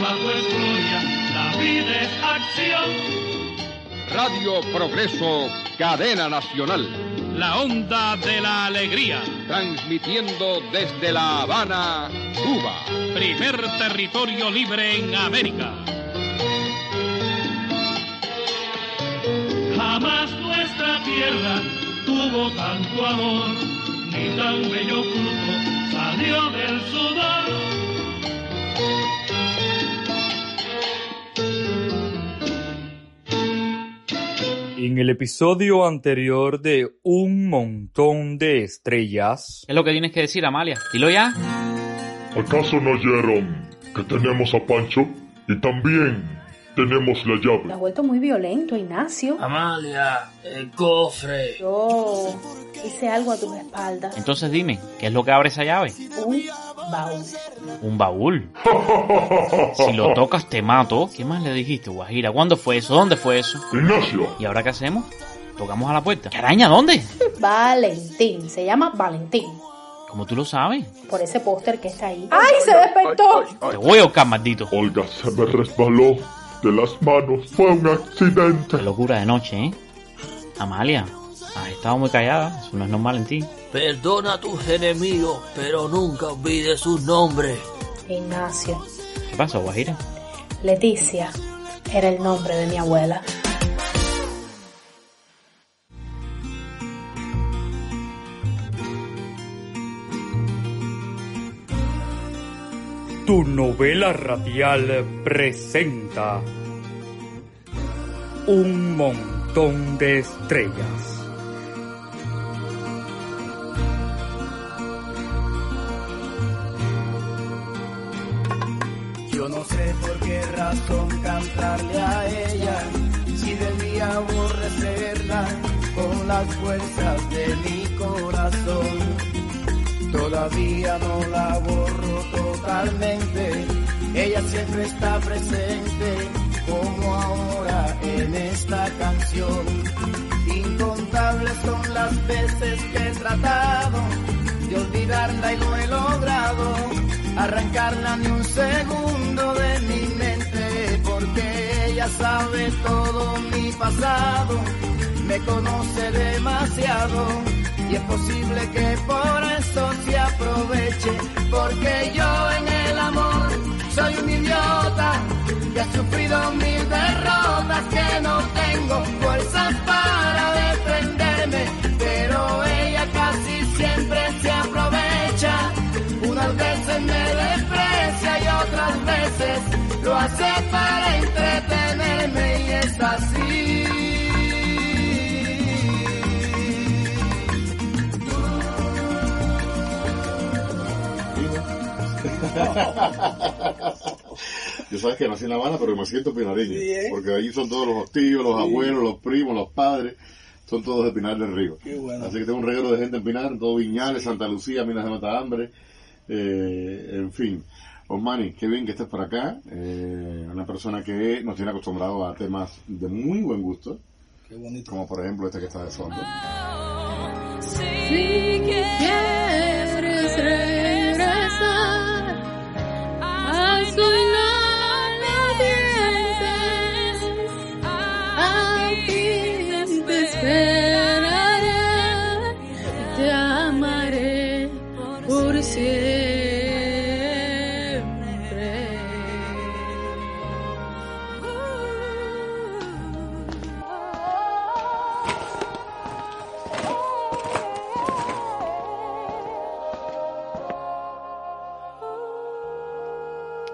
trabajo es gloria, la vida es acción. Radio Progreso, cadena nacional. La onda de la alegría. Transmitiendo desde La Habana, Cuba. Primer territorio libre en América. Jamás nuestra tierra tuvo tanto amor, ni tan bello fruto salió del sudor. En el episodio anterior de Un montón de estrellas. ¿Qué es lo que tienes que decir, Amalia? Dilo ya. ¿Acaso no oyeron que tenemos a Pancho y también tenemos la Te has llave? vuelto muy violento, Ignacio. Amalia, el cofre. Yo hice algo a tus espaldas. Entonces dime, ¿qué es lo que abre esa llave? Un baúl. Un baúl. Si lo tocas te mato. ¿Qué más le dijiste, Guajira? ¿Cuándo fue eso? ¿Dónde fue eso? Ignacio, ¿Y ahora qué hacemos? Tocamos a la puerta. ¿Qué araña? ¿Dónde? Valentín. Se llama Valentín. Como tú lo sabes. Por ese póster que está ahí. ¡Ay, se despertó! Te voy a buscar, maldito. Olga se me resbaló de las manos. Fue un accidente. Qué locura de noche, ¿eh? Amalia, has estado muy callada. Eso no es normal en ti. Perdona a tus enemigos, pero nunca olvides sus nombres. Ignacio. ¿Qué pasó, Guajira? Leticia era el nombre de mi abuela. Tu novela radial presenta Un montón de estrellas. Yo no sé por qué razón cantarle a ella, si debía aborrecerla con las fuerzas de mi corazón. Todavía no la borro totalmente, ella siempre está presente, como ahora en esta canción. Incontables son las veces que he tratado de olvidarla y no he logrado arrancarla ni un segundo de mi mente porque ella sabe todo mi pasado, me conoce demasiado y es posible que por eso se aproveche porque yo en el amor soy un idiota que ha sufrido mil derrotas que no tengo fuerzas para defenderme hace para entretenerme y es así. Yo sabes que nací en La Habana, pero me siento pinareño. Porque allí son todos los tíos, los abuelos, los primos, los padres. Son todos de Pinar del Río. Así que tengo un regalo de gente en Pinar, todo Viñales, Santa Lucía, Minas de Matahambre. Eh, en fin. Osmani, qué bien que estés por acá. Eh, una persona que nos tiene acostumbrado a temas de muy buen gusto. Qué bonito. Como por ejemplo este que está de fondo. Si quieres regresar a soñar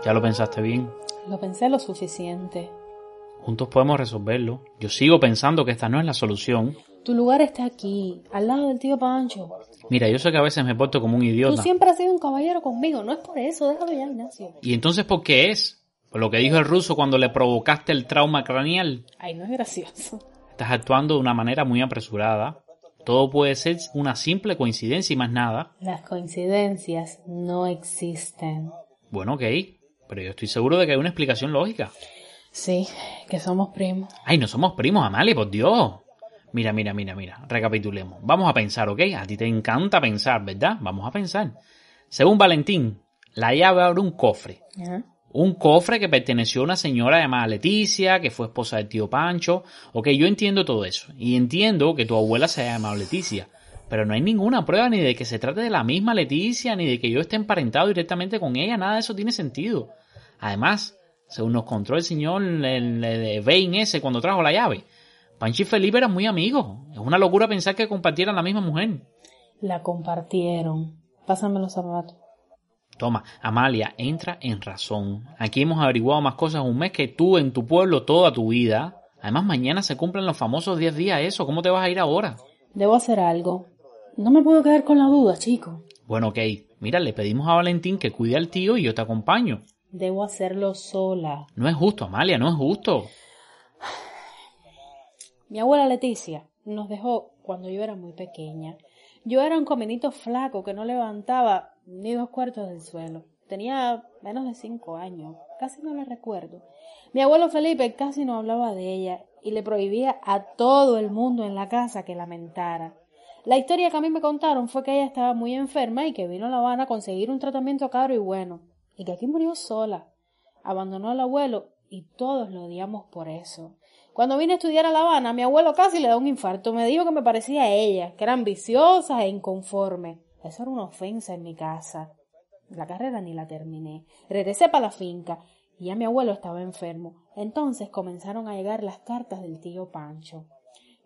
¿Ya lo pensaste bien? Lo pensé lo suficiente. Juntos podemos resolverlo. Yo sigo pensando que esta no es la solución. Tu lugar está aquí, al lado del tío Pancho. Mira, yo sé que a veces me porto como un Tú idiota. siempre has sido un caballero conmigo, no es por eso, déjalo ya, Ignacio. ¿Y entonces por qué es? Por lo que dijo el ruso cuando le provocaste el trauma craneal. Ay, no es gracioso. Estás actuando de una manera muy apresurada. Todo puede ser una simple coincidencia y más nada. Las coincidencias no existen. Bueno, ok, pero yo estoy seguro de que hay una explicación lógica. Sí, que somos primos. Ay, no somos primos, Amalia, por Dios. Mira, mira, mira, mira, recapitulemos. Vamos a pensar, ¿ok? A ti te encanta pensar, ¿verdad? Vamos a pensar. Según Valentín, la llave abre un cofre. Un cofre que perteneció a una señora llamada Leticia, que fue esposa del tío Pancho. Ok, yo entiendo todo eso. Y entiendo que tu abuela se llamado Leticia. Pero no hay ninguna prueba ni de que se trate de la misma Leticia, ni de que yo esté emparentado directamente con ella. Nada de eso tiene sentido. Además, según nos contó el señor el, Bain ese cuando trajo la llave, Pancho y Felipe eran muy amigos. Es una locura pensar que compartieran la misma mujer. La compartieron. Pásame los zapatos. Toma, Amalia, entra en razón. Aquí hemos averiguado más cosas un mes que tú en tu pueblo toda tu vida. Además, mañana se cumplen los famosos 10 días eso. ¿Cómo te vas a ir ahora? Debo hacer algo. No me puedo quedar con la duda, chico. Bueno, ok. Mira, le pedimos a Valentín que cuide al tío y yo te acompaño. Debo hacerlo sola. No es justo, Amalia, no es justo. Mi abuela Leticia nos dejó cuando yo era muy pequeña. Yo era un comenito flaco que no levantaba ni dos cuartos del suelo. Tenía menos de cinco años, casi no la recuerdo. Mi abuelo Felipe casi no hablaba de ella y le prohibía a todo el mundo en la casa que lamentara. La historia que a mí me contaron fue que ella estaba muy enferma y que vino a La Habana a conseguir un tratamiento caro y bueno, y que aquí murió sola. Abandonó al abuelo y todos lo odiamos por eso. Cuando vine a estudiar a La Habana, mi abuelo casi le da un infarto. Me dijo que me parecía a ella, que era ambiciosa e inconforme. Eso era una ofensa en mi casa. La carrera ni la terminé. Regresé para la finca y ya mi abuelo estaba enfermo. Entonces comenzaron a llegar las cartas del tío Pancho.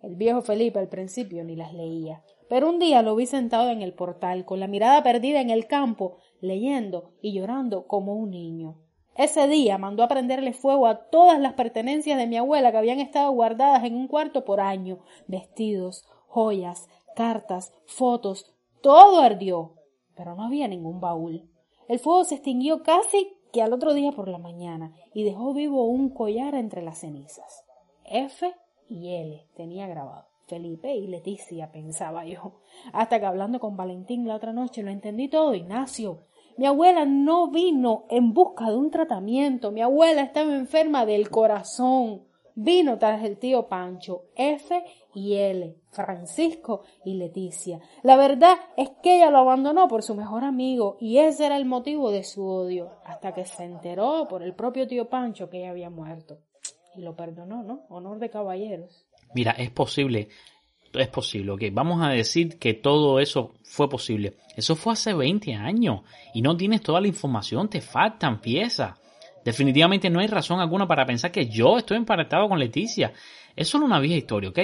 El viejo Felipe al principio ni las leía, pero un día lo vi sentado en el portal, con la mirada perdida en el campo, leyendo y llorando como un niño. Ese día mandó a prenderle fuego a todas las pertenencias de mi abuela que habían estado guardadas en un cuarto por año vestidos, joyas, cartas, fotos, todo ardió, pero no había ningún baúl. El fuego se extinguió casi que al otro día por la mañana y dejó vivo un collar entre las cenizas. F y L tenía grabado. Felipe y Leticia, pensaba yo. Hasta que hablando con Valentín la otra noche lo entendí todo, Ignacio. Mi abuela no vino en busca de un tratamiento. Mi abuela estaba enferma del corazón. Vino tras el tío Pancho, F y L, Francisco y Leticia. La verdad es que ella lo abandonó por su mejor amigo y ese era el motivo de su odio, hasta que se enteró por el propio tío Pancho que ella había muerto. Y lo perdonó, ¿no? Honor de caballeros. Mira, es posible es posible, ok. Vamos a decir que todo eso fue posible. Eso fue hace 20 años y no tienes toda la información, te faltan piezas. Definitivamente no hay razón alguna para pensar que yo estoy emparentado con Leticia. Es solo una vieja historia, ¿ok?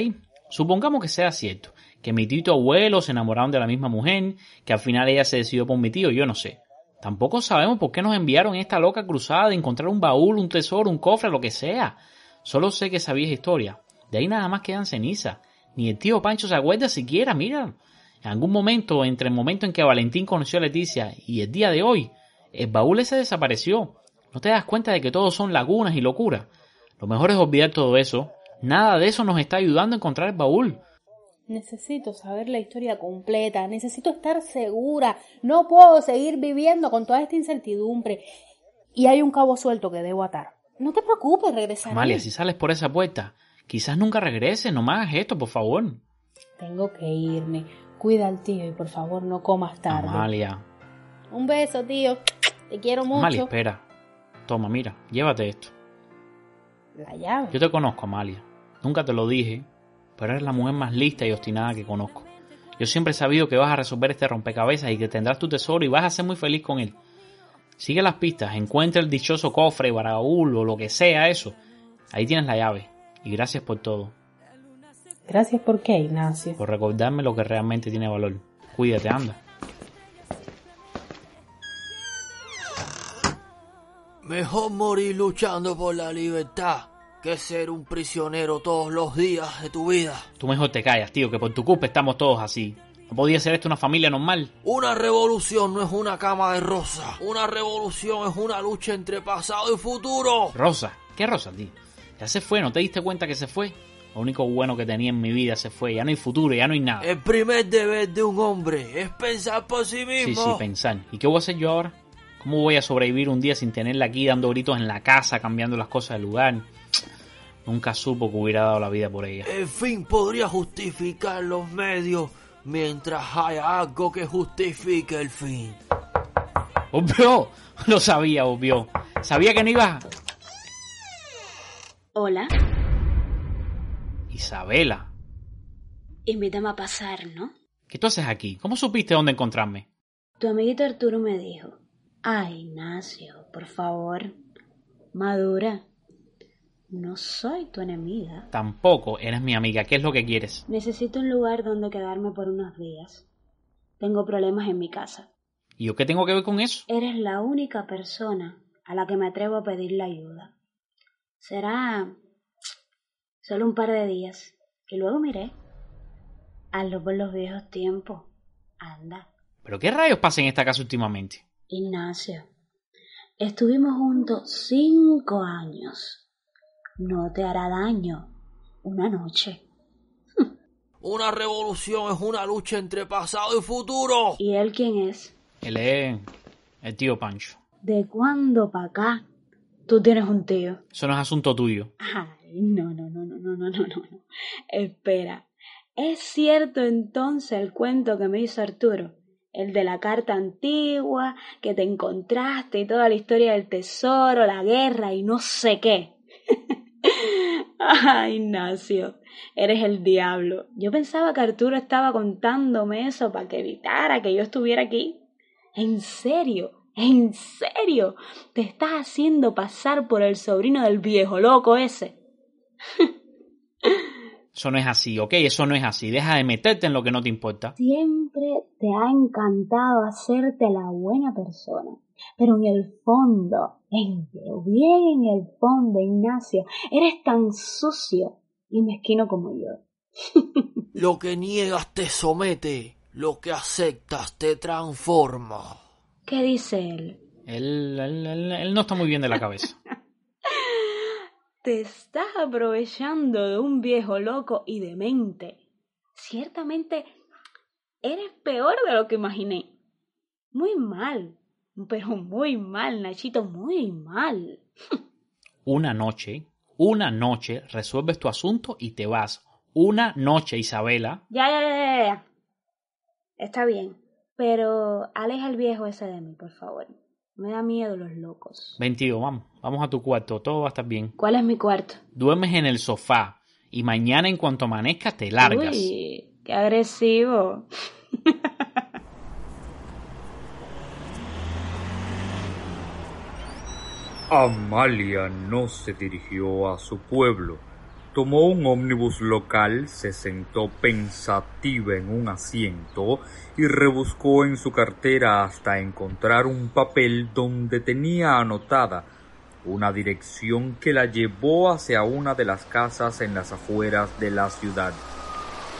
Supongamos que sea cierto, que mi tío y abuelo se enamoraron de la misma mujer, que al final ella se decidió por mi tío, yo no sé. Tampoco sabemos por qué nos enviaron esta loca cruzada de encontrar un baúl, un tesoro, un cofre, lo que sea. Solo sé que esa vieja historia. De ahí nada más quedan cenizas. Ni el tío Pancho se acuerda siquiera, mira. En algún momento, entre el momento en que Valentín conoció a Leticia y el día de hoy, el baúl ese desapareció. ¿No te das cuenta de que todos son lagunas y locuras? Lo mejor es olvidar todo eso. Nada de eso nos está ayudando a encontrar el baúl. Necesito saber la historia completa, necesito estar segura, no puedo seguir viviendo con toda esta incertidumbre. Y hay un cabo suelto que debo atar. No te preocupes, regresaré. Amalia, si sales por esa puerta, Quizás nunca regrese, no me hagas esto, por favor. Tengo que irme. Cuida al tío y por favor no comas tarde. Amalia. Un beso, tío. Te quiero mucho. Amalia, espera. Toma, mira, llévate esto. La llave. Yo te conozco, Amalia. Nunca te lo dije, pero eres la mujer más lista y obstinada que conozco. Yo siempre he sabido que vas a resolver este rompecabezas y que tendrás tu tesoro y vas a ser muy feliz con él. Sigue las pistas, encuentra el dichoso cofre, baraúl o lo que sea eso. Ahí tienes la llave. Y gracias por todo. Gracias por qué, Ignacio. Por recordarme lo que realmente tiene valor. Cuídate, anda. Mejor morir luchando por la libertad que ser un prisionero todos los días de tu vida. Tú mejor te callas, tío, que por tu culpa estamos todos así. ¿No podía ser esto una familia normal? Una revolución no es una cama de rosa. Una revolución es una lucha entre pasado y futuro. Rosa. ¿Qué rosa, tío? Ya se fue, ¿no te diste cuenta que se fue? Lo único bueno que tenía en mi vida se fue, ya no hay futuro, ya no hay nada. El primer deber de un hombre es pensar por sí mismo. Sí, sí, pensar. ¿Y qué voy a hacer yo ahora? ¿Cómo voy a sobrevivir un día sin tenerla aquí dando gritos en la casa, cambiando las cosas del lugar? Nunca supo que hubiera dado la vida por ella. El fin podría justificar los medios mientras haya algo que justifique el fin. Obvio, lo sabía, obvio. Sabía que no ibas. a- Hola, Isabela, invítame a pasar, ¿no? ¿qué tú haces aquí? ¿Cómo supiste dónde encontrarme? Tu amiguito Arturo me dijo, ay, Ignacio, por favor, madura. No soy tu enemiga. Tampoco eres mi amiga. ¿Qué es lo que quieres? Necesito un lugar donde quedarme por unos días. Tengo problemas en mi casa. ¿Y yo qué tengo que ver con eso? Eres la única persona a la que me atrevo a pedirle ayuda. Será solo un par de días, y luego miré. Hazlo por los viejos tiempos. Anda. ¿Pero qué rayos pasa en esta casa últimamente? Ignacio, estuvimos juntos cinco años. No te hará daño una noche. Una revolución es una lucha entre pasado y futuro. ¿Y él quién es? Él es el tío Pancho. ¿De cuándo para acá tú tienes un tío? Eso no es asunto tuyo. Ay, no, no, no, no, no, no, no, no. no. Espera. ¿Es cierto entonces el cuento que me hizo Arturo? El de la carta antigua, que te encontraste y toda la historia del tesoro, la guerra y no sé qué. Ay, Ignacio, eres el diablo. Yo pensaba que Arturo estaba contándome eso para que evitara que yo estuviera aquí. ¿En serio? ¿En serio? ¿Te estás haciendo pasar por el sobrino del viejo loco ese? Eso no es así, ¿ok? Eso no es así. Deja de meterte en lo que no te importa. Siempre te ha encantado hacerte la buena persona. Pero en el fondo, en, pero bien en el fondo, Ignacio, eres tan sucio y mezquino como yo. Lo que niegas te somete, lo que aceptas te transforma. ¿Qué dice él? Él, él, él- él no está muy bien de la cabeza. Te estás aprovechando de un viejo loco y demente. Ciertamente, eres peor de lo que imaginé. Muy mal, pero muy mal, Nachito, muy mal. Una noche, una noche resuelves tu asunto y te vas. Una noche, Isabela. Ya, ya, ya, ya, ya. Está bien, pero aleja el viejo ese de mí, por favor. Me da miedo los locos. Ven, tío, vamos. Vamos a tu cuarto. Todo va a estar bien. ¿Cuál es mi cuarto? Duermes en el sofá. Y mañana, en cuanto amanezca, te largas. Uy, qué agresivo. Amalia no se dirigió a su pueblo. Tomó un ómnibus local, se sentó pensativa en un asiento y rebuscó en su cartera hasta encontrar un papel donde tenía anotada una dirección que la llevó hacia una de las casas en las afueras de la ciudad.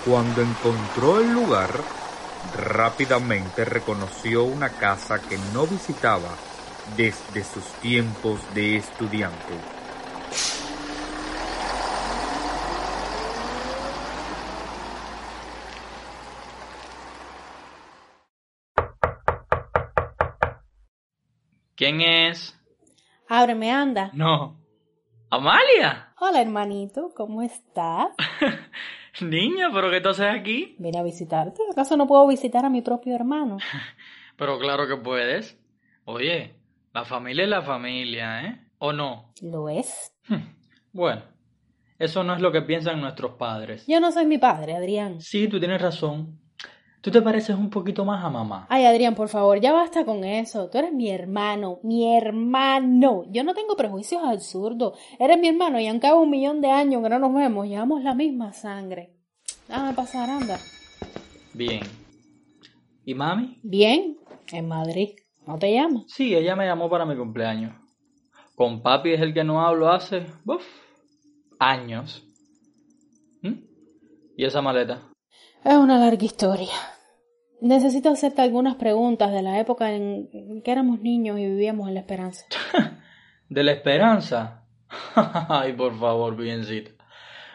Cuando encontró el lugar, rápidamente reconoció una casa que no visitaba desde sus tiempos de estudiante. ¿Quién es? Ábreme, anda. No. ¿Amalia? Hola, hermanito, ¿cómo estás? Niña, ¿pero qué tú haces aquí? Vine a visitarte. ¿Acaso no puedo visitar a mi propio hermano? Pero claro que puedes. Oye, la familia es la familia, ¿eh? ¿O no? ¿Lo es? Bueno, eso no es lo que piensan nuestros padres. Yo no soy mi padre, Adrián. Sí, tú tienes razón. Tú te pareces un poquito más a mamá. Ay, Adrián, por favor, ya basta con eso. Tú eres mi hermano, mi hermano. Yo no tengo prejuicios absurdos. Eres mi hermano y aunque haga un millón de años que no nos vemos, llevamos la misma sangre. Déjame pasar, anda. Bien. ¿Y mami? Bien, en Madrid. ¿No te llama? Sí, ella me llamó para mi cumpleaños. Con papi es el que no hablo hace, uf, años. ¿Mm? ¿Y esa maleta? Es una larga historia. Necesito hacerte algunas preguntas de la época en que éramos niños y vivíamos en la esperanza. ¿De la esperanza? Ay, por favor, biencita.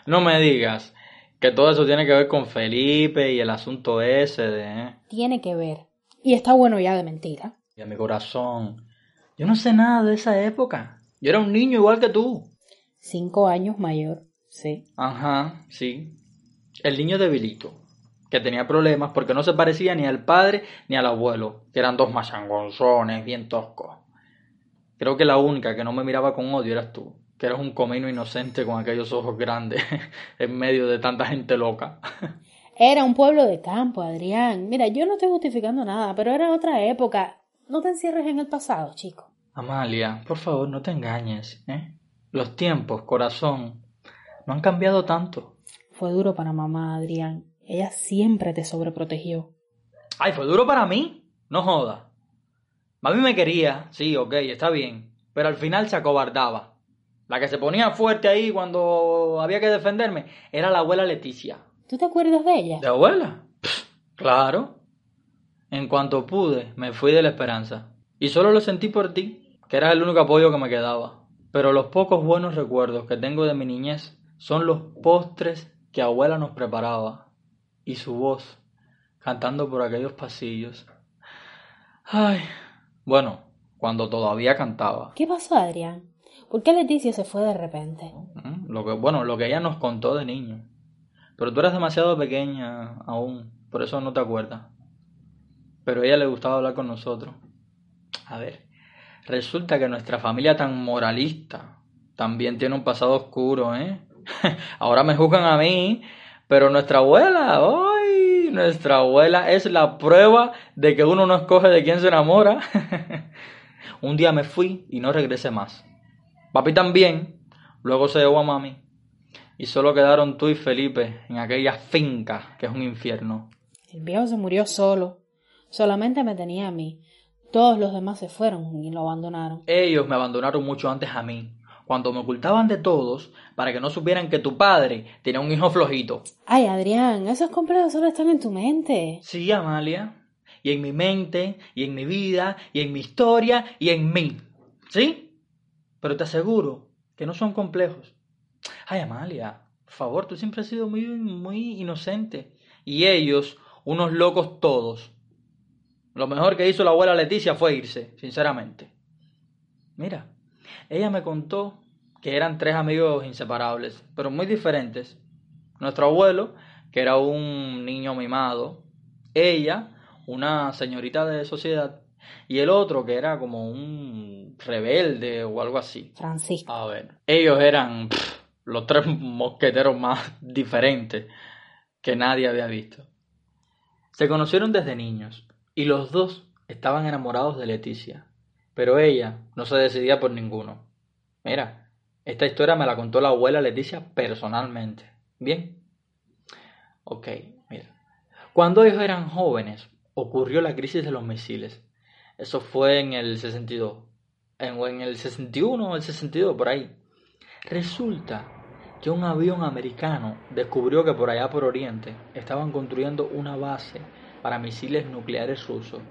No me digas que todo eso tiene que ver con Felipe y el asunto ese de... ¿eh? Tiene que ver. Y está bueno ya de mentira. Y a mi corazón. Yo no sé nada de esa época. Yo era un niño igual que tú. Cinco años mayor, sí. Ajá, sí. El niño debilito, que tenía problemas porque no se parecía ni al padre ni al abuelo, que eran dos machangonzones bien toscos. Creo que la única que no me miraba con odio eras tú, que eras un comino inocente con aquellos ojos grandes en medio de tanta gente loca. Era un pueblo de campo, Adrián. Mira, yo no estoy justificando nada, pero era otra época. No te encierres en el pasado, chico. Amalia, por favor, no te engañes, ¿eh? Los tiempos, corazón, no han cambiado tanto. Fue duro para mamá, Adrián. Ella siempre te sobreprotegió. Ay, fue duro para mí. No joda. Mami me quería, sí, ok, está bien. Pero al final se acobardaba. La que se ponía fuerte ahí cuando había que defenderme era la abuela Leticia. ¿Tú te acuerdas de ella? ¿De abuela? claro. En cuanto pude, me fui de la esperanza. Y solo lo sentí por ti, que eras el único apoyo que me quedaba. Pero los pocos buenos recuerdos que tengo de mi niñez son los postres que abuela nos preparaba. Y su voz, cantando por aquellos pasillos. Ay, bueno, cuando todavía cantaba. ¿Qué pasó, Adrián? ¿Por qué Leticia se fue de repente? Mm, lo que, bueno, lo que ella nos contó de niño. Pero tú eras demasiado pequeña aún, por eso no te acuerdas. Pero a ella le gustaba hablar con nosotros. A ver, resulta que nuestra familia tan moralista también tiene un pasado oscuro, ¿eh? Ahora me juzgan a mí, pero nuestra abuela, ¡ay! Nuestra abuela es la prueba de que uno no escoge de quién se enamora. un día me fui y no regresé más. Papi también, luego se llevó a mami. Y solo quedaron tú y Felipe en aquella finca que es un infierno. El viejo se murió solo. Solamente me tenía a mí. Todos los demás se fueron y lo abandonaron. Ellos me abandonaron mucho antes a mí, cuando me ocultaban de todos para que no supieran que tu padre tenía un hijo flojito. Ay, Adrián, esos complejos solo están en tu mente. Sí, Amalia. Y en mi mente, y en mi vida, y en mi historia, y en mí. ¿Sí? Pero te aseguro que no son complejos. Ay, Amalia, por favor, tú siempre has sido muy, muy inocente. Y ellos, unos locos todos. Lo mejor que hizo la abuela Leticia fue irse, sinceramente. Mira, ella me contó que eran tres amigos inseparables, pero muy diferentes. Nuestro abuelo, que era un niño mimado, ella, una señorita de sociedad, y el otro que era como un rebelde o algo así. Francisco. A ver, ellos eran los tres mosqueteros más diferentes que nadie había visto. Se conocieron desde niños y los dos estaban enamorados de Leticia, pero ella no se decidía por ninguno. Mira, esta historia me la contó la abuela Leticia personalmente. Bien. Ok, mira. Cuando ellos eran jóvenes, ocurrió la crisis de los misiles. Eso fue en el 62. En, en el 61 o el 62, por ahí. Resulta que un avión americano descubrió que por allá por Oriente estaban construyendo una base para misiles nucleares rusos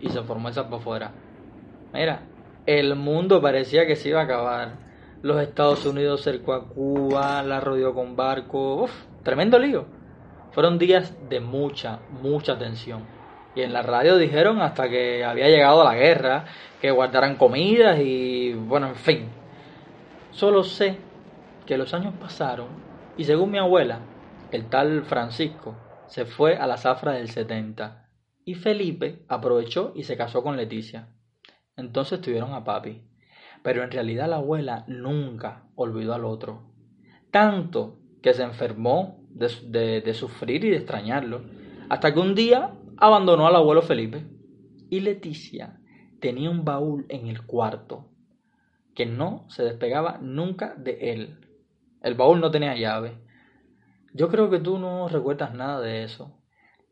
y se formó esa por fuera. Mira, el mundo parecía que se iba a acabar. Los Estados Unidos cercó a Cuba, la rodeó con barcos. Uf, tremendo lío. Fueron días de mucha, mucha tensión. Y en la radio dijeron hasta que había llegado la guerra, que guardaran comidas y bueno, en fin. Solo sé que los años pasaron y según mi abuela, el tal Francisco se fue a la zafra del 70 y Felipe aprovechó y se casó con Leticia. Entonces tuvieron a papi. Pero en realidad la abuela nunca olvidó al otro. Tanto que se enfermó de, de sufrir y de extrañarlo. Hasta que un día abandonó al abuelo Felipe. Y Leticia tenía un baúl en el cuarto que no se despegaba nunca de él. El baúl no tenía llave. Yo creo que tú no recuerdas nada de eso.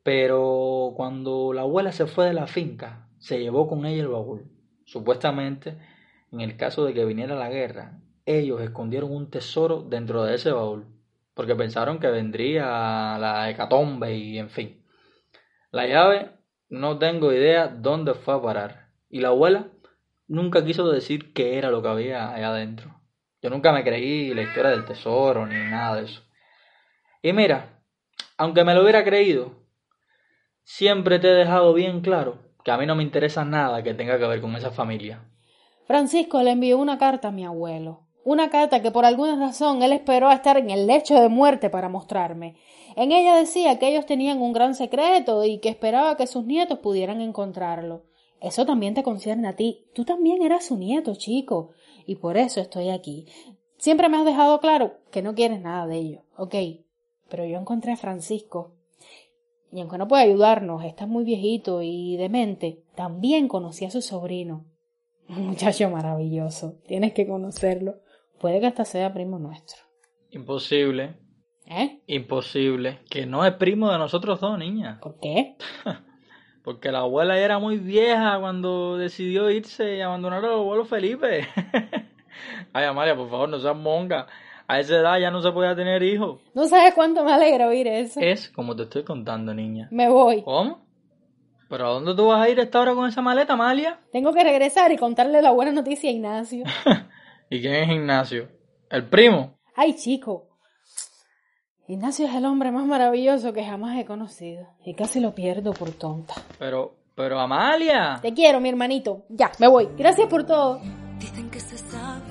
Pero cuando la abuela se fue de la finca, se llevó con ella el baúl. Supuestamente, en el caso de que viniera la guerra, ellos escondieron un tesoro dentro de ese baúl, porque pensaron que vendría la hecatombe y en fin. La llave no tengo idea dónde fue a parar. Y la abuela nunca quiso decir qué era lo que había allá adentro. Yo nunca me creí la historia del tesoro ni nada de eso. Y mira, aunque me lo hubiera creído, siempre te he dejado bien claro que a mí no me interesa nada que tenga que ver con esa familia. Francisco le envió una carta a mi abuelo. Una carta que por alguna razón él esperó a estar en el lecho de muerte para mostrarme. En ella decía que ellos tenían un gran secreto y que esperaba que sus nietos pudieran encontrarlo. Eso también te concierne a ti. Tú también eras su nieto, chico. Y por eso estoy aquí. Siempre me has dejado claro que no quieres nada de ello. Ok. Pero yo encontré a Francisco. Y aunque no puede ayudarnos, está muy viejito y demente, también conocí a su sobrino. Un muchacho maravilloso. Tienes que conocerlo. Puede que hasta sea primo nuestro. Imposible. ¿Eh? Imposible. Que no es primo de nosotros dos, niña. ¿Por qué? Porque la abuela era muy vieja cuando decidió irse y abandonar al abuelo Felipe. Ay, Amalia, por favor, no seas monga. A esa edad ya no se podía tener hijos. No sabes cuánto me alegra oír eso. Es como te estoy contando, niña. Me voy. ¿Cómo? ¿Pero a dónde tú vas a ir a esta hora con esa maleta, Amalia? Tengo que regresar y contarle la buena noticia a Ignacio. ¿Y quién es Ignacio? ¿El primo? Ay, chico. Ignacio es el hombre más maravilloso que jamás he conocido. Y casi lo pierdo por tonta. Pero, pero Amalia. Te quiero, mi hermanito. Ya, me voy. Gracias por todo. Dicen que se sabe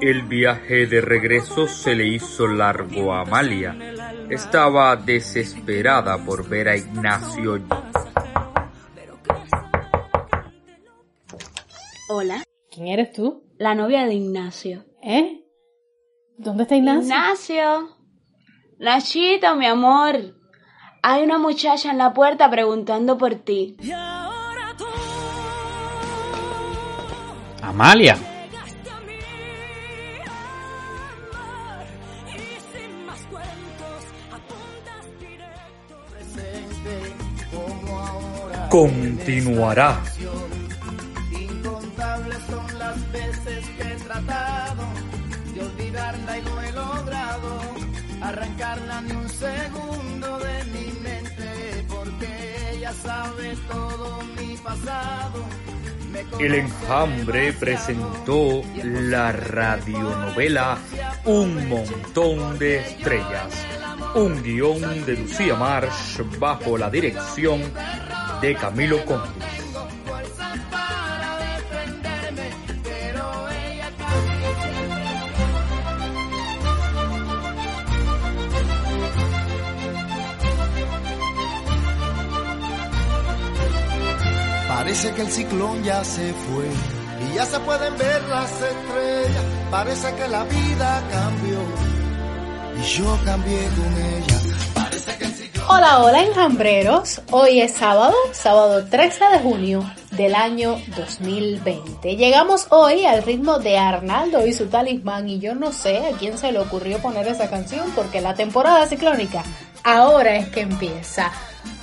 El viaje de regreso se le hizo largo a Amalia. Estaba desesperada por ver a Ignacio. Hola, ¿Quién eres tú? la novia de Ignacio. ¿Eh? ¿Dónde está Ignacio? Ignacio. Nachito, mi amor. Hay una muchacha en la puerta preguntando por ti. Amalia. Continuará. Incontables son las veces que he tratado de olvidarla y no he logrado arrancarla ni un segundo de mi mente porque ella sabe todo mi pasado. El enjambre presentó la radionovela Un montón de estrellas. Un guion de Lucía Marsh bajo la dirección de Camilo Conde. Parece que el ciclón ya se fue y ya se pueden ver las estrellas. Parece que la vida cambió y yo cambié con ella. Hola, hola enjambreros. Hoy es sábado, sábado 13 de junio del año 2020. Llegamos hoy al ritmo de Arnaldo y su talismán y yo no sé a quién se le ocurrió poner esa canción porque la temporada ciclónica ahora es que empieza.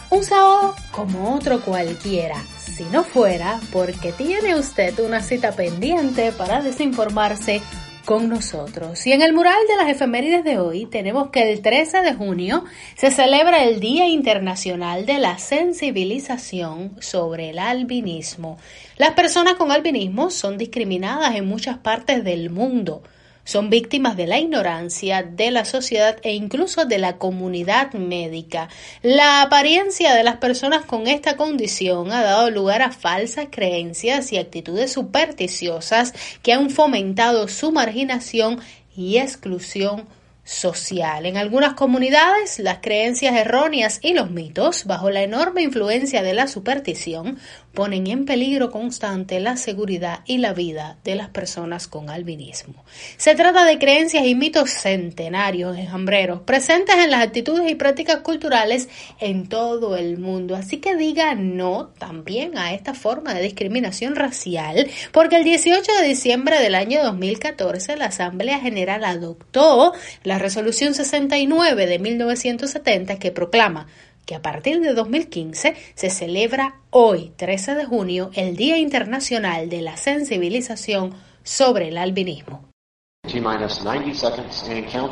Un sábado como otro cualquiera, si no fuera porque tiene usted una cita pendiente para desinformarse con nosotros. Y en el mural de las efemérides de hoy tenemos que el 13 de junio se celebra el Día Internacional de la Sensibilización sobre el Albinismo. Las personas con albinismo son discriminadas en muchas partes del mundo. Son víctimas de la ignorancia de la sociedad e incluso de la comunidad médica. La apariencia de las personas con esta condición ha dado lugar a falsas creencias y actitudes supersticiosas que han fomentado su marginación y exclusión social. En algunas comunidades, las creencias erróneas y los mitos, bajo la enorme influencia de la superstición, ponen en peligro constante la seguridad y la vida de las personas con albinismo. Se trata de creencias y mitos centenarios, enjambreros, presentes en las actitudes y prácticas culturales en todo el mundo. Así que diga no también a esta forma de discriminación racial, porque el 18 de diciembre del año 2014 la Asamblea General adoptó la resolución 69 de 1970 que proclama que a partir de 2015 se celebra hoy, 13 de junio, el Día Internacional de la Sensibilización sobre el Albinismo.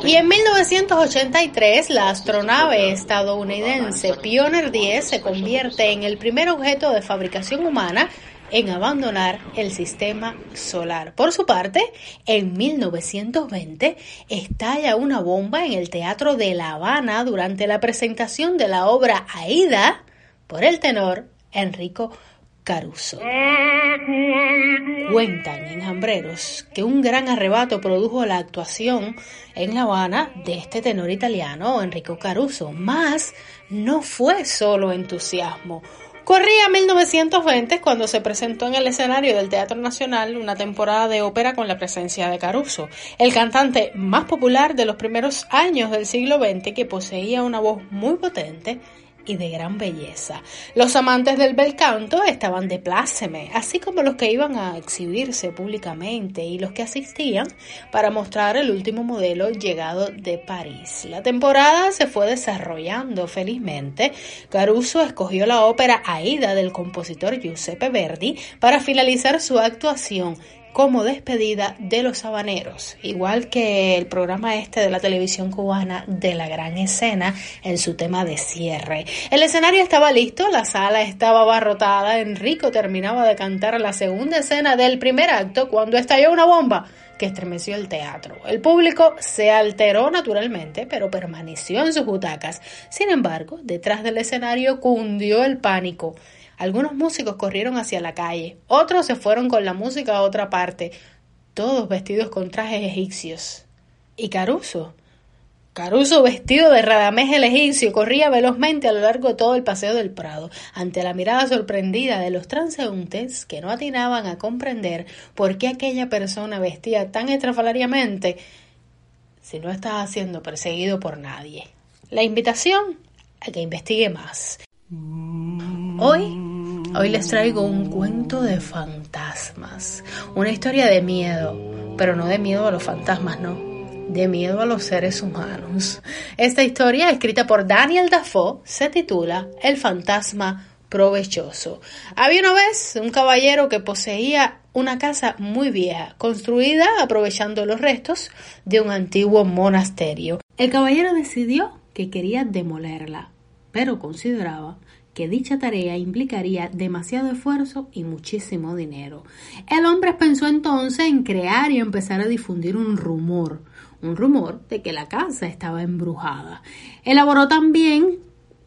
Y en 1983, la astronave estadounidense Pioneer 10 se convierte en el primer objeto de fabricación humana en abandonar el sistema solar. Por su parte, en 1920 estalla una bomba en el Teatro de La Habana durante la presentación de la obra Aida por el tenor Enrico Caruso. Cuentan enjambreros que un gran arrebato produjo la actuación en La Habana de este tenor italiano Enrico Caruso, mas no fue solo entusiasmo. Corría 1920 cuando se presentó en el escenario del Teatro Nacional una temporada de ópera con la presencia de Caruso, el cantante más popular de los primeros años del siglo XX que poseía una voz muy potente y de gran belleza. Los amantes del bel canto estaban de pláceme, así como los que iban a exhibirse públicamente y los que asistían para mostrar el último modelo llegado de París. La temporada se fue desarrollando felizmente. Caruso escogió la ópera Aida del compositor Giuseppe Verdi para finalizar su actuación como despedida de los habaneros, igual que el programa este de la televisión cubana de la gran escena en su tema de cierre. El escenario estaba listo, la sala estaba abarrotada, Enrico terminaba de cantar la segunda escena del primer acto cuando estalló una bomba que estremeció el teatro. El público se alteró naturalmente, pero permaneció en sus butacas. Sin embargo, detrás del escenario cundió el pánico. Algunos músicos corrieron hacia la calle, otros se fueron con la música a otra parte, todos vestidos con trajes egipcios. ¿Y Caruso? Caruso, vestido de Radamés el egipcio, corría velozmente a lo largo de todo el paseo del Prado, ante la mirada sorprendida de los transeúntes que no atinaban a comprender por qué aquella persona vestía tan estrafalariamente si no estaba siendo perseguido por nadie. La invitación a que investigue más. Hoy Hoy les traigo un cuento de fantasmas, una historia de miedo, pero no de miedo a los fantasmas, no, de miedo a los seres humanos. Esta historia, escrita por Daniel Dafoe, se titula El fantasma provechoso. Había una vez un caballero que poseía una casa muy vieja, construida aprovechando los restos de un antiguo monasterio. El caballero decidió que quería demolerla, pero consideraba que dicha tarea implicaría demasiado esfuerzo y muchísimo dinero. El hombre pensó entonces en crear y empezar a difundir un rumor, un rumor de que la casa estaba embrujada. Elaboró también,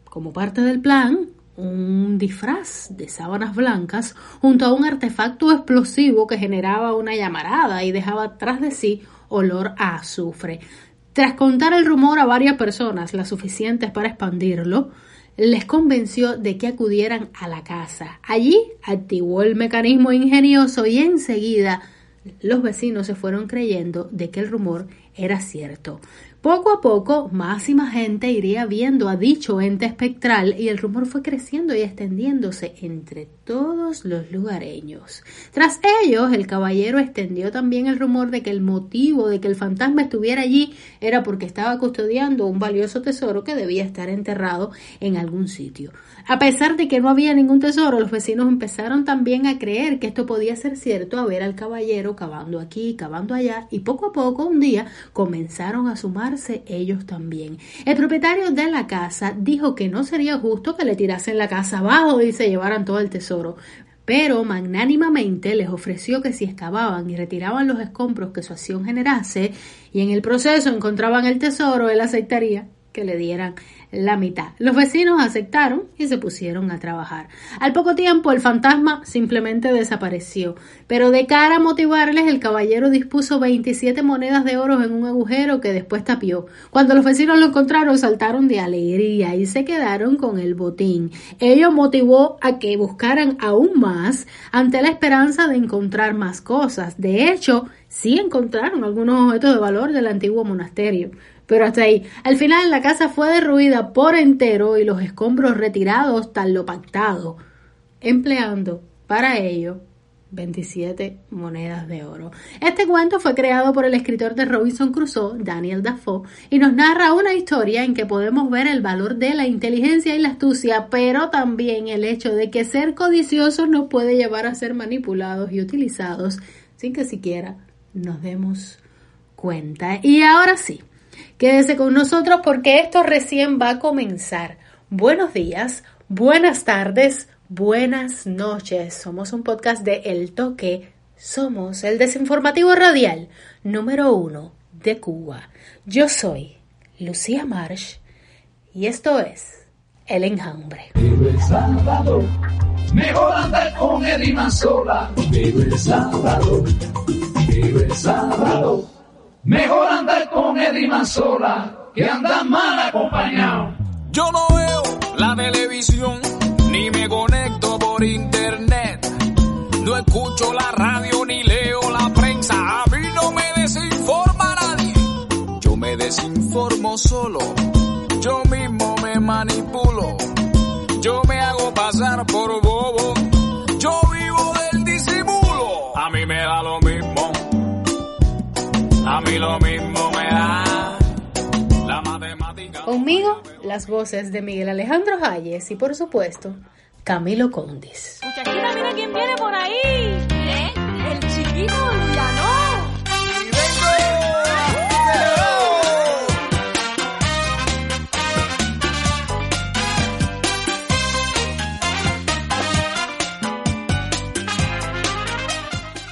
como parte del plan, un disfraz de sábanas blancas junto a un artefacto explosivo que generaba una llamarada y dejaba tras de sí olor a azufre. Tras contar el rumor a varias personas, las suficientes para expandirlo, les convenció de que acudieran a la casa. Allí activó el mecanismo ingenioso y enseguida los vecinos se fueron creyendo de que el rumor era cierto. Poco a poco, más y más gente iría viendo a dicho ente espectral y el rumor fue creciendo y extendiéndose entre todos los lugareños. Tras ellos, el caballero extendió también el rumor de que el motivo de que el fantasma estuviera allí era porque estaba custodiando un valioso tesoro que debía estar enterrado en algún sitio. A pesar de que no había ningún tesoro, los vecinos empezaron también a creer que esto podía ser cierto a ver al caballero cavando aquí, cavando allá, y poco a poco un día comenzaron a sumar ellos también. El propietario de la casa dijo que no sería justo que le tirasen la casa abajo y se llevaran todo el tesoro, pero magnánimamente les ofreció que si excavaban y retiraban los escombros que su acción generase y en el proceso encontraban el tesoro, él aceptaría que le dieran la mitad. Los vecinos aceptaron y se pusieron a trabajar. Al poco tiempo el fantasma simplemente desapareció, pero de cara a motivarles el caballero dispuso 27 monedas de oro en un agujero que después tapió. Cuando los vecinos lo encontraron saltaron de alegría y se quedaron con el botín. Ello motivó a que buscaran aún más ante la esperanza de encontrar más cosas. De hecho, sí encontraron algunos objetos de valor del antiguo monasterio. Pero hasta ahí. Al final la casa fue derruida por entero y los escombros retirados tal lo pactado, empleando para ello 27 monedas de oro. Este cuento fue creado por el escritor de Robinson Crusoe, Daniel Dafoe, y nos narra una historia en que podemos ver el valor de la inteligencia y la astucia, pero también el hecho de que ser codicioso nos puede llevar a ser manipulados y utilizados sin que siquiera nos demos cuenta. Y ahora sí, Quédese con nosotros porque esto recién va a comenzar. Buenos días, buenas tardes, buenas noches. Somos un podcast de El Toque. Somos el desinformativo radial número uno de Cuba. Yo soy Lucía Marsh y esto es El Enjambre. El mejor andar con Manzola. Vive el sábado, vive el sábado. Mejor andar con Eddie sola que andar mal acompañado. Yo no veo la televisión ni me conecto por internet. No escucho la radio ni leo la prensa. A mí no me desinforma nadie. Yo me desinformo solo. Yo mismo me manipulo. Mí lo mismo me da. La matemática. Conmigo, las voces de Miguel Alejandro Hayes y, por supuesto, Camilo Condis. Muchachita, mira quién viene por ahí. ¿Eh? El chiquito Llanó.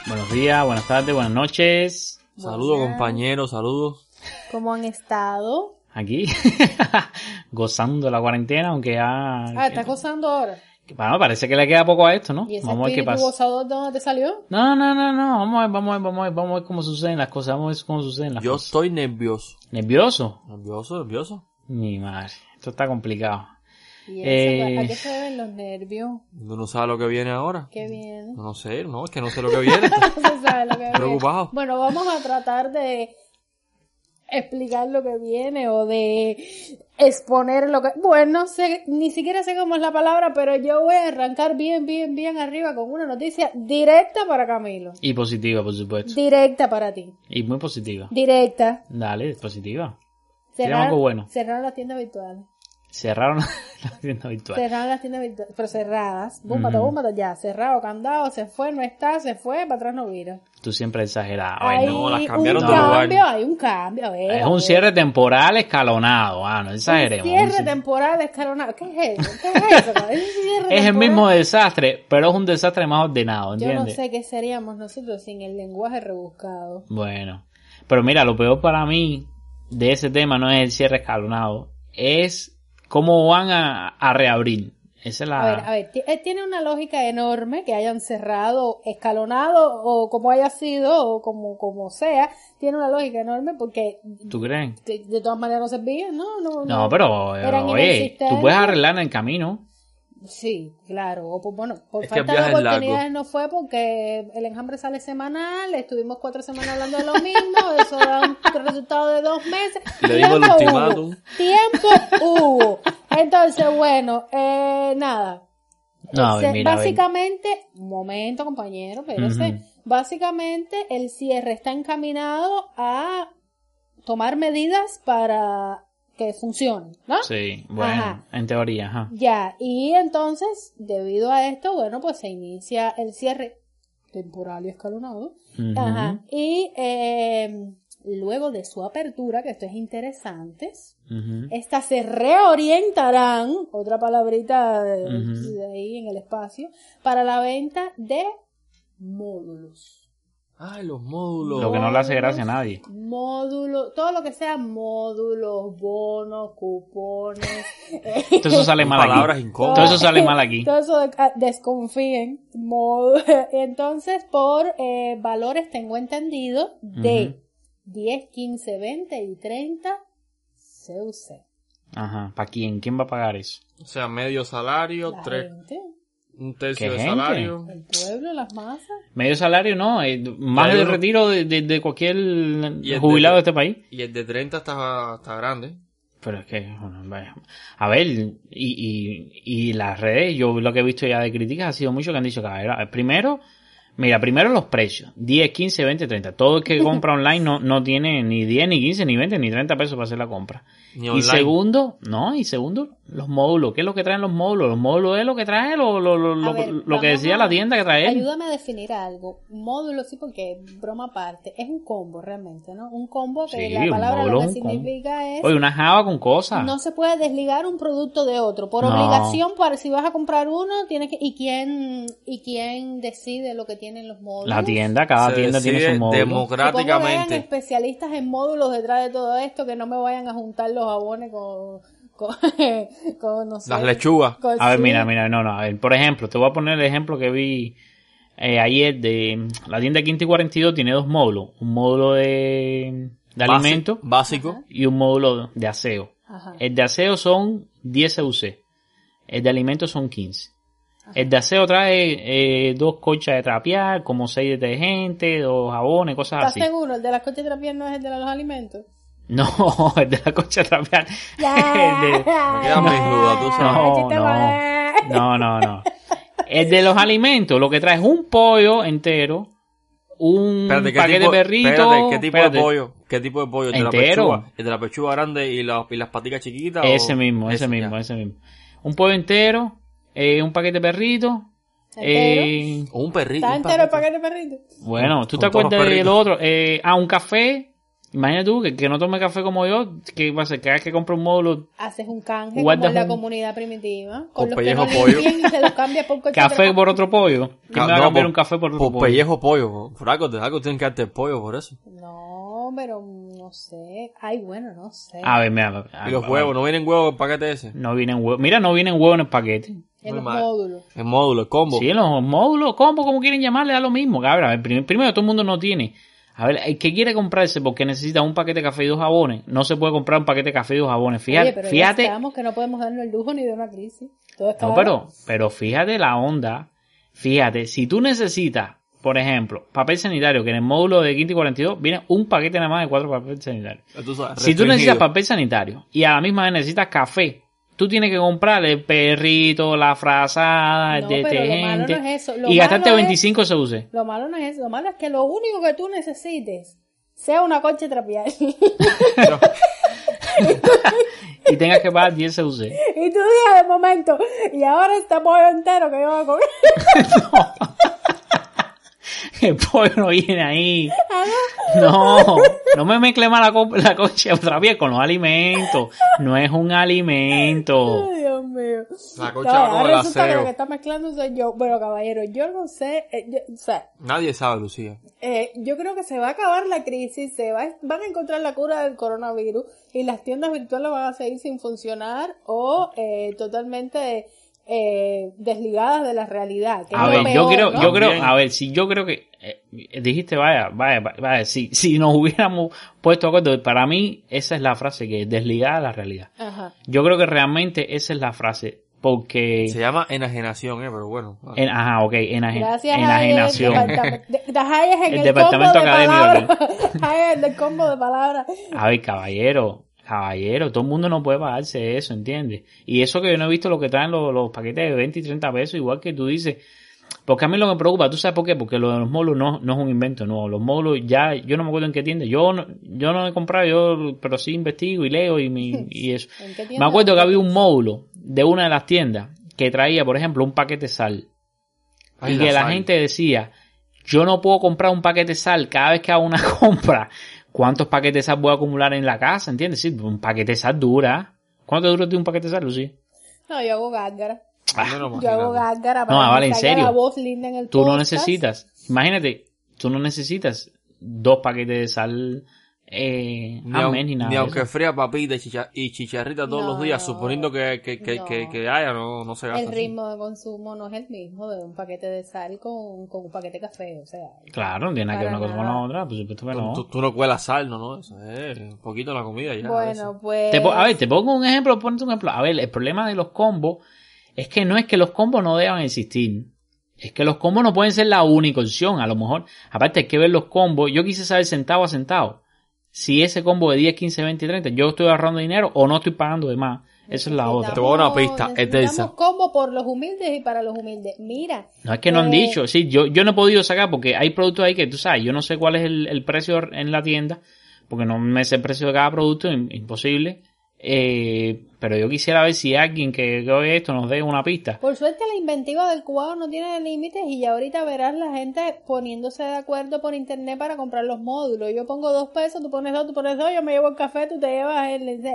Buenos días, buenas tardes, buenas noches. Saludos compañeros, saludos. ¿Cómo han estado? Aquí, gozando la cuarentena, aunque ya... Ah, ¿estás gozando ahora? Bueno, parece que le queda poco a esto, ¿no? ¿Y ese Vamos a ver qué pasa. gozador de dónde te salió? No, no, no, no, vamos a ver, vamos a ver, vamos a ver, vamos a ver cómo suceden las cosas, vamos a ver cómo suceden las Yo cosas. estoy nervioso. ¿Nervioso? Nervioso, nervioso. Mi madre, esto está complicado. ¿Y Eh, eso, ¿A qué se deben los nervios? Uno no sabe lo que viene ahora. Qué bien. No sé, no, es que no sé lo que viene. No se sabe lo que viene. Preocupado. Bueno, vamos a tratar de explicar lo que viene o de exponer lo que... Bueno, no sé, ni siquiera sé cómo es la palabra, pero yo voy a arrancar bien, bien, bien arriba con una noticia directa para Camilo. Y positiva, por supuesto. Directa para ti. Y muy positiva. Directa. Dale, positiva. Algo bueno. cerraron las tiendas virtuales. Cerraron la tienda virtual. Cerraron las tiendas virtuales, pero cerradas. Búmbato, Ujú. búmbato, ya. Cerrado, candado, se fue, no está, se fue, para atrás no vira. Tú siempre exagerado. Hay Ay, no, las un cambiaron de lugar. cambio, hay un cambio. Ver, Es un cierre temporal escalonado. Ah, no Un exageremos. cierre Un cierre- temporal escalonado. ¿Qué es eso? ¿Qué es eso? Es un Es el mismo desastre, pero es un desastre más ordenado, Yo no ¿entiendes? sé qué seríamos nosotros sin el lenguaje rebuscado. Bueno, pero mira, lo peor para mí de ese tema no es el cierre escalonado, es cómo van a, a reabrir. Esa es la... A ver, a ver, eh, tiene una lógica enorme que hayan cerrado, escalonado o como haya sido o como, como sea, tiene una lógica enorme porque ¿Tú crees? de, de todas maneras no servían, ¿no? No, No, pero, eh, Eran oye, tú puedes arreglar en el camino. Sí, claro. O, pues, bueno, por Es falta de oportunidades no fue porque el enjambre sale semanal, estuvimos cuatro semanas hablando de lo mismo, eso da un resultado de dos meses. Le dimos el Tiempo ultimátum. hubo, Tiempo hubo. Entonces, bueno, eh, nada. No, Se- mira, básicamente, un momento compañero, pero Ujú. básicamente el cierre está encaminado a tomar medidas para que funcione, ¿no? Sí, bueno, Ajá. en teoría, ajá. Ya, y entonces, debido a esto, bueno, pues se inicia el cierre temporal y escalonado. Ajá. Y eh, luego de su apertura, que esto es interesante, estas se reorientarán, otra palabrita de ahí en el espacio, para la venta de módulos. Ay, los módulos. Lo que no le hace gracia a nadie. Módulos, todo lo que sea módulos, bonos, cupones. Todo eso sale mal Palabras aquí. incómodas. Todo eso sale mal aquí. Todo eso de- ah, desconfíen. Módulo. Entonces, por eh, valores tengo entendido de 10, 15, 20 y 30 CUC. Ajá, ¿para quién? ¿Quién va a pagar eso? O sea, medio salario, La tres, gente, un tercio ¿Qué de gente? salario. el pueblo, las masas. Medio salario no, eh, más del retiro de, de- de cualquier jubilado de de- este país. Y el de 30 está, está grande. Pero es que, bueno, vaya. a ver, y, y, y las redes, yo lo que he visto ya de críticas ha sido mucho que han dicho que, a ver, primero, mira, primero los precios, 10, 15, 20, 30. Todo el que compra online no, no tiene ni 10, ni 15, ni 20, ni 30 pesos para hacer la compra. Ni y segundo, no, y segundo, los módulos. ¿Qué es lo que traen los módulos? Los módulos es lo que trae lo, lo, lo, lo, A ver, lo que decía a- la tienda que trae. Ayúdame a definir algo. Módulo, sí, porque broma aparte. Es un combo realmente, ¿no? Un combo que Sí, la palabra módulo lo que combo. significa es. Oye, una java con cosas. No se puede desligar un producto de otro. Por No. obligación, para si vas a comprar uno, tienes que. ¿Y quién, y quién decide lo que tienen los módulos? La tienda, cada Se tienda tiene su módulo. democráticamente. Supongo que especialistas en módulos detrás de todo esto, que no me vayan a juntar los jabones con. con, con, no sé, Las lechugas. con- A ver, sí. mira, mira, no, no, a ver, por ejemplo, te voy a poner el ejemplo que vi eh, ayer de la tienda Quinta y 42 tiene dos módulos, un módulo de, de alimentos Básico. y un módulo de aseo. Ajá. El de aseo son 10 CUC. El de alimentos son 15. El de aseo trae eh, dos cochas de trapear, como seis detergentes, dos jabones, cosas ¿Estás así. seguro? ¿El de las coches de trapié no es el de los alimentos? No, el de la. Ya. El de- Me quedan mis dudas, tú sabes. No, no. No, no, no. El de los alimentos, lo que trae es un pollo entero, un Espérate, ¿qué paquete tipo, de perrito. espérate, ¿qué tipo espérate. de pollo? ¿Qué tipo de pollo? ¿El de la Entero. pechuga? ¿El de la pechuga grande y, la- y las paticas chiquitas? o- Ese mismo, ese mismo, ya. ese mismo. Un pollo entero, eh, un paquete de perrito. eh, O un perrito. ¿Está entero el paquete de perrito? bueno, ¿tú te Con acuerdas de perritos. lo otro? Eh, ah, un café. Imagínate tú que, que no tome café como yo, que va a ser cada vez que compre un módulo Haces un canje como en la un- comunidad primitiva. con los que pellejo no pollo. y se los cambia por café de por otro pollo. ¿Quién me va a No, cambiar por- un café por otro Por pollo? pellejo pollo. Fraco, te algo tienen que darte el pollo por eso. No, pero no sé. Ay, bueno, no sé. A ver, mira. a- Y los a- huevos, ¿no vienen huevos en el paquete ese? No vienen huevos. Mira, no vienen huevos en el paquete. en los módulos. El módulo, el combo. Sí, en los módulos, combo, como quieren llamarle, da lo mismo. Cabrón, primero, todo el mundo no tiene. A ver, el que quiere comprarse porque necesita un paquete de café y dos jabones, no se puede comprar un paquete de café y dos jabones. Fíjate, Oye, pero ya fíjate, estamos que no podemos darnos el lujo ni de una crisis. Todo está no, pero, pero fíjate la onda. Fíjate, si tú necesitas, por ejemplo, papel sanitario, que en el módulo de quinto y 42 viene un paquete nada más de cuatro papel sanitario. Tú sabes, Si tú necesitas papel sanitario y a la misma vez necesitas café, tú tienes que comprar el perrito, la frazada, el No, pero lo malo detergente no es eso. Lo y gastarte malo es- 25 SUC. Lo malo no es eso. Lo malo es que lo único que tú necesites sea una coche trapear. y tengas que pagar 10 CUC. y tú digas de momento, y ahora este pollo entero que yo voy a comer. El no viene ahí. Ah, No, no me mezcle más la, co- la coche otra vez con los alimentos. No es un alimento. Ay, Dios mío. La No, cocha va con ahora el resulta que lo que está mezclando soy yo. Bueno, caballero, yo no sé, eh, yo- o sea, Nadie sabe, Lucía. eh, yo creo que se va a acabar la crisis, se va, van a encontrar la cura del coronavirus y las tiendas virtuales van a seguir sin funcionar o eh, totalmente eh, desligadas de la realidad. que A ver, yo creo, ¿no? yo creo, a ver, si yo creo que eh, dijiste, vaya, vaya, vaya, si, si nos hubiéramos puesto acuerdo, para mí esa es la frase que es desligada de la realidad. Ajá. Yo creo que realmente esa es la frase, porque, Se llama enajenación, ¿eh? Pero bueno. en, ajá, ok, enajen- Gracias enajenación. a en El el, departamento académico. Hayes del combo de palabras. A ver, caballero, caballero, todo el mundo no puede pagarse eso, ¿entiendes? Y eso que yo no he visto lo que traen los, los paquetes de 20 y 30 pesos, igual que tú dices. Porque a mí lo que me preocupa, ¿tú sabes por qué? Porque lo de los módulos no, no es un invento, no. Los módulos ya, yo no me acuerdo en qué tienda. Yo no, yo no he comprado, yo, pero sí investigo y leo y, me- y eso. ¿En qué tienda? Me acuerdo que había un módulo de una de las tiendas que traía, por ejemplo, un paquete de sal. Ay, y la que la gente decía, yo no puedo comprar un paquete de sal cada vez que hago una compra. ¿Cuántos paquetes de sal voy a acumular en la casa? ¿Entiendes? Sí, un paquete de sal dura. ¿Cuánto dura un paquete de sal, Lucía? No, yo hago gárgara. Menos Yo hago gárgara No, para vale, que en serio. la voz linda en el Tú no podcast. necesitas, imagínate, tú no necesitas dos paquetes de sal eh, Ni, au- nada. ni aunque eso. fría papita y, chicha- y chicharrita todos No, los días, suponiendo que, que, que, no. que, que haya, no, no se gasta. El así. ritmo de consumo no es el mismo de un paquete de sal con, con un paquete de café, o sea. Claro, no tiene nada que ver una cosa con la otra, por supuesto que Tú, no. tú, tú no cuelas sal, no, no, eso es un poquito la comida ya. a. Bueno, pues... Te a ver, te pongo un ejemplo, ponte un ejemplo. A ver, el problema de los combos es que no es que los combos no deban existir. Es que los combos no pueden ser la única opción, a lo mejor. Aparte hay que ver los combos. Yo quise saber centavo a centavo. Si ese combo de 10, 15, 20, 30, yo estoy ahorrando dinero o no estoy pagando de más. Esa es la otra. Te voy a dar una pista, combo por los humildes y para los humildes. Mira. No es que no han eh, dicho, sí, yo, yo no he podido sacar porque hay productos ahí que tú sabes, yo no sé cuál es el, el precio en la tienda, porque no me sé el precio de cada producto, im- imposible. Eh, pero yo quisiera ver si alguien que, que oye esto nos dé una pista. Por suerte la inventiva del cubano no tiene límites y ya ahorita verás la gente poniéndose de acuerdo por internet para comprar los módulos. Yo pongo dos pesos, tú pones dos, tú pones dos, yo me llevo el café, tú te llevas el... el-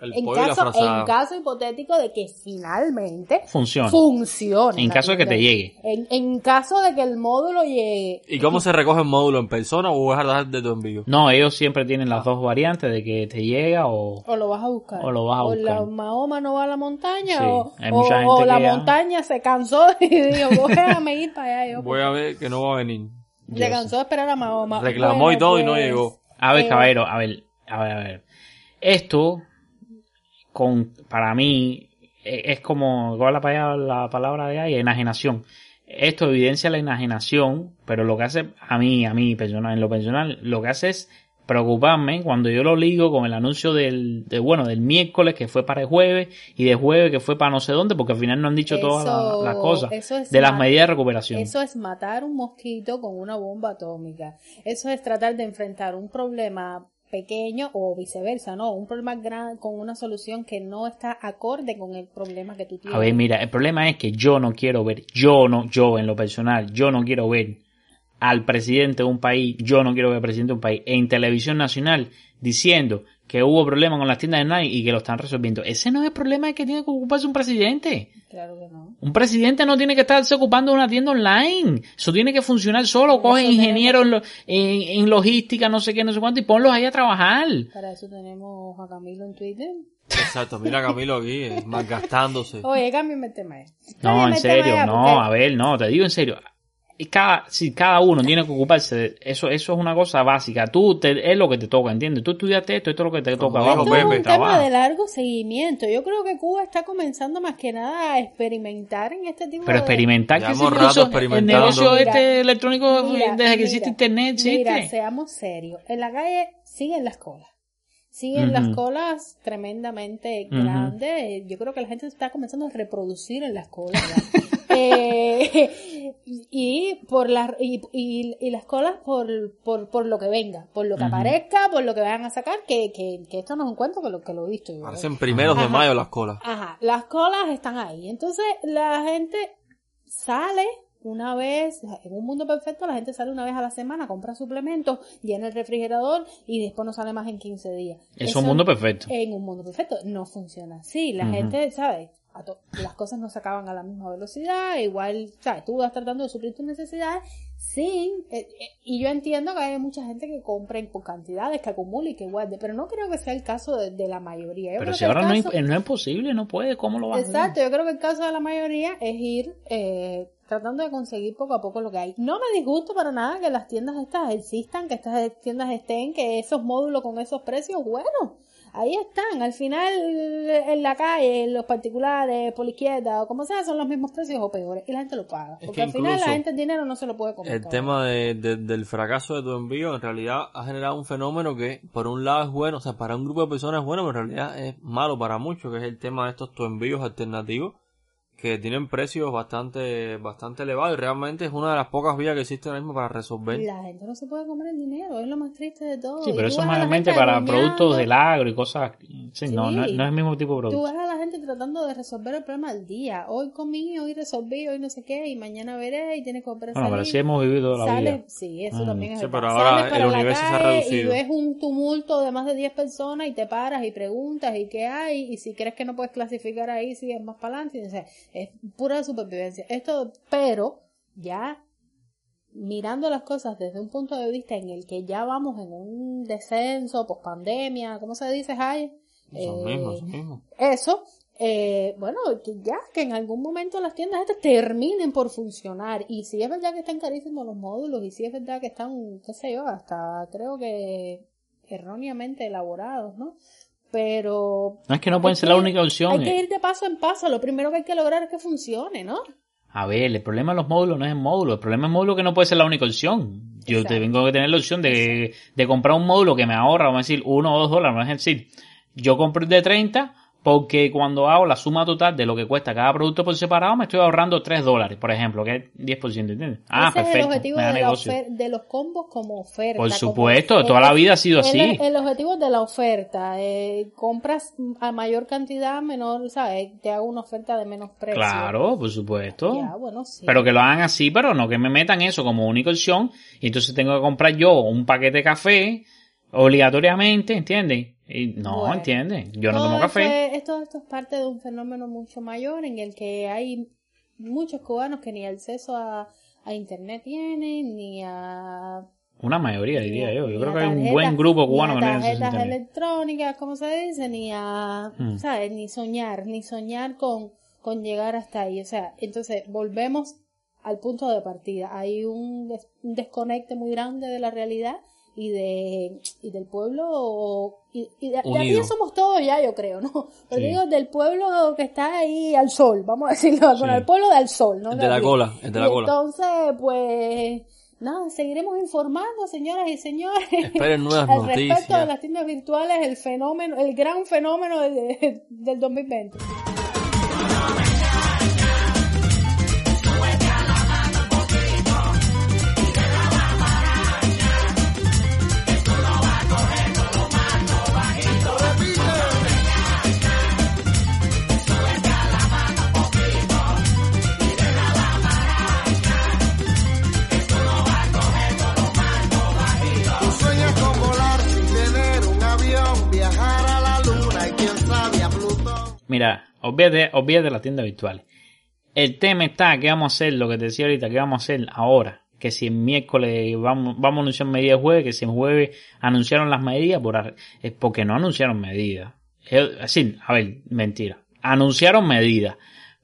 El en, pollo y la caso, en caso hipotético de que finalmente Funciona. funcione. En caso de que te llegue. En, en caso de que el módulo llegue. ¿Y cómo se recoge el módulo? ¿En persona o vas a dar de tu envío? No, ellos siempre tienen las dos variantes de que te llega o... O lo vas a buscar. O lo vas a O la buscar. Mahoma no va a la montaña. Sí, o hay o- mucha o gente la que ya- montaña se cansó y dijo, déjame ir para allá. Yo, Voy a ver que no va a venir. Se cansó de esperar a Mahoma. Reclamó Bueno, y todo y no pues, llegó. A ver, eh, caballero, a ver, a ver, a ver. Esto, con, para mí, eh, es como, ¿cuál es la palabra, la palabra de ahí? Enajenación. Esto evidencia la enajenación, pero lo que hace a mí, a mí personal, en lo personal, lo que hace es preocuparme cuando yo lo ligo con el anuncio del, de, bueno, del miércoles que fue para el jueves y de jueves que fue para no sé dónde, porque al final no han dicho todas las las cosas es de las medidas de recuperación. Eso es matar un mosquito con una bomba atómica. Eso es tratar de enfrentar un problema pequeño o viceversa, ¿no? Un problema grande con una solución que no está acorde con el problema que tú tienes. A ver, mira, el problema es que yo no quiero ver, yo no, yo en lo personal, yo no quiero ver al presidente de un país, yo no quiero ver al presidente de un país en televisión nacional diciendo que hubo problemas con las tiendas de Nike y que lo están resolviendo. Ese no es el problema que tiene que ocuparse un presidente. Claro que no. Un presidente no tiene que estarse ocupando de una tienda online. Eso tiene que funcionar solo. Coge ingenieros en, lo- en- en logística, no sé qué, no sé cuánto, y ponlos ahí a trabajar. Para eso tenemos a Camilo en Twitter. Exacto, mira a Camilo aquí, eh, malgastándose. Oye, cámbiame el tema. este. No, en serio, no, porque- a ver, no, te digo en serio. Y cada, si cada uno tiene que ocuparse de eso, eso es una cosa básica. Tú te, es lo que te toca, ¿entiendes? Tú estudiaste esto, esto es lo que te toca. Vamos, Esto es un tema de largo seguimiento. Yo creo que Cuba está comenzando más que nada a experimentar en este tipo Pero de... experimentar, que si el experimentando. negocio Mira, este electrónico Mira, desde que mira, existe internet existe. Mira, seamos serios. En la calle siguen las colas. Siguen las colas tremendamente Ujú. grandes. Yo creo que la gente está comenzando a reproducir en las colas. Eh, y por las y, y- y las colas por, por, por lo que venga, por lo que aparezca, por lo que vayan a sacar, que, que, que esto no es un cuento que lo, que lo he visto yo. Parecen primeros de mayo las colas. Ajá, las colas están ahí. Entonces la gente sale una vez, en un mundo perfecto, la gente sale una vez a la semana, compra suplementos, llena el refrigerador y después no sale más en 15 días. Es un mundo perfecto. En un mundo perfecto no funciona así. La gente, ¿sabes? A las cosas no se acaban a la misma velocidad, igual, ¿sabes? Tú vas tratando de suplir tus necesidades sin, eh, eh, y yo entiendo que hay mucha gente que compra por cantidades, que acumule y que guarde, pero no creo que sea el caso de, de la mayoría. Yo Pero si ahora no, caso- es- no es posible, no puede, ¿cómo lo vas a hacer? Exacto, yo creo que el caso de la mayoría es ir eh, tratando de conseguir poco a poco lo que hay. No me disgusto para nada que las tiendas estas existan, que estas tiendas estén, que esos módulos con esos precios, bueno, ahí están. Al final, en la calle, en los particulares, por la izquierda o como sea, son los mismos precios o peores. Y la gente lo paga. Es Porque que al final la gente el dinero no se lo puede comer. El tema de, de- del fracaso de tu envío en realidad ha generado un fenómeno que por un lado es bueno, o sea, para un grupo de personas es bueno, pero en realidad es malo para muchos, que es el tema de estos tu envíos alternativos que tienen precios bastante bastante elevados y realmente es una de las pocas vías que existe ahora mismo para resolver. La gente no se puede comer el dinero, es lo más triste de todo. Sí, Y pero tú eso es mayormente para productos del agro y cosas. Sí, no, no, Sí. no es el mismo tipo de Tú producto. ves a la gente tratando de resolver el problema al día. Hoy comí, hoy resolví, hoy no sé qué, y mañana veré, y tienes que a Bueno, pero salir. sí hemos vivido la Sales- vida. Sí, eso Mm. también es Sí, pero ahora Sales el para la universo se ha calle reducido. Y ves un tumulto de más de 10 personas y te paras y preguntas y qué hay, y si crees que no puedes clasificar ahí, sigues más para adelante. O sea, es pura supervivencia. Esto, pero ya mirando las cosas desde un punto de vista en el que ya vamos en un descenso, post pandemia, ¿cómo se dice, Jai? Eso Eh, mismo, eso mismo. eso, eh, bueno, que ya que en algún momento las tiendas estas terminen por funcionar. Y si es verdad que están carísimos los módulos, y si es verdad que están, qué sé yo, hasta creo que erróneamente elaborados, ¿no? Pero... No es que no pueden ser la única opción. Hay que eh. ir de paso en paso. Lo primero que hay que lograr es que funcione, ¿no? A ver, el problema de los módulos no es el módulo. El problema es el módulo que no puede ser la única opción. Yo Exacto. tengo que tener la opción de, de comprar un módulo que me ahorra, vamos a decir, uno o dos dólares. Vamos a decir, yo compro el de 30 porque cuando hago la suma total de lo que cuesta cada producto por separado me estoy ahorrando 3 dólares, por ejemplo, que es 10%, ¿entiendes? Ah, Ese es el perfecto. objetivo me da de, la negocio. ofer- de los combos como oferta. Por como- supuesto, el- toda la vida ha sido el- así. El, objetivo de la oferta, eh, compras a mayor cantidad, menor, ¿sabes? Te hago una oferta de menos precio. Claro, por supuesto. Ya, bueno, sí. Pero que lo hagan así, pero no que me metan eso como única opción. Y entonces tengo que comprar yo un paquete de café obligatoriamente, ¿entiendes? Y no, Bueno. ¿entiendes? Yo no Todo tomo esto café. es- esto, esto es parte de un fenómeno mucho mayor en el que hay muchos cubanos que ni acceso a, a internet tienen, ni a Una mayoría, diría yo. Yo creo que hay un buen grupo cubano que no tiene acceso a tarjetas electrónicas, como se dice, ni a, Mm. ¿sabes? Ni soñar, ni soñar con, con llegar hasta ahí. O sea, entonces volvemos al punto de partida. Hay un, des- un desconecte muy grande de la realidad y de y del pueblo y, y de, de aquí somos todos ya yo creo no pero Sí. digo del pueblo que está ahí al sol vamos a decirlo con el pueblo del sol no El de la cola, el de la Y cola. entonces pues nada seguiremos informando señoras y señores. Esperen nuevas al respecto noticias. de las tiendas virtuales el fenómeno el gran fenómeno del, del 2020 Mira, olvídate, olvídate de las tiendas virtuales. El tema está que vamos a hacer, lo que te decía ahorita, que vamos a hacer ahora. Que si el miércoles vamos, vamos a anunciar medidas jueves, que si el jueves anunciaron las medidas, por, es porque no anunciaron medidas. Es decir, a ver, mentira. Anunciaron medidas.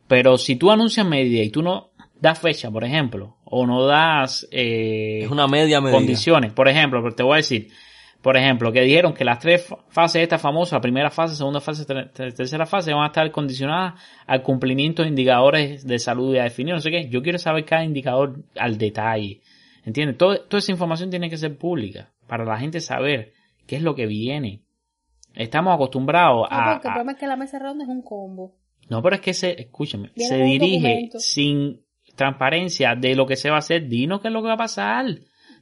Pero si tú anuncias medidas y tú no das fecha, por ejemplo, o no das eh, Es una media medida. condiciones, por ejemplo, pero te voy a decir, por ejemplo, que dijeron que las tres fa- fases estas famosas, la primera fase, segunda fase, ter- ter- tercera fase, van a estar condicionadas al cumplimiento de indicadores de salud ya definidos, no sé qué. Yo quiero saber cada indicador al detalle. ¿Entiendes? Todo- toda esa información tiene que ser pública para la gente saber qué es lo que viene. Estamos acostumbrados No, a, porque el problema es que la mesa redonda es un combo no, pero es que se, escúchame, Viene se dirige documento. sin transparencia de lo que se va a hacer. Dinos qué es lo que va a pasar.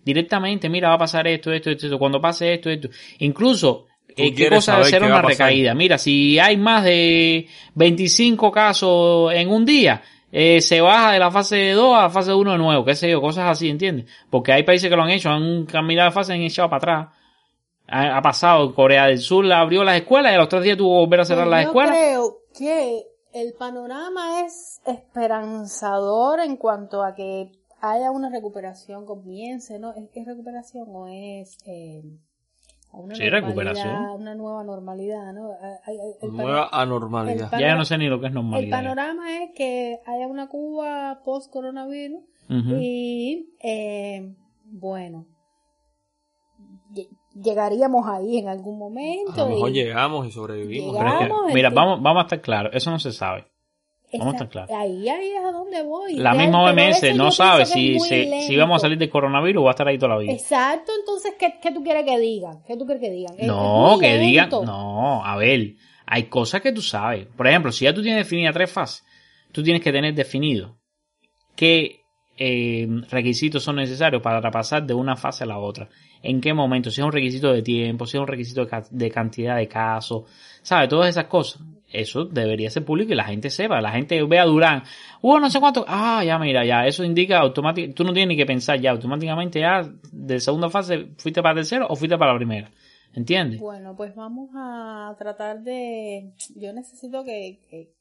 Directamente, mira, va a pasar esto, esto, esto, esto. Cuando pase esto, esto. Incluso, eh, qué cosa de ser una recaída. Mira, si hay más de 25 casos en un día, eh, se baja de la fase 2 a la fase 1 de nuevo, qué sé yo, cosas así, ¿entiendes? Porque hay países que lo han hecho, han cambiado de fase y han echado para atrás. Ha, ha pasado, Corea del Sur abrió las escuelas y a los tres días tuvo que volver a cerrar Pues las yo escuelas. creo que el panorama es esperanzador en cuanto a que haya una recuperación, comience, ¿no? ¿Es, es recuperación o es eh, una Sí, recuperación. Una nueva normalidad, ¿no? Hay- hay- el Nueva anormalidad. el Ya no sé ni lo que es El normalidad. panorama es que haya una Cuba post-coronavirus y, eh, bueno, lle- llegaríamos ahí en algún momento. A lo mejor y- llegamos y sobrevivimos. Pero es que, Vamos, mira, vamos, vamos a estar claros, eso no se sabe. Vamos a estar claros. Ahí, ahí es a donde voy. La misma OMS no sabe si, se- si vamos a salir del coronavirus o va a estar ahí toda la vida. Exacto, entonces, ¿qué, qué tú quieres que digan? ¿Qué tú quieres que digan? No, que digan, no, a ver, hay cosas que tú sabes. Por ejemplo, si ya tú tienes definida tres fases, tú tienes que tener definido qué eh, requisitos son necesarios para pasar de una fase a la otra. En qué momento, si es un requisito de tiempo, si es un requisito de, ca- de cantidad de casos, ¿sabes? Todas esas cosas. Eso debería ser público y la gente sepa. La gente ve a Durán, uh, no sé cuánto, ah, ya mira, ya, eso indica automáticamente, tú no tienes ni que pensar ya, automáticamente ya, de segunda fase, fuiste para tercero o fuiste para la primera. ¿Entiendes? Bueno, pues vamos a tratar de... Yo necesito que, que,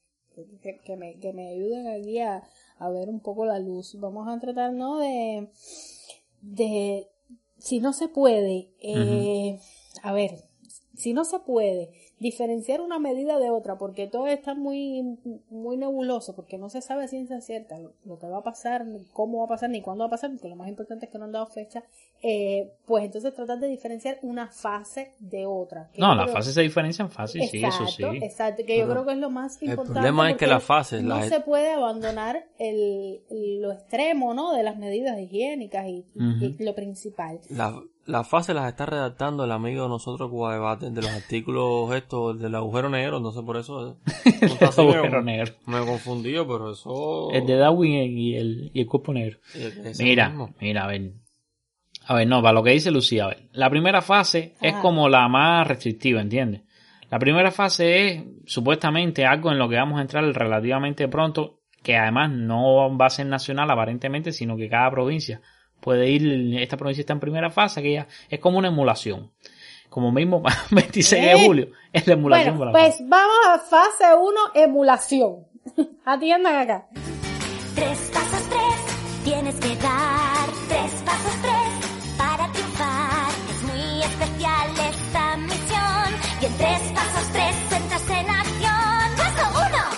que, que me, que me ayuden aquí a, a ver un poco la luz. Vamos a tratar, ¿no? De... de si no se puede, eh, a ver, si no se puede diferenciar una medida de otra, porque todo está muy, muy nebuloso, porque no se sabe ciencia cierta lo, lo que va a pasar, cómo va a pasar, ni cuándo va a pasar, porque lo más importante es que no han dado fecha, eh, pues entonces tratar de diferenciar una fase de otra. No, las fases se diferencian fácil, sí, eso sí. Exacto, exacto, que yo Pero creo que es lo más el importante. problema es que las fases, No las- se puede abandonar el, lo extremo, ¿no? De las medidas higiénicas y, lo principal. La, la fase las está redactando el amigo de nosotros Cuba Debate, de los artículos estos del agujero negro, entonces por eso no está así, agujero me- negro. Me he confundido, pero eso... El de Darwin y el, y el cuerpo negro. Mira, mismo. mira, a ver. A ver, no, para lo que dice Lucía, a ver. La primera fase es como la más restrictiva, ¿entiendes? La primera fase es supuestamente algo en lo que vamos a entrar relativamente pronto, que además no va a ser nacional aparentemente, sino que cada provincia puede ir, esta provincia está en primera fase, que ya es como una emulación. Como mismo 26 de ¿Eh? julio, es la emulación Bueno, para la pues vamos a fase 1, emulación. Atiendan acá. Tres,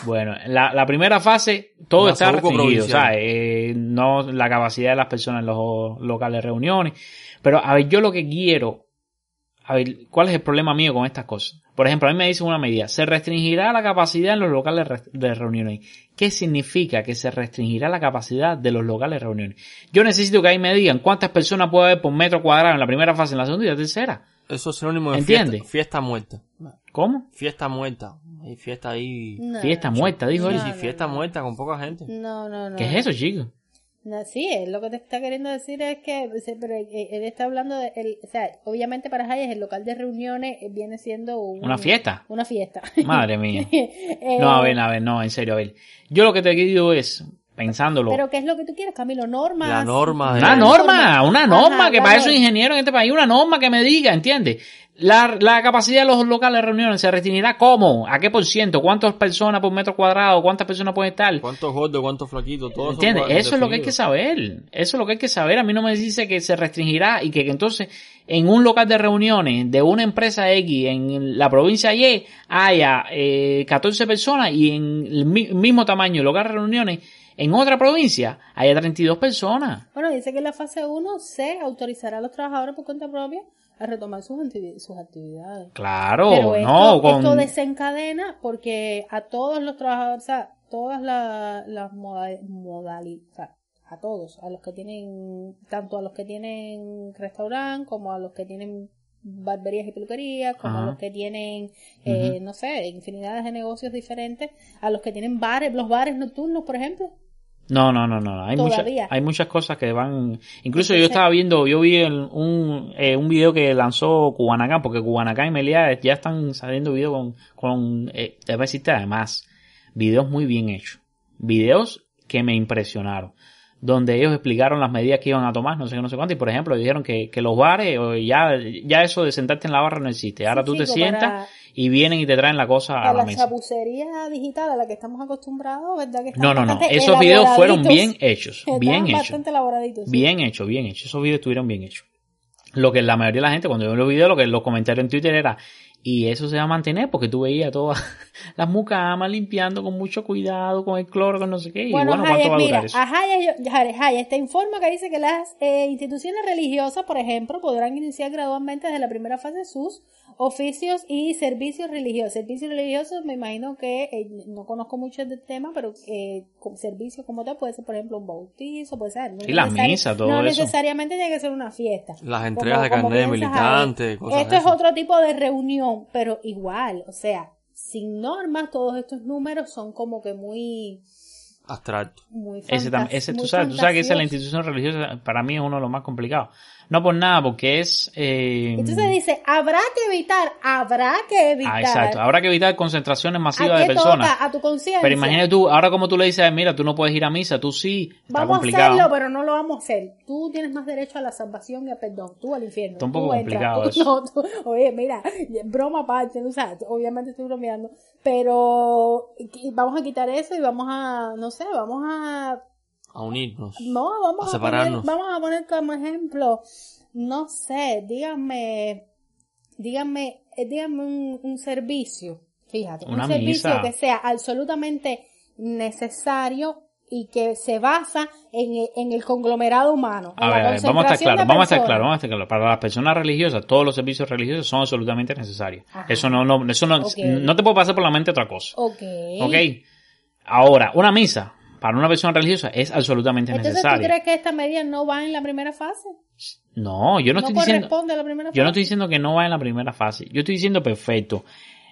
Bueno, la, la primera fase, todo está restringido. ¿sabes? Eh, no la capacidad de las personas en los locales de reuniones. Pero, a ver, yo lo que quiero, a ver, ¿cuál es el problema mío con estas cosas? Por ejemplo, a mí me dicen una medida, se restringirá la capacidad en los locales de reuniones. ¿Qué significa que se restringirá la capacidad de los locales de reuniones? Yo necesito que ahí me digan cuántas personas puede haber por metro cuadrado en la primera fase, en la segunda y la tercera. Eso es sinónimo de ¿Entiende? fiesta, fiesta muerta. ¿Cómo? Fiesta muerta. Hay fiesta ahí. No. Fiesta muerta, dijo él. sí, fiesta muerta con poca gente. No, no, no. ¿Qué es eso, chico? No, sí, él lo que te está queriendo decir es que, pero él está hablando de, el, o sea, obviamente para Hayes el local de reuniones eh, viene siendo un- ¿Una fiesta? Una fiesta. Madre mía. Eh, No, a ver, a ver, no, en serio, a ver. Yo lo que te digo es, pensándolo, Pero ¿qué es lo que tú quieres, Camilo? Normas. La norma de- Una norma, una norma, Ajá, que la para eso ingeniero en este país, una norma que me diga, ¿entiendes? La, la capacidad de los locales de reuniones se restringirá cómo, a qué por ciento, cuántas personas por metro cuadrado, cuántas personas pueden estar. ¿Cuántos gordos, cuántos flaquitos? Todo eso ¿Entiendes? Eso es lo que hay que saber. Eso es lo que hay que saber. A mí no me dice que se restringirá y que, que entonces en un local de reuniones de una empresa X en la provincia Y haya eh, 14 personas y en el mi- mismo tamaño local de reuniones en otra provincia haya 32 personas. Bueno, dice que en la fase 1 se autorizará a los trabajadores por cuenta propia a retomar sus, sus actividades. Claro, Pero esto, no, con... esto desencadena porque a todos los trabajadores, o sea, todas la- las moda- modalidades, o sea, a todos, a los que tienen, tanto a los que tienen restaurante como a los que tienen barberías y peluquerías, como a los que tienen, eh, no sé, infinidades de negocios diferentes, a los que tienen bares, los bares nocturnos, por ejemplo. No, no, no, no. Hay, muchas hay muchas cosas que van. Incluso yo estaba viendo, yo vi el- un, eh, un video que lanzó Cubanacán, porque Cubanacán y Meliá ya están saliendo videos con, con eh, además, videos muy bien hechos. Videos que me impresionaron. Donde ellos explicaron las medidas que iban a tomar, no sé qué, no sé cuánto, y por ejemplo dijeron que, que los bares, o ya, ya eso de sentarte en la barra no existe. Ahora Sí, tú te sientas y vienen y te traen la cosa a la la mesa. chapucería digital a la que estamos acostumbrados, ¿verdad? Que No, no, no. Esos videos fueron bien hechos. Bien hechos. sí. Bien hecho, bien hecho. Esos videos estuvieron bien hechos. Lo que la mayoría de la gente, cuando vio los videos, lo que los comentarios en Twitter era, y eso se va a mantener porque tú veías todas las mucamas limpiando con mucho cuidado, con el cloro, con no sé qué. Y bueno, Bueno, ¿cuánto Hayes, va a mira, durar eso? a Hayes, yo- Hayes, Hayes te informa que dice que las eh, instituciones religiosas, por ejemplo, podrán iniciar gradualmente desde la primera fase sus oficios y servicios religiosos. Servicios religiosos, me imagino que eh, no conozco mucho del tema, pero eh, con servicio como tal puede ser, por ejemplo, un bautizo, puede ser. No Sí, la necesari- misa, todo No eso. necesariamente tiene que ser una fiesta. Las entregas de Como- carnet de ahí. militante, cosas Esto es otro tipo de reunión, pero igual, o sea, sin normas, todos estos números son como que muy, Abstracto. muy Ese, ese, tú muy sabes, tú sabes que esa es la institución religiosa, para mí es uno de los más complicados. No por nada, porque es... eh, Entonces dice, habrá que evitar, habrá que evitar. ah, exacto. Habrá que evitar concentraciones ¿A masivas qué de personas. toca? A tu conciencia. Pero imagínate tú, ahora como tú le dices, mira, tú no puedes ir a misa, tú sí, está Vamos a complicado. hacerlo, pero no lo vamos a hacer. Tú tienes más derecho a la salvación y al perdón. Tú al infierno. Está un poco Tú entras, complicado tú- eso. no, tú- oye, mira, broma aparte, o sea, obviamente estoy bromeando. Pero vamos a quitar eso y vamos a, no sé, vamos a A unirnos. No, vamos A a, separarnos. poner, vamos a poner como ejemplo, no sé, díganme, díganme, eh, díganme un, un servicio, fíjate, Una un servicio que sea absolutamente necesario y que se basa en, el- en el conglomerado humano. A ver, a ver, vamos a estar claros, vamos a estar claros, vamos a estar claros. Para las personas religiosas, todos los servicios religiosos son absolutamente necesarios. Ajá. Eso no, no, eso no, no te puede pasar por la mente otra cosa. Ok. ¿Ok? Ahora, una misa para una persona religiosa es absolutamente Entonces, ¿tú necesaria. crees que esta medida no va en la primera fase? No, yo no, estoy diciendo, a la primera yo no fase. estoy diciendo que no va en la primera fase. Yo estoy diciendo perfecto.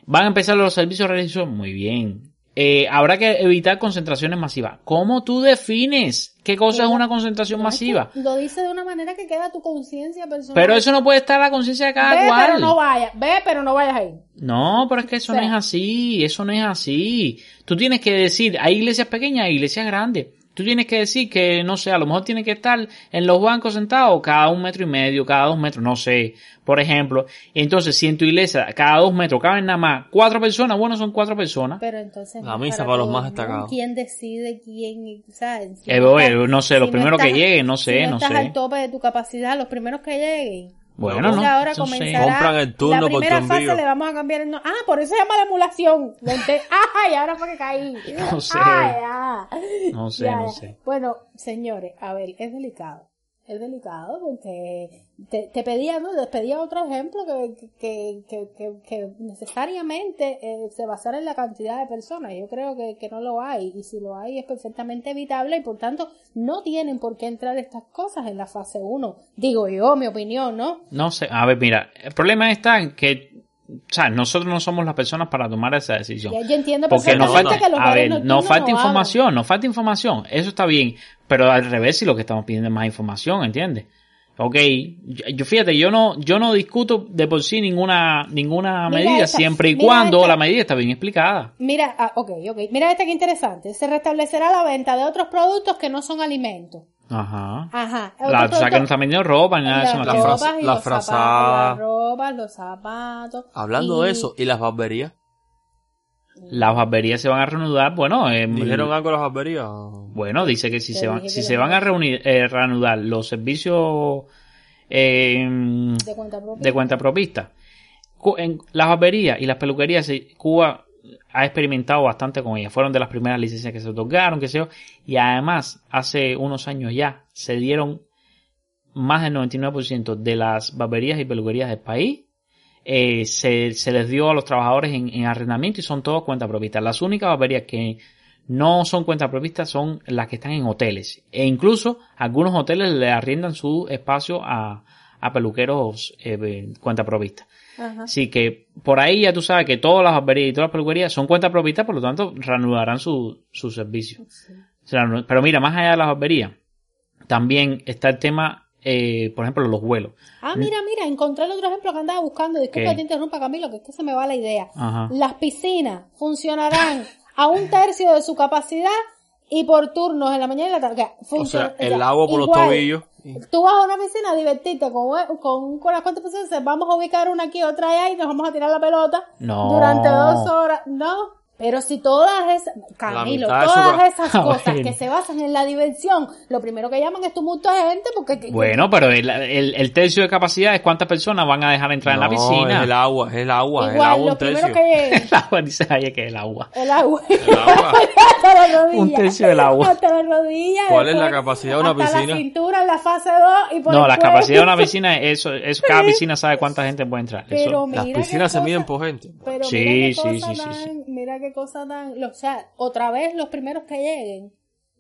Van a empezar los servicios religiosos muy bien. Eh, habrá que evitar concentraciones masivas. ¿Cómo tú defines qué cosa es una concentración masiva? Lo dice de una manera que queda tu conciencia personal. Pero eso no puede estar la conciencia de cada Ve, cual. pero no vayas. Ve, pero no vayas ahí. No, pero es que eso O sea- no es así, eso no es así. Tú tienes que decir, hay iglesias pequeñas, hay iglesias grandes. Tú tienes que decir que, no sé, a lo mejor tiene que estar en los bancos sentados cada un metro y medio, cada dos metros, no sé. Por ejemplo, entonces si en tu iglesia cada dos metros caben nada más cuatro personas, bueno, son cuatro personas. Pero entonces. La no misa para para los más destacados. ¿Quién decide quién? ¿sabes? Si Eh, no no sé, los si primeros que estás- lleguen, no sé, si no estás sé. al tope de tu capacidad, los primeros que lleguen. Bueno, Entonces no, ahora comenzará Compran el turno la por tu primera fase envío. le vamos a cambiar el no- ah por eso se llama la emulación ay ahora fue que caí No sé. Ay, ah. No sé, Ya, no sé. bueno señores a ver es delicado es delicado porque te, te pedía, ¿no? Les pedía otro ejemplo que, que, que, que, que necesariamente eh, se basara en la cantidad de personas. Yo creo que, que no lo hay y si lo hay es perfectamente evitable y por tanto no tienen por qué entrar estas cosas en la fase 1. Digo yo, mi opinión, ¿no? No sé, a ver, mira, el problema está en que o sea, nosotros no somos las personas para tomar esa decisión. Ya, yo entiendo Porque nos falta, que los a ver, nos falta no información, nos falta información, eso está bien, pero al revés si lo que estamos pidiendo es más información, ¿entiendes? Ok, yo, yo fíjate, yo no, yo no discuto de por sí ninguna, ninguna Mira medida, esta, siempre y cuando esta. la medida está bien explicada. Mira, ah, ok, ok. Mira este que interesante. Se restablecerá la venta de otros productos que no son alimentos. Ajá. Ajá. La, o sea que no están vendiendo ropa ni nada de eso. las en la ropas tienda. y la los zapatos, frazada. las ropas, los zapatos. Hablando y- de eso, ¿y las barberías? Las barberías se van a reanudar, bueno, eh, ¿Dijeron algo las barberías? Bueno, dice que si se van, si se van a reunir, eh, reanudar los servicios eh, De cuenta propia. de cuenta propista, cu- en las barberías y las peluquerías, Cuba ha experimentado bastante con ellas. Fueron de las primeras licencias que se otorgaron, que sé yo, y además hace unos años ya se dieron más del 99% de las barberías y peluquerías del país eh, se, se les dio a los trabajadores en, en arrendamiento y son todos cuentas propistas. Las únicas barberías que no son cuentas propistas son las que están en hoteles. E incluso algunos hoteles le arriendan su espacio a, a peluqueros eh, cuenta propistas. Ajá. Así que por ahí ya tú sabes que todas las barberías y todas las peluquerías son cuentas propistas, por lo tanto reanudarán su, su servicio. Pero mira, más allá de las barberías, también está el tema, eh, por ejemplo, los vuelos. Ah, mira, mira, encontré el otro ejemplo que andaba buscando. Disculpa ¿Qué? que te interrumpa, Camilo, que es que se me va la idea. Ajá. Las piscinas funcionarán a un tercio de su capacidad y por turnos en la mañana y la tarde. O sea, el agua por los tobillos. Tú vas a una piscina a divertirte con, con, con las cuantas personas, vamos a ubicar una aquí, otra allá y nos vamos a tirar la pelota No. durante dos horas. No. Pero si todas esas, Camilo, todas ca- esas Ah, cosas bueno. que se basan en la diversión, lo primero que llaman es tumulto de gente porque... que- Bueno, pero el, el, el tercio de capacidad es cuántas personas van a dejar entrar en la No, piscina. es el agua, es el agua, es el Igual, agua lo un tercio. que el agua, dice ahí que el agua. el agua. agua. hasta la rodilla. Un tercio del agua. Hasta la rodilla. ¿Cuál es la después capacidad de una hasta piscina? la cintura en la fase 2 y por No, la después- capacidad de una piscina, eso, eso cada piscina sabe cuánta gente puede entrar. Eso- Pero Las mira piscinas qué se miden por gente. Pero Sí, mira qué sí, cosa sí, sí, sí. mira qué cosa tan, o sea, otra vez los primeros que lleguen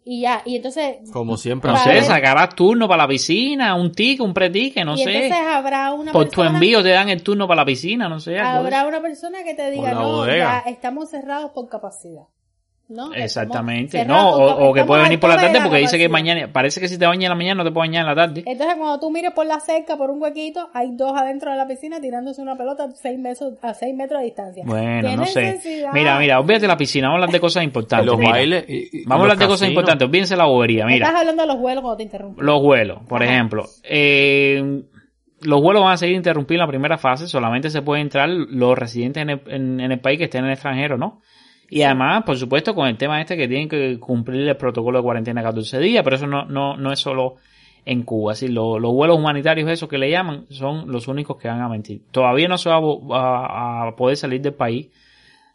y ya, y entonces Como siempre no sé, sacarás turno para la piscina, un ticket, un pre-ticket, no y sé. entonces habrá una Por tu persona envío te dan el turno para la piscina, no sé. habrá una persona que te diga, "No, bodega. ya estamos cerrados por capacidad." Exactamente. No, o, que puedes venir por la tarde de porque dice que mañana, parece que si te bañas en la mañana no te puedes bañar en la tarde. Entonces, cuando tú mires por la cerca, por un huequito, hay dos adentro de la piscina tirándose una pelota a seis metros, a seis metros de distancia. Bueno, ¿Qué no sé. Mira, mira, olvídate de la piscina, vamos a hablar de cosas importantes. Los mira. bailes y- y vamos a hablar de cosas importantes, olvídense la bobería, mira. Estás hablando de los vuelos cuando te interrumpo. Los vuelos, por ejemplo. Eh, los vuelos van a seguir interrumpidos en la primera fase. Solamente se pueden entrar los residentes en el, en- en el país que estén en el extranjero, ¿no? Y además, por supuesto, con el tema este que tienen que cumplir el protocolo de cuarentena 14 días, pero eso no, no, no es solo en Cuba. Así, lo- los vuelos humanitarios, esos que le llaman, son los únicos que van a mentir. Todavía no se va a a, a poder salir del país.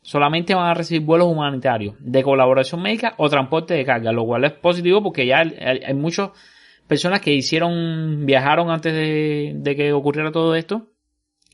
Solamente van a recibir vuelos humanitarios de colaboración médica o transporte de carga, lo cual es positivo porque ya hay, hay- hay muchas personas que hicieron, viajaron antes de, de que ocurriera todo esto,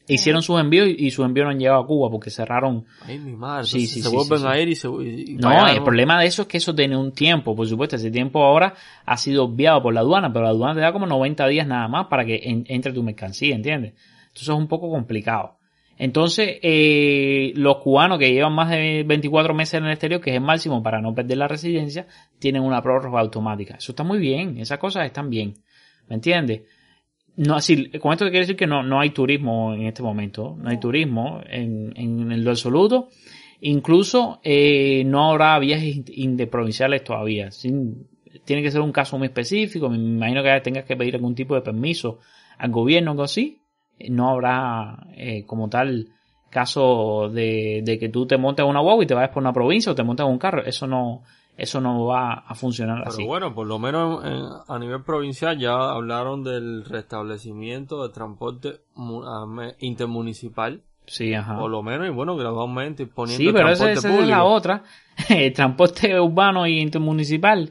hicieron sus envíos y, y sus envíos no han llegado a Cuba porque cerraron. Ay, mi madre. Sí, sí, se sí, vuelven sí, a ir y se. y- No, el problema de eso es que eso tiene un tiempo, por supuesto, ese tiempo ahora ha sido obviado por la aduana, pero la aduana te da como 90 días nada más para que en- entre tu mercancía, ¿entiendes? Entonces es un poco complicado. Entonces, eh, los cubanos que llevan más de 24 meses en el exterior, que es el máximo para no perder la residencia, tienen una prórroga automática. Eso está muy bien, esas cosas están bien. ¿Me entiendes? No, así, con esto quiere decir que no, no hay turismo en este momento, no hay turismo en, en lo absoluto. Incluso eh, no habrá viajes in- interprovinciales todavía. Sin- tiene que ser un caso muy específico. Me imagino que tengas que pedir algún tipo de permiso al gobierno o algo así. No habrá eh, como tal caso de, de que tú te montes en una guagua y te vayas por una provincia o te montes en un carro. Eso no, eso no va a funcionar Pero así. bueno, por lo menos en- a nivel provincial ya hablaron del restablecimiento del transporte intermunicipal. Sí, ajá. Por lo menos, y bueno, gradualmente ir poniendo Sí, el pero esa, transporte esa es público. la otra. El transporte urbano y intermunicipal.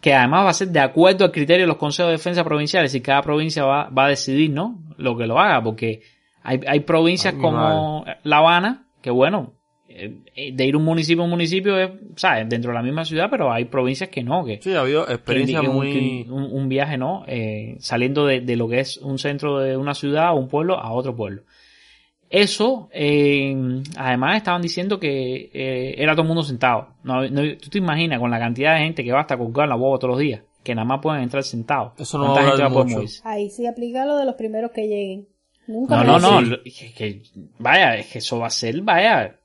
que además va a ser de acuerdo al criterio de los consejos de defensa provinciales y cada provincia va, va a decidir, ¿no? Lo que lo haga, porque hay, hay provincias Ay, como La Habana, que bueno, de ir un municipio a un municipio es, ¿sabes? Dentro de la misma ciudad, pero hay provincias que no, que... Sí, ha habido experiencias que- que un- muy... un, un viaje, ¿no? Eh, saliendo de, de lo que es un centro de una ciudad o un pueblo a otro pueblo. Eso, eh, además estaban diciendo que eh, era todo el mundo sentado. No, no- tú te imaginas con la cantidad de gente que va hasta colgar la boba todos los días, que nada más pueden entrar sentados. Eso no ¿Cuánta va a mucho. Ahí sí aplica lo de los primeros que lleguen. Nunca No, no, no, que, que- vaya, es que eso va a ser, vaya,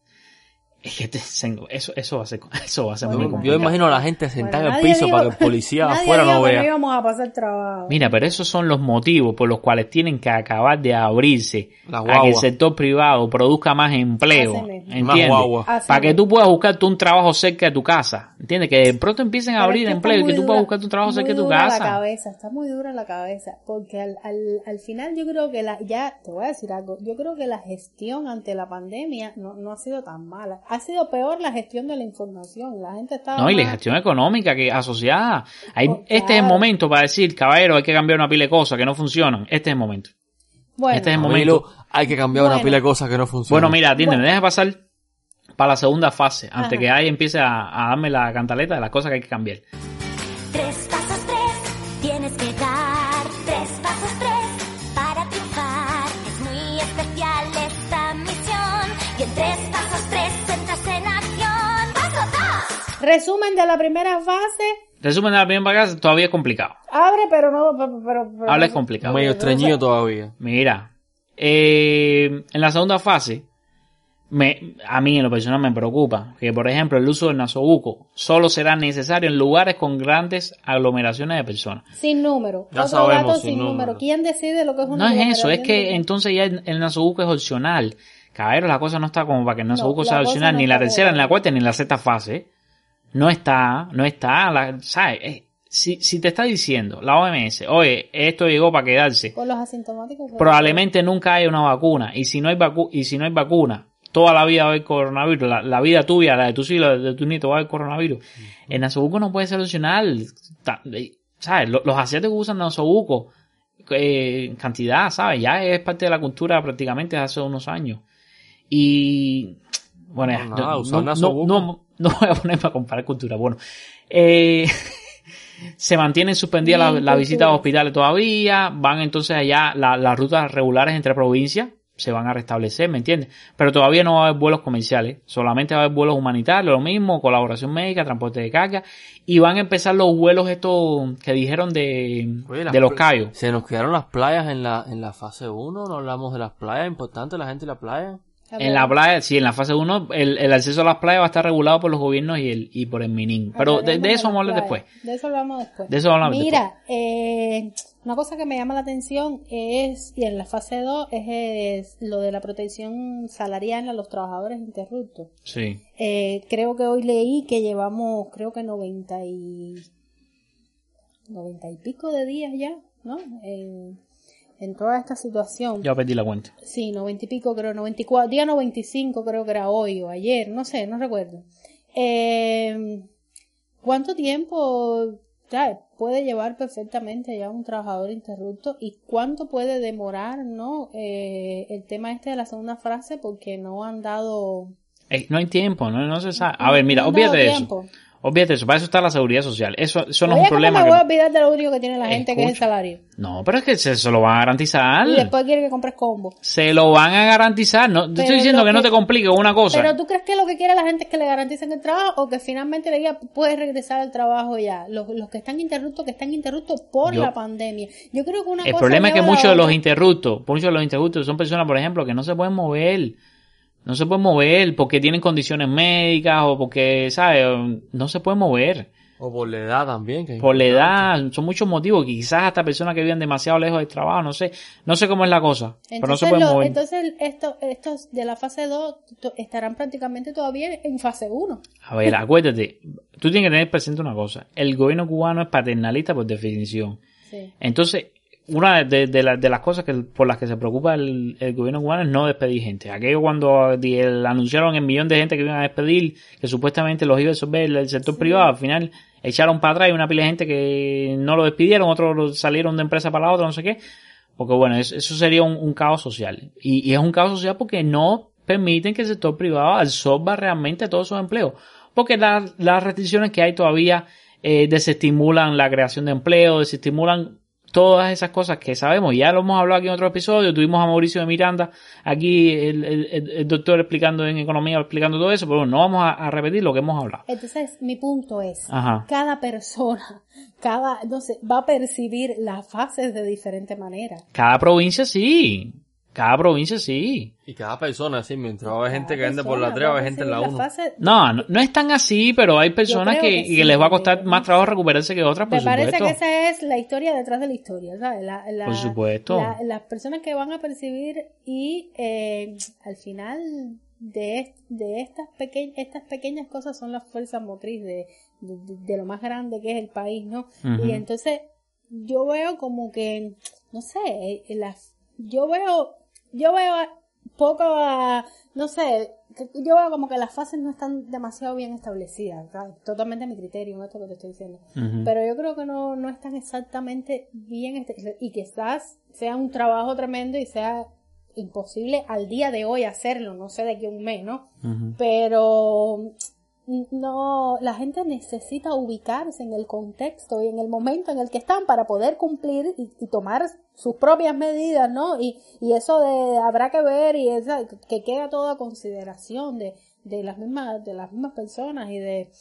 es que te- eso, eso va a ser, eso va a ser muy complicado. yo imagino a la gente sentada en el piso dijo- para que el policía nadie afuera dijo no que vea. no íbamos a pasar trabajo. Mira, pero esos son los motivos por los cuales tienen que acabar de abrirse La a que el sector privado produzca más empleo. Más ¿entiendes? guagua. Así Para que tú puedas buscarte un trabajo cerca de tu casa, ¿entiendes? Que de pronto empiecen a Pero abrir empleo y que tú puedas dura- buscarte un trabajo cerca de tu dura la casa. cabeza, está muy dura la cabeza, porque al, al, al final yo creo que la, ya te voy a decir algo, yo creo que la gestión ante la pandemia no, no ha sido tan mala, ha sido peor la gestión de la información, la gente estaba No, y la gestión económica que asociada. Hay- Oh, Este es el momento para decir, caballero, hay que cambiar una pila de cosas que no funcionan. Este es el momento. bueno, este es el momento. hay que cambiar una pila de cosas que no funcionan. Bueno, mira, atiéndeme, Bueno. deja pasar para la segunda fase, antes Ajá. que ahí empiece a, a darme la cantaleta de las cosas que hay que cambiar. Resumen de la primera fase, Resumen de la primera casa, todavía es complicado. abre pero no, pero, Habla es complicado. Medio estreñido todavía. Mira, eh, en la segunda fase, me, a mí en lo personal me preocupa que, por ejemplo, el uso del nasobuco solo será necesario en lugares con grandes aglomeraciones de personas. sin número, Ya otro sabemos, dato sin sin número. número. ¿Quién decide lo que es una No es eso, es que entonces ya el, el nasobuco es opcional. Caballero, la cosa no está como para que el nasobuco sea opcional, no ni la tercera, ni la cuarta, ni la sexta fase. No está, no está, la, ¿sabes? Eh, Si, si te está diciendo la OMS, oye, esto llegó para quedarse, Con los asintomáticos. probablemente nunca haya una vacuna. Y si no hay vacu y si no hay vacuna, toda la vida va a haber coronavirus. La, la vida tuya, la de tus hijos, la de tu nieto va a haber coronavirus. El nasobuco no puede ser opcional. ¿Sabes? Lo- Los asiáticos usan nasobuco eh, en cantidad, ¿sabes? Ya es parte de la cultura prácticamente desde hace unos años. Y bueno, ya, No, nada, no, usar no, nasobuco. no, no- voy a ponerme a comparar cultura. Bueno, eh, se mantienen suspendidas las la visitas a hospitales todavía, van entonces allá la- las rutas regulares entre provincias, se van a restablecer, ¿me entiendes? Pero todavía no va a haber vuelos comerciales, solamente va a haber vuelos humanitarios, lo mismo, colaboración médica, transporte de carga, y van a empezar los vuelos estos que dijeron de, Oye, de los Cayos. Se nos quedaron las playas en la, en la fase 1, no hablamos de las playas, importante la gente y la playa. En la playa, sí, en la fase 1, el, el acceso a las playas va a estar regulado por los gobiernos y, el, y por el MININ. Pero de, eso vamos a hablar después. De eso hablamos después. De eso hablamos Mira, eh, una cosa que me llama la atención es, y en la fase 2, es, es lo de la protección salarial a los trabajadores interruptos. Sí. Eh, creo que hoy leí que llevamos, creo que 90 y, 90 y pico de días ya, ¿no? En, en toda esta situación. Ya perdí la cuenta. Sí, 90 y pico, creo, 94, día 95 creo que era hoy o ayer, no sé, no recuerdo. Eh, ¿Cuánto tiempo puede llevar perfectamente ya un trabajador interrupto y cuánto puede demorar, no, eh, el tema este de la segunda frase porque no han dado Eh, no hay tiempo, no, no se sabe. A ver, mira, no eso. Olvídate eso. Para eso está la seguridad social. Eso, eso no es un ¿cómo problema. me que- voy a olvidar de lo único que tiene la gente, que es el salario. No, pero es que se, se lo van a garantizar. Y después quiere que compres combo. Se lo van a garantizar. No, te estoy diciendo que, no te complique una cosa. Pero tú crees que lo que quiere la gente es que le garanticen el trabajo o que finalmente le diga puedes regresar al trabajo ya. Los, los que están interruptos, que están interruptos por Yo- la pandemia. Yo creo que una El cosa problema es que muchos de los interruptos, muchos de los interruptos son personas, por ejemplo, que no se pueden mover. No se pueden mover porque tienen condiciones médicas o porque, ¿sabes? No se pueden mover. O por la edad también. Que Por la edad, son muchos motivos. Quizás hasta personas que viven demasiado lejos del trabajo, no sé. No sé cómo es la cosa. pero no se Entonces, pueden lo- mover. entonces esto- estos de la fase 2 to- estarán prácticamente todavía en fase 1. A ver, acuérdate, tú tienes que tener presente una cosa. El gobierno cubano es paternalista por definición. Sí. Entonces, una de, de la- de las cosas que, por las que se preocupa el, el gobierno cubano es no despedir gente. Aquello cuando di- el- anunciaron el millón de gente que iban a despedir, que supuestamente los iba a absorber el sector privado, al final echaron para atrás y una pila de gente que no lo despidieron, otros salieron de empresa para la otra, no sé qué. Porque bueno, es- eso sería un, un caos social. Y, y es un caos social porque no permiten que el sector privado absorba realmente todos esos empleos. Porque la- las restricciones que hay todavía eh, desestimulan la creación de empleo, desestimulan todas esas cosas que sabemos. Ya lo hemos hablado aquí en otro episodio. Tuvimos a Mauricio de Miranda aquí, el, el- el- el doctor explicando en economía, explicando todo eso. Pero bueno, no vamos a, a repetir lo que hemos hablado. Entonces, mi punto es, Ajá. cada persona, cada, no sé, va a percibir las fases de diferente manera. Cada provincia sí. Cada provincia sí. Y cada persona, sí, mientras va a haber gente que vende por la 3, va a haber gente en la 1. No, no, no es tan así, pero hay personas que, que sí, que les va a costar más trabajo recuperarse que otras, por Me parece supuesto. que esa es la historia detrás de la historia, ¿sabes? La, la- Por supuesto. la- las personas que van a percibir y eh, al final de, de estas, peque- estas pequeñas cosas son las fuerzas motrices de, de, de lo más grande que es el país, ¿no? Y entonces yo veo como que, no sé, eh, las, yo veo, yo veo poco a, no sé, yo veo como que las fases no están demasiado bien establecidas, ¿sabes? totalmente mi criterio esto que te estoy diciendo. Pero yo creo que no, no están exactamente bien este- y quizás sea un trabajo tremendo y sea imposible al día de hoy hacerlo, no sé de aquí a un mes, ¿no? Pero no, la gente necesita ubicarse en el contexto y en el momento en el que están para poder cumplir y, tomar sus propias medidas, ¿no? Y, y eso de habrá que ver y esa, que queda toda consideración de, de las mismas, de las mismas personas y de,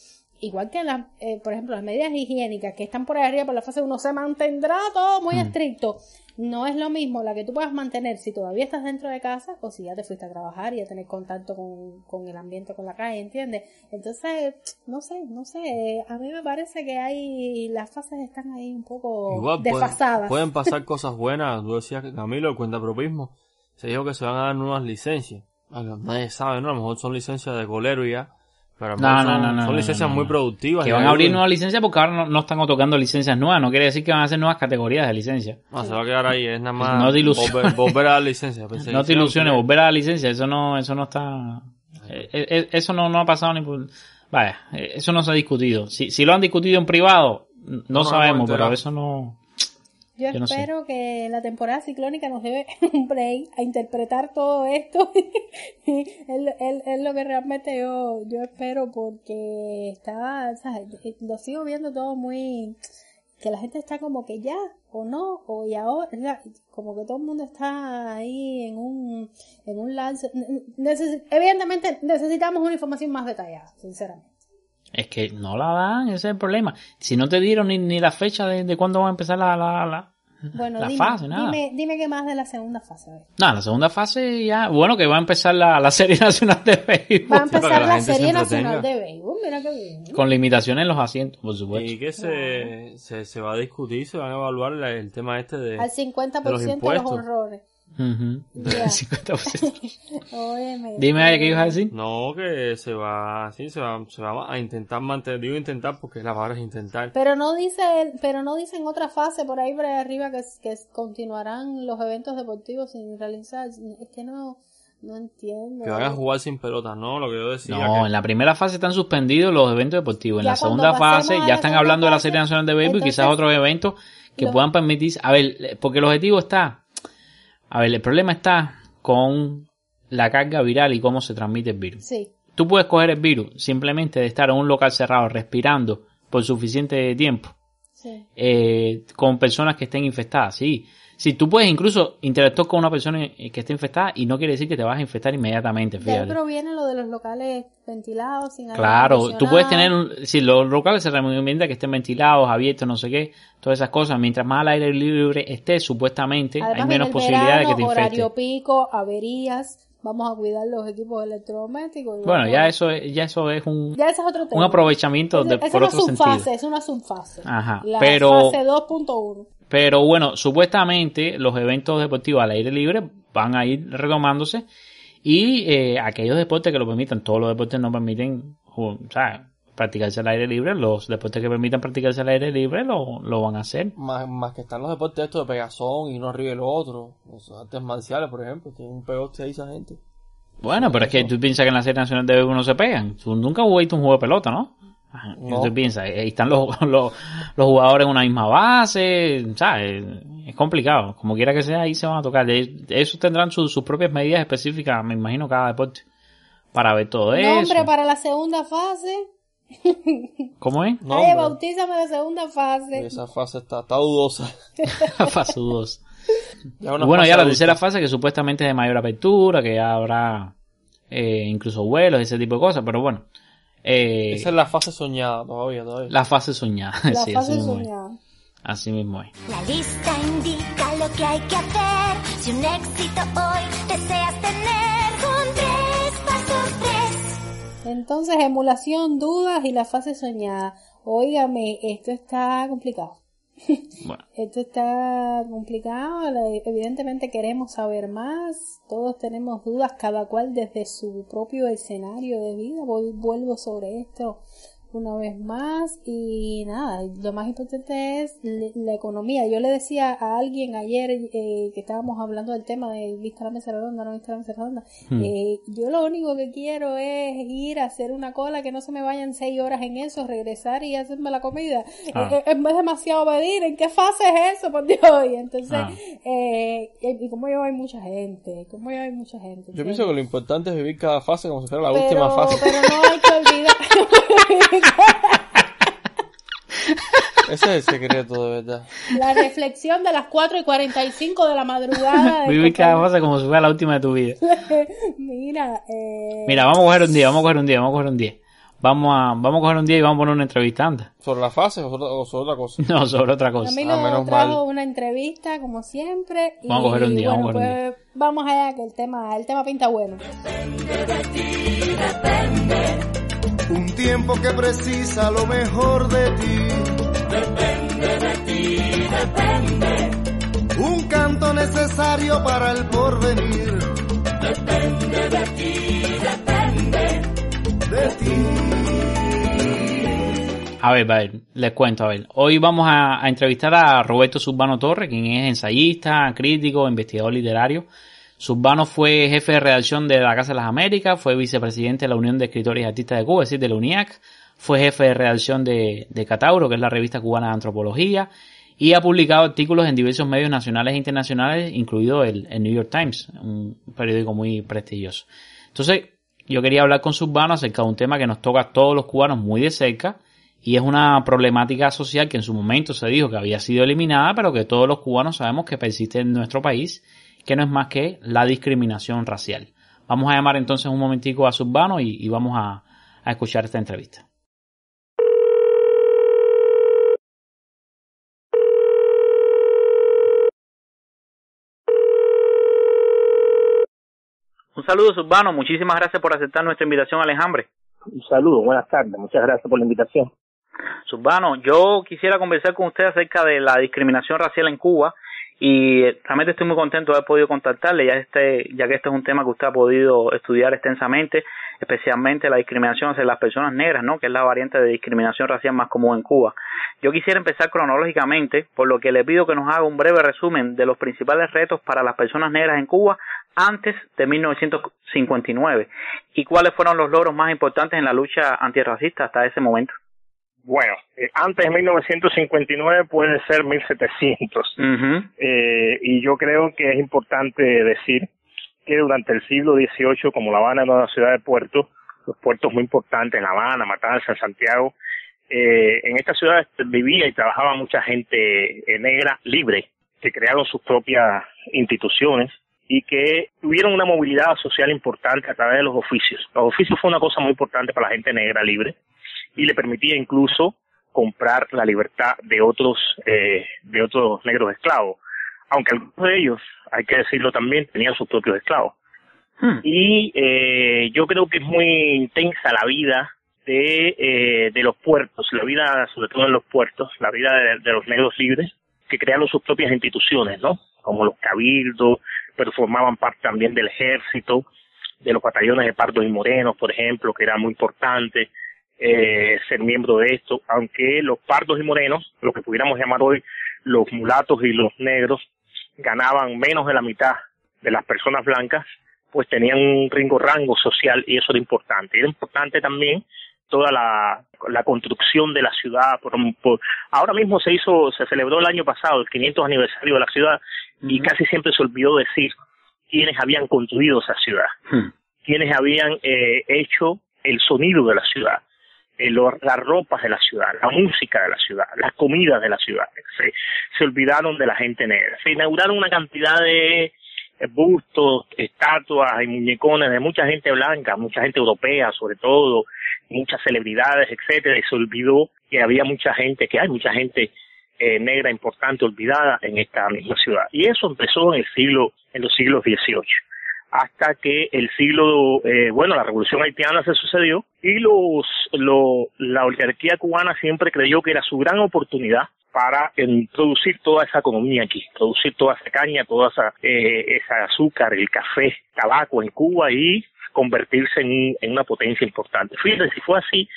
igual que las, eh, por ejemplo, las medidas higiénicas que están por ahí arriba por la fase 1 se mantendrá todo muy estricto. No es lo mismo la que tú puedas mantener si todavía estás dentro de casa o si ya te fuiste a trabajar y a tener contacto con, con el ambiente, con la calle, ¿entiendes? Entonces, no sé, no sé, eh, a mí me parece que hay, las fases están ahí un poco Igual desfasadas. pueden pasar cosas buenas. Tú decías que Camilo, el cuentapropismo, se dijo que se van a dar nuevas licencias. Nadie sabe, ¿no? A lo mejor son licencias de colero y ya. Pero No, mejor no, no, no, son licencias muy productivas. Que van a abrir nuevas licencias porque ahora no, no están otorgando licencias nuevas. No quiere decir que van a hacer nuevas categorías de licencia. Ah, se va a quedar ahí, es nada más No te ilusiones. volver, a la licencia. Pensé No te ilusiones, volver a la licencia, eso no, eso no está, eh, eh, eso no, no ha pasado ni por, vaya, eh, eso no se ha discutido. Si, si lo han discutido en privado, no, sabemos, pero eso no, Yo, Yo no sé. espero que la temporada ciclónica nos dé un break a interpretar todo esto. es, lo- que realmente yo, yo espero porque está, ¿sabes? lo sigo viendo todo muy, que la gente está como que ya, o no, o y ahora, o sea, como que todo el mundo está ahí en un, en un lance. Neces- evidentemente necesitamos una información más detallada, sinceramente. Es que no la dan, ese es el problema. Si no te dieron ni, ni la fecha de, de cuándo va a empezar la, la, la, Bueno, la dime, fase, nada. dime, dime qué más de la segunda fase. a ver. No, la segunda fase ya, bueno, que va a empezar la, la serie nacional de béisbol. Va a empezar la, Serie Nacional de Béisbol, mira qué bien. Con limitaciones en los asientos, por supuesto. Y que se, se, se va a discutir, se van a evaluar el tema este de, Al de 50% los de los impuestos. Horrores. Ujú. Ya. 50%. Óyeme. Dime, Ale, ¿qué ibas a decir? No, que se va, sí, se va, se va a intentar mantener, digo intentar porque la palabra es intentar. Pero no dice, pero no dicen otra fase por ahí por ahí arriba que, que continuarán los eventos deportivos sin realizar. Es que no, no entiendo. Que van a jugar sin pelota, ¿no? Lo que yo decía. No, que- en la primera fase están suspendidos los eventos deportivos. En Ya la segunda fase ya están hablando de la Serie Nacional de Béisbol y quizás otros eventos que lo- puedan permitir. A ver, porque el objetivo está. A ver, el problema está con la carga viral y cómo se transmite el virus. Sí. Tú puedes coger el virus simplemente de estar en un local cerrado respirando por suficiente tiempo Sí. eh, con personas que estén infectadas, sí. Sí, tú puedes incluso interactuar con una persona eh, que esté infectada y no quiere decir que te vas a infectar inmediatamente, De ahí fíjate. proviene lo de los locales ventilados, sin aire Claro, tú puedes tener, si los locales se recomienda que estén ventilados, abiertos, no sé qué, todas esas cosas. Mientras más al aire libre esté, supuestamente Además, hay menos en el posibilidad de que te infectes. horario pico, averías, vamos a cuidar los equipos electrodomésticos. y Bueno, ya a- eso es, ya eso es un, Ya ese es otro tema. un aprovechamiento de, Es- es por una otro subfase, sentido. es una subfase. Ajá, La pero- fase 2.1. Pero bueno, supuestamente los eventos deportivos al aire libre van a ir retomándose y eh, aquellos deportes que lo permitan, todos los deportes no permiten, ju- o sea, practicarse al aire libre, los deportes que permitan practicarse al aire libre lo, lo van a hacer. Más, más que están los deportes estos de pegazón y uno arriba del otro. Los artes marciales, por ejemplo, tienen un pegoste ahí esa gente. Bueno, pero es que tú piensas que en la serie nacional de béisbol no se pegan. Tú nunca has visto un juego de pelota, ¿no? No. Tú piensas, ahí están los, los, los jugadores en una misma base, ¿sabes? Es complicado. Como quiera que sea, ahí se van a tocar. Esos tendrán sus sus propias medidas específicas, me imagino, cada deporte. Para ver todo eso. Nombre para la segunda fase. ¿Cómo es? Ay, bautízame la segunda fase. Esa fase está, está dudosa. fase 2. Ya una bueno, ya la adulta. tercera fase que supuestamente es de mayor apertura, que ya habrá eh, incluso vuelos, ese tipo de cosas, pero bueno. Eh, Esa es la fase soñada todavía, todavía. la fase soñada. La sí, así fase mismo es. soñada. Así mismo es. La lista indica lo que hay que hacer. Si un éxito hoy deseas tener, con tres pasos tres. Entonces, emulación, dudas y la fase soñada. Óigame, esto está complicado. Esto está complicado, evidentemente queremos saber más, todos tenemos dudas, cada cual desde su propio escenario de vida. Vuelvo sobre esto una vez más y nada, lo más importante es la economía. Yo le decía a alguien ayer eh, que estábamos hablando del tema de vista la mesa redonda, no vista la mesa redonda, Hmm. eh, yo lo único que quiero es ir a hacer una cola, que no se me vayan seis horas en eso, regresar y hacerme la comida. Ah. Eh, eh, es demasiado pedir, ¿en qué fase es eso, por Dios? Y entonces, Ah. eh, y como yo hay mucha gente, como yo hay mucha gente. Yo pienso que lo importante es vivir cada fase como si fuera la pero, última fase. pero no hay que olvidar. Ese es el secreto, de verdad. la reflexión de las 4 y 45 de la madrugada. de Vivir que- cada fase como si fuera la última de tu vida. Mira, eh, Mira, vamos a coger un día, vamos a coger un día, vamos a coger un día. Vamos a, vamos a coger un día y vamos a poner una entrevista antes. ¿Sobre la fase o sobre, o sobre otra cosa? No, sobre otra a cosa. mí Ah, nos menos trajo mal. una entrevista como siempre. Y, Vamos a coger un día, bueno, vamos a coger un pues, vamos allá que el tema, el tema pinta bueno. Un tiempo que precisa lo mejor de ti. Un canto necesario para el porvenir. De ti. A ver, a ver, les cuento, a ver. Hoy vamos a, a entrevistar a Roberto Surbano Torre, quien es ensayista, crítico, investigador literario. Surbano fue jefe de redacción de la Casa de las Américas, fue vicepresidente de la Unión de Escritores y Artistas de Cuba, es decir, de la UNIAC, fue jefe de redacción de, de Catauro, que es la revista cubana de antropología, y ha publicado artículos en diversos medios nacionales e internacionales, incluido el, New York Times, un periódico muy prestigioso. Entonces, yo quería hablar con Surbano acerca de un tema que nos toca a todos los cubanos muy de cerca, y es una problemática social que en su momento se dijo que había sido eliminada, pero que todos los cubanos sabemos que persiste en nuestro país, que no es más que la discriminación racial. Vamos a llamar entonces un momentico a Surbano y, y vamos a, a escuchar esta entrevista. Un saludo, Surbano. Muchísimas gracias por aceptar nuestra invitación al enjambre. Un saludo, buenas tardes, muchas gracias por la invitación. Surbano, yo quisiera conversar con usted acerca de la discriminación racial en Cuba y eh, realmente estoy muy contento de haber podido contactarle ya este ya que este es un tema que usted ha podido estudiar extensamente, especialmente la discriminación hacia las personas negras, ¿no? Que es la variante de discriminación racial más común en Cuba. Yo quisiera empezar cronológicamente, por lo que le pido que nos haga un breve resumen de los principales retos para las personas negras en Cuba antes de 1959 y cuáles fueron los logros más importantes en la lucha antirracista hasta ese momento. Bueno, eh, antes de 1959 puede ser 1700. Eh, y yo creo que es importante decir que durante el siglo XVIII, como La Habana era una ciudad de puertos, los puertos muy importantes La Habana, Matanzas, Santiago, eh, en estas ciudades vivía y trabajaba mucha gente eh, negra libre, que crearon sus propias instituciones y que tuvieron una movilidad social importante a través de los oficios. Los oficios fue una cosa muy importante para la gente negra libre y le permitía incluso comprar la libertad de otros eh, de otros negros esclavos. Aunque algunos de ellos hay que decirlo también tenían sus propios esclavos. Y eh, yo creo que es muy intensa la vida de eh, de los puertos la vida sobre todo en los puertos la vida de, de los negros libres que crearon sus propias instituciones no como los cabildos pero formaban parte también del ejército de los batallones de pardos y morenos por ejemplo que era muy importante eh, ser miembro de esto, aunque los pardos y morenos, lo que pudiéramos llamar hoy los mulatos y los negros, ganaban menos de la mitad de las personas blancas, pues tenían un ringo rango social y eso era importante. Era importante también toda la, la construcción de la ciudad. Por, por- ahora mismo se hizo, se celebró el año pasado el 500 aniversario de la ciudad y casi siempre se olvidó decir quiénes habían construido esa ciudad, quiénes habían eh, hecho el sonido de la ciudad, las ropas de la ciudad, la música de la ciudad, las comidas de la ciudad. Se, se olvidaron de la gente negra. Se inauguraron una cantidad de eh, bustos, estatuas y muñecones de mucha gente blanca, mucha gente europea sobre todo, muchas celebridades, etcétera, y se olvidó que había mucha gente, que hay mucha gente eh, negra importante olvidada en esta misma ciudad. Y eso empezó en el siglo, en los siglos XVIII hasta que el siglo, eh, bueno, la revolución haitiana se sucedió y los, lo, la oligarquía cubana siempre creyó que era su gran oportunidad para introducir toda esa economía aquí, producir toda esa caña, toda esa, eh, esa azúcar, el café, tabaco en Cuba y convertirse en, en una potencia importante. Fíjense, si fue así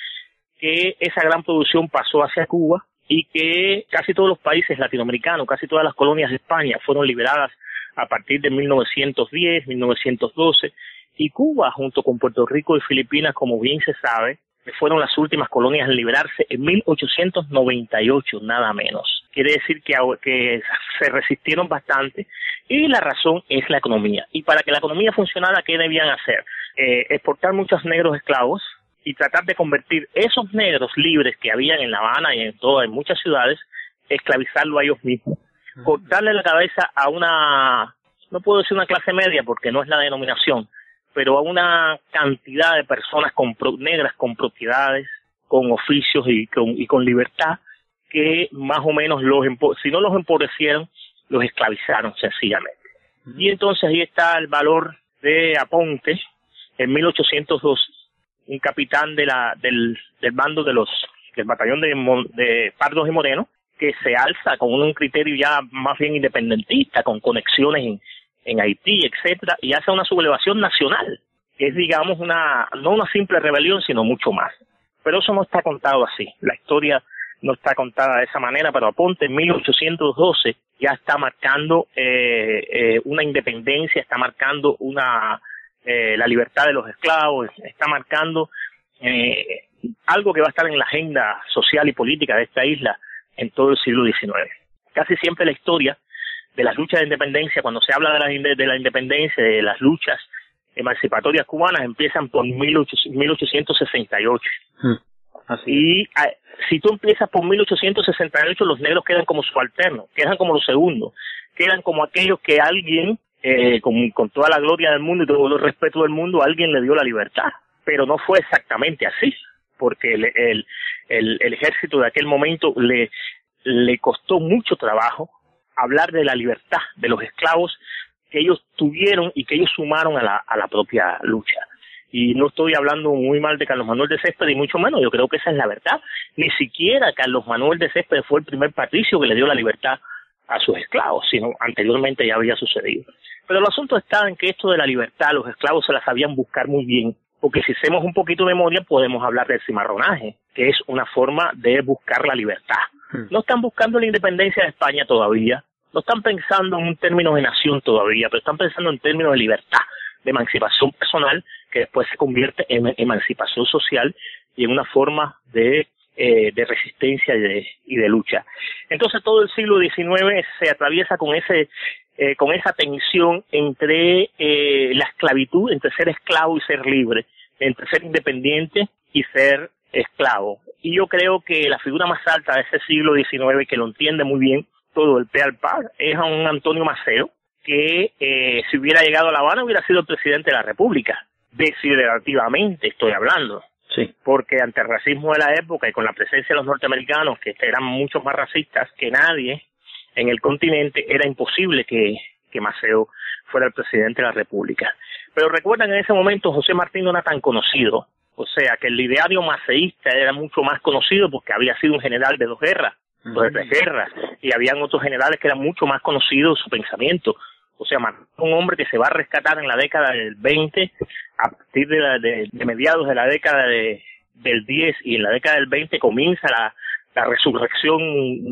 que esa gran producción pasó hacia Cuba y que casi todos los países latinoamericanos, casi todas las colonias de España fueron liberadas a partir de 1910, 1912, y Cuba, junto con Puerto Rico y Filipinas, como bien se sabe, fueron las últimas colonias en liberarse en 1898, nada menos. Quiere decir que, se resistieron bastante y la razón es la economía. Y para que la economía funcionara, ¿qué debían hacer? Eh, exportar muchos negros esclavos y tratar de convertir esos negros libres que habían en La Habana y en todas, en muchas ciudades, esclavizarlo a ellos mismos. Cortarle la cabeza a una, no puedo decir una clase media porque no es la denominación, pero a una cantidad de personas con pro- negras con propiedades, con oficios y con, y con libertad que más o menos los, si no los empobrecieron, los esclavizaron sencillamente. Y entonces ahí está el valor de Aponte en 1802, un capitán de la, del, del bando de los, del batallón de, de Pardos y Moreno, que se alza con un criterio ya más bien independentista, con conexiones en, Haití, etcétera, y hace una sublevación nacional, que es digamos una, no una simple rebelión, sino mucho más. Pero eso no está contado así. La historia no está contada de esa manera, pero Aponte en 1812 ya está marcando eh, eh, una independencia, está marcando una eh, la libertad de los esclavos, está marcando eh, algo que va a estar en la agenda social y política de esta isla en todo el siglo XIX. Casi siempre la historia de las luchas de independencia, cuando se habla de la, de la independencia, de las luchas emancipatorias cubanas, empiezan por 1800 1868. Y ah, si tú empiezas por 1868, los negros quedan como subalternos, quedan como los segundos, quedan como aquellos que alguien, eh, con, con toda la gloria del mundo y todo el respeto del mundo, alguien le dio la libertad. Pero no fue exactamente así, porque el, el, el, el ejército de aquel momento le, le costó mucho trabajo hablar de la libertad de los esclavos que ellos tuvieron y que ellos sumaron a la, a la propia lucha. Y no estoy hablando muy mal de Carlos Manuel de Céspedes, y mucho menos, yo creo que esa es la verdad. Ni siquiera Carlos Manuel de Céspedes fue el primer patricio que le dio la libertad a sus esclavos, sino anteriormente ya había sucedido. Pero el asunto está en que esto de la libertad, los esclavos se la sabían buscar muy bien, porque si hacemos un poquito de memoria podemos hablar del cimarronaje, que es una forma de buscar la libertad. No están buscando la independencia de España todavía, no están pensando en un término de nación todavía, pero están pensando en términos de libertad, de emancipación personal, que después se convierte en emancipación social y en una forma de, eh, de resistencia y de, y de lucha. Entonces todo el siglo XIX se atraviesa con ese eh, con esa tensión entre eh, la esclavitud, entre ser esclavo y ser libre, entre ser independiente y ser esclavo. Y yo creo que la figura más alta de ese siglo XIX, que lo entiende muy bien todo el pe al par, es a un Antonio Maceo, que eh, si hubiera llegado a La Habana hubiera sido presidente de la República. Desiderativamente estoy hablando. Sí. Porque ante el racismo de la época y con la presencia de los norteamericanos, que eran mucho más racistas que nadie en el continente, era imposible que, que Maceo fuera el presidente de la República. Pero recuerdan, en ese momento José Martín no era tan conocido. O sea, que el ideario maceísta era mucho más conocido porque había sido un general de dos guerras, de tres guerras, y habían otros generales que eran mucho más conocidos su pensamiento. O sea, un hombre que se va a rescatar en la década del 20, a partir de, la, de, de mediados de la década de, del 10 y en la década del 20 comienza la, la resurrección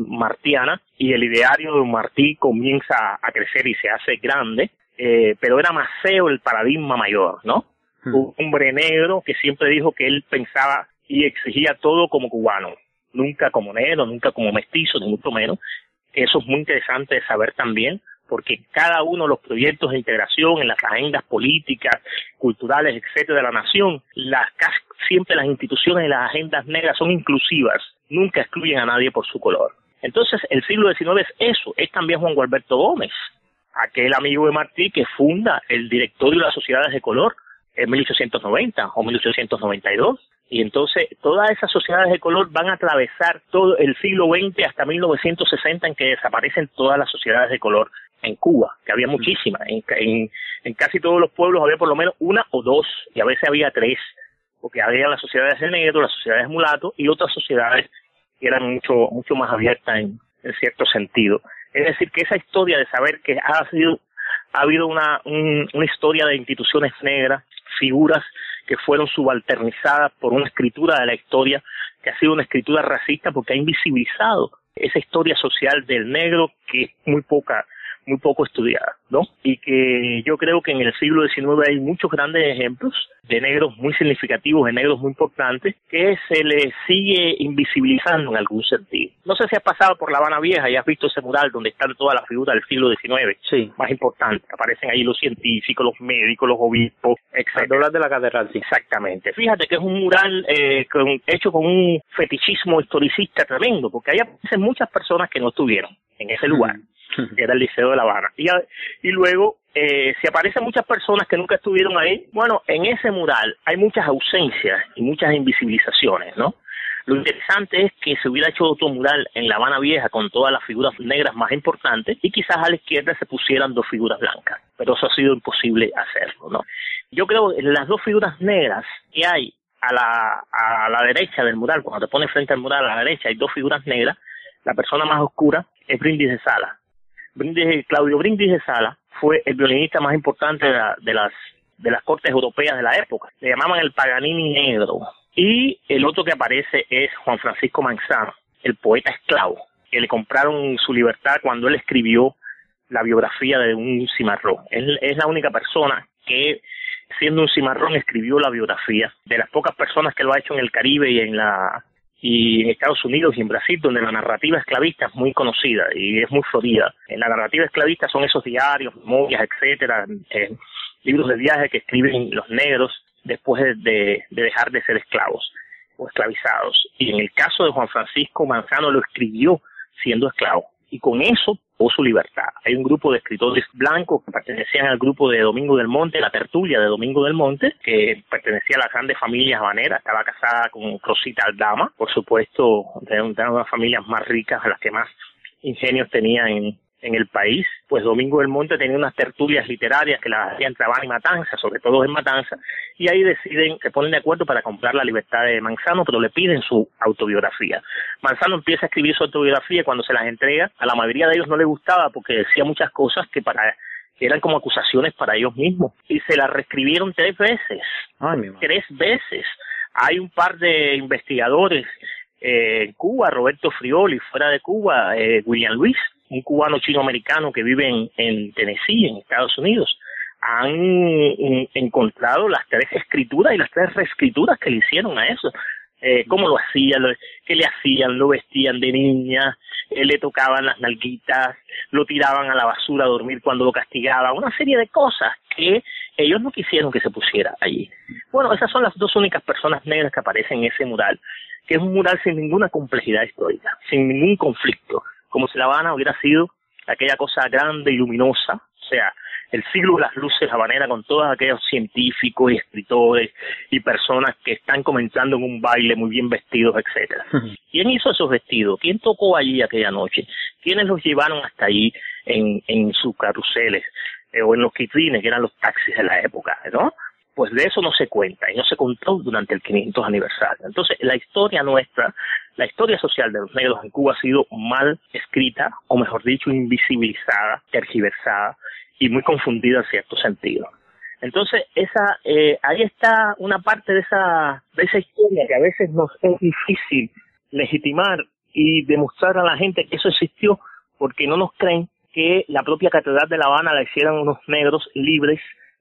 martiana y el ideario de Martí comienza a crecer y se hace grande, eh, pero era Maceo el paradigma mayor, ¿no? Un hombre negro que siempre dijo que él pensaba y exigía todo como cubano, nunca como negro, nunca como mestizo, ni mucho menos. Eso es muy interesante de saber también, porque cada uno de los proyectos de integración en las agendas políticas, culturales, etcétera, de la nación, las siempre las instituciones y las agendas negras son inclusivas, nunca excluyen a nadie por su color. Entonces, el siglo XIX es eso, es también Juan Gualberto Gómez, aquel amigo de Martí que funda el directorio de las sociedades de color en 1890 o 1892. Y entonces todas esas sociedades de color van a atravesar todo el siglo XX hasta 1960 en que desaparecen todas las sociedades de color en Cuba, que había muchísimas. En, en, casi todos los pueblos había por lo menos una o dos, y a veces había tres, porque había las sociedades de negro, las sociedades de mulato y otras sociedades que eran mucho, mucho más abiertas en, en cierto sentido. Es decir, que esa historia de saber que ha sido ha habido una, una historia de instituciones negras, figuras que fueron subalternizadas por una escritura de la historia que ha sido una escritura racista porque ha invisibilizado esa historia social del negro que es muy poca muy poco estudiada, ¿no? Y que yo creo que en el siglo XIX hay muchos grandes ejemplos de negros muy significativos, de negros muy importantes, que se les sigue invisibilizando en algún sentido. No sé si has pasado por La Habana Vieja y has visto ese mural donde están todas las figuras del siglo XIX, sí. más importantes. Aparecen ahí los científicos, los médicos, los obispos, etc. de la catedral, sí. Exactamente. Fíjate que es un mural eh, hecho con un fetichismo historicista tremendo, porque ahí aparecen muchas personas que no estuvieron en ese lugar que era el Liceo de La Habana. Y, luego, eh, si aparecen muchas personas que nunca estuvieron ahí, bueno, en ese mural hay muchas ausencias y muchas invisibilizaciones, ¿no? Lo interesante es que se hubiera hecho otro mural en La Habana Vieja con todas las figuras negras más importantes y quizás a la izquierda se pusieran dos figuras blancas, pero eso ha sido imposible hacerlo, ¿no? Yo creo que las dos figuras negras que hay a la, a la derecha del mural, cuando te pones frente al mural a la derecha hay dos figuras negras, la persona más oscura es Brindis de Sala, Claudio Brindis de Sala fue el violinista más importante de, las de las cortes europeas de la época. Le llamaban el Paganini negro. Y el otro que aparece es Juan Francisco Manzano, el poeta esclavo, que le compraron su libertad cuando él escribió la biografía de un cimarrón. Él es la única persona que, siendo un cimarrón, escribió la biografía. De las pocas personas que lo ha hecho en el Caribe y en la y en Estados Unidos y en Brasil, donde la narrativa esclavista es muy conocida y es muy florida. En la narrativa esclavista son esos diarios, memorias, etcétera, eh, libros de viaje que escriben los negros después de, de, dejar de ser esclavos o esclavizados. Y en el caso de Juan Francisco Manzano lo escribió siendo esclavo. Y con eso o su libertad. Hay un grupo de escritores blancos que pertenecían al grupo de Domingo del Monte, la tertulia de Domingo del Monte, que pertenecía a las grandes familias habaneras, estaba casada con Rosita Aldama, por supuesto, de una de las familias más ricas, a las que más ingenios tenía en, en el país, pues Domingo del Monte tenía unas tertulias literarias que las hacían entre y Matanza, sobre todo en Matanza, y ahí deciden, se ponen de acuerdo para comprar la libertad de Manzano, pero le piden su autobiografía. Manzano empieza a escribir su autobiografía cuando se las entrega, a la mayoría de ellos no le gustaba porque decía muchas cosas que para eran como acusaciones para ellos mismos y se las reescribieron tres veces, tres veces. Hay un par de investigadores eh, en Cuba, Roberto Frioli, fuera de Cuba, eh, William Luis, un cubano chino-americano que vive en, Tennessee, en Estados Unidos, han encontrado las tres escrituras y las tres reescrituras que le hicieron a eso. Eh, cómo lo hacían, qué le hacían, lo vestían de niña, eh, le tocaban las nalguitas, lo tiraban a la basura a dormir cuando lo castigaban, una serie de cosas que ellos no quisieron que se pusiera allí. Bueno, esas son las dos únicas personas negras que aparecen en ese mural, que es un mural sin ninguna complejidad histórica, sin ningún conflicto, como si La Habana hubiera sido aquella cosa grande y luminosa, o sea, el siglo de las luces habanera con todos aquellos científicos y escritores y personas que están comenzando en un baile muy bien vestidos, etcétera. ¿Quién hizo esos vestidos? ¿Quién tocó allí aquella noche? ¿Quiénes los llevaron hasta allí en, en sus carruseles eh, o en los quitrines, que eran los taxis de la época, ¿no? Pues de eso no se cuenta y no se contó durante el 500 aniversario. Entonces, la historia nuestra, la historia social de los negros en Cuba ha sido mal escrita, o mejor dicho, invisibilizada, tergiversada y muy confundida en cierto sentido. Entonces, esa, eh, ahí está una parte de esa, de esa historia que a veces nos es difícil legitimar y demostrar a la gente que eso existió porque no nos creen que la propia Catedral de La Habana la hicieran unos negros libres,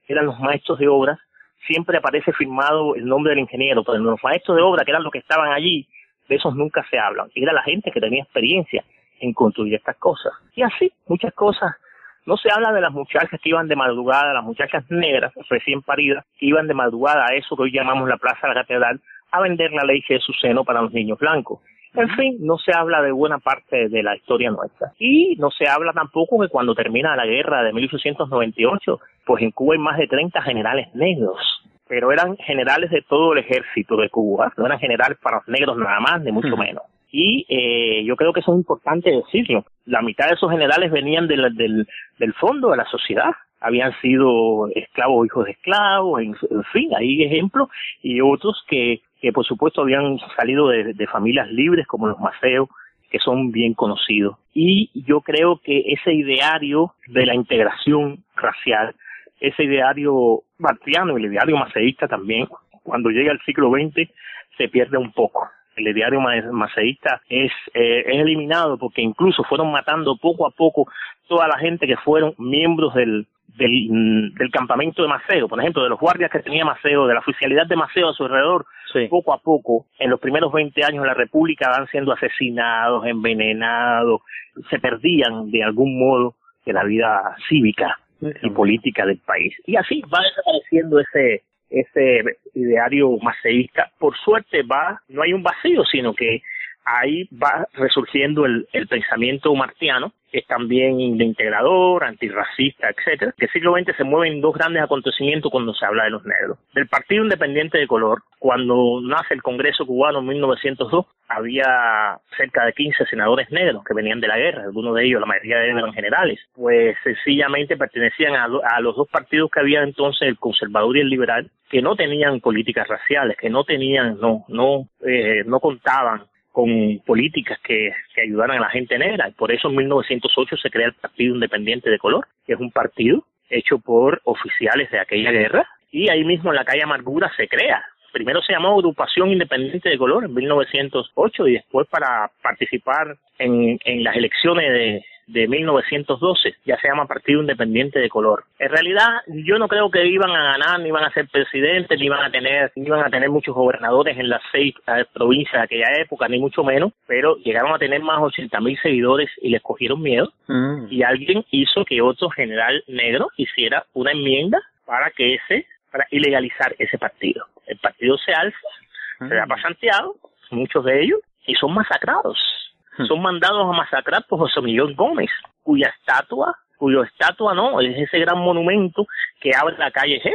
eran los maestros de obras, siempre aparece firmado el nombre del ingeniero, pero los maestros de obra, que eran los que estaban allí, de esos nunca se hablan. Era la gente que tenía experiencia en construir estas cosas. Y así, muchas cosas. No se habla de las muchachas que iban de madrugada, las muchachas negras recién paridas, que iban de madrugada a eso que hoy llamamos la Plaza de la Catedral, a vender la leche de su seno para los niños blancos. En fin, no se habla de buena parte de la historia nuestra. Y no se habla tampoco que cuando termina la guerra de 1898, pues en Cuba hay más de 30 generales negros. Pero eran generales de todo el ejército de Cuba, no eran generales para los negros nada más, ni mucho menos. Y eh, yo creo que eso es importante decirlo. La mitad de esos generales venían del, del, del fondo de la sociedad habían sido esclavos o hijos de esclavos, en, fin, hay ejemplos, y otros que, que por supuesto habían salido de, familias libres como los Maceos, que son bien conocidos. Y yo creo que ese ideario de la integración racial, ese ideario martiano, el ideario maceísta también, cuando llega al siglo XX, se pierde un poco el ideario maceísta es, eh, es eliminado porque incluso fueron matando poco a poco toda la gente que fueron miembros del, del, mm, del campamento de Maceo, por ejemplo, de los guardias que tenía Maceo, de la oficialidad de Maceo a su alrededor, poco a poco, en los primeros 20 años de la República van siendo asesinados, envenenados, se perdían de algún modo de la vida cívica y política del país. Y así va desapareciendo ese, ese ideario maceísta. Por suerte va, no hay un vacío, sino que ahí va resurgiendo el, el pensamiento martiano, que es también integrador, antirracista, etcétera. Que el siglo XX se mueven dos grandes acontecimientos cuando se habla de los negros. Del Partido Independiente de Color, cuando nace el Congreso cubano en 1902, había cerca de 15 senadores negros que venían de la guerra, algunos de ellos, la mayoría de ellos eran generales, pues sencillamente pertenecían a, a los dos partidos que había entonces, el conservador y el liberal, que no tenían políticas raciales, que no tenían, no, no, eh, no contaban con políticas que, que ayudaran a la gente negra. Y por eso en 1908 se crea el Partido Independiente de Color, que es un partido hecho por oficiales de aquella guerra. Y ahí mismo en la calle Amargura se crea. Primero se llamó Agrupación Independiente de Color en 1908 y después para participar en, en las elecciones de, de 1912, ya se llama Partido Independiente de Color. En realidad, yo no creo que iban a ganar, ni iban a ser presidentes, ni iban a tener, ni iban a tener muchos gobernadores en las seis eh, provincias de aquella época, ni mucho menos, pero llegaron a tener más de 80 mil seguidores y les cogieron miedo. Mm. Y alguien hizo que otro general negro hiciera una enmienda para que ese, para ilegalizar ese partido. El partido se alza, se da mm. para Santiago, muchos de ellos, y son masacrados. Son mandados a masacrar por José Miguel Gómez, cuya estatua, cuyo estatua no, es ese gran monumento que abre la calle G,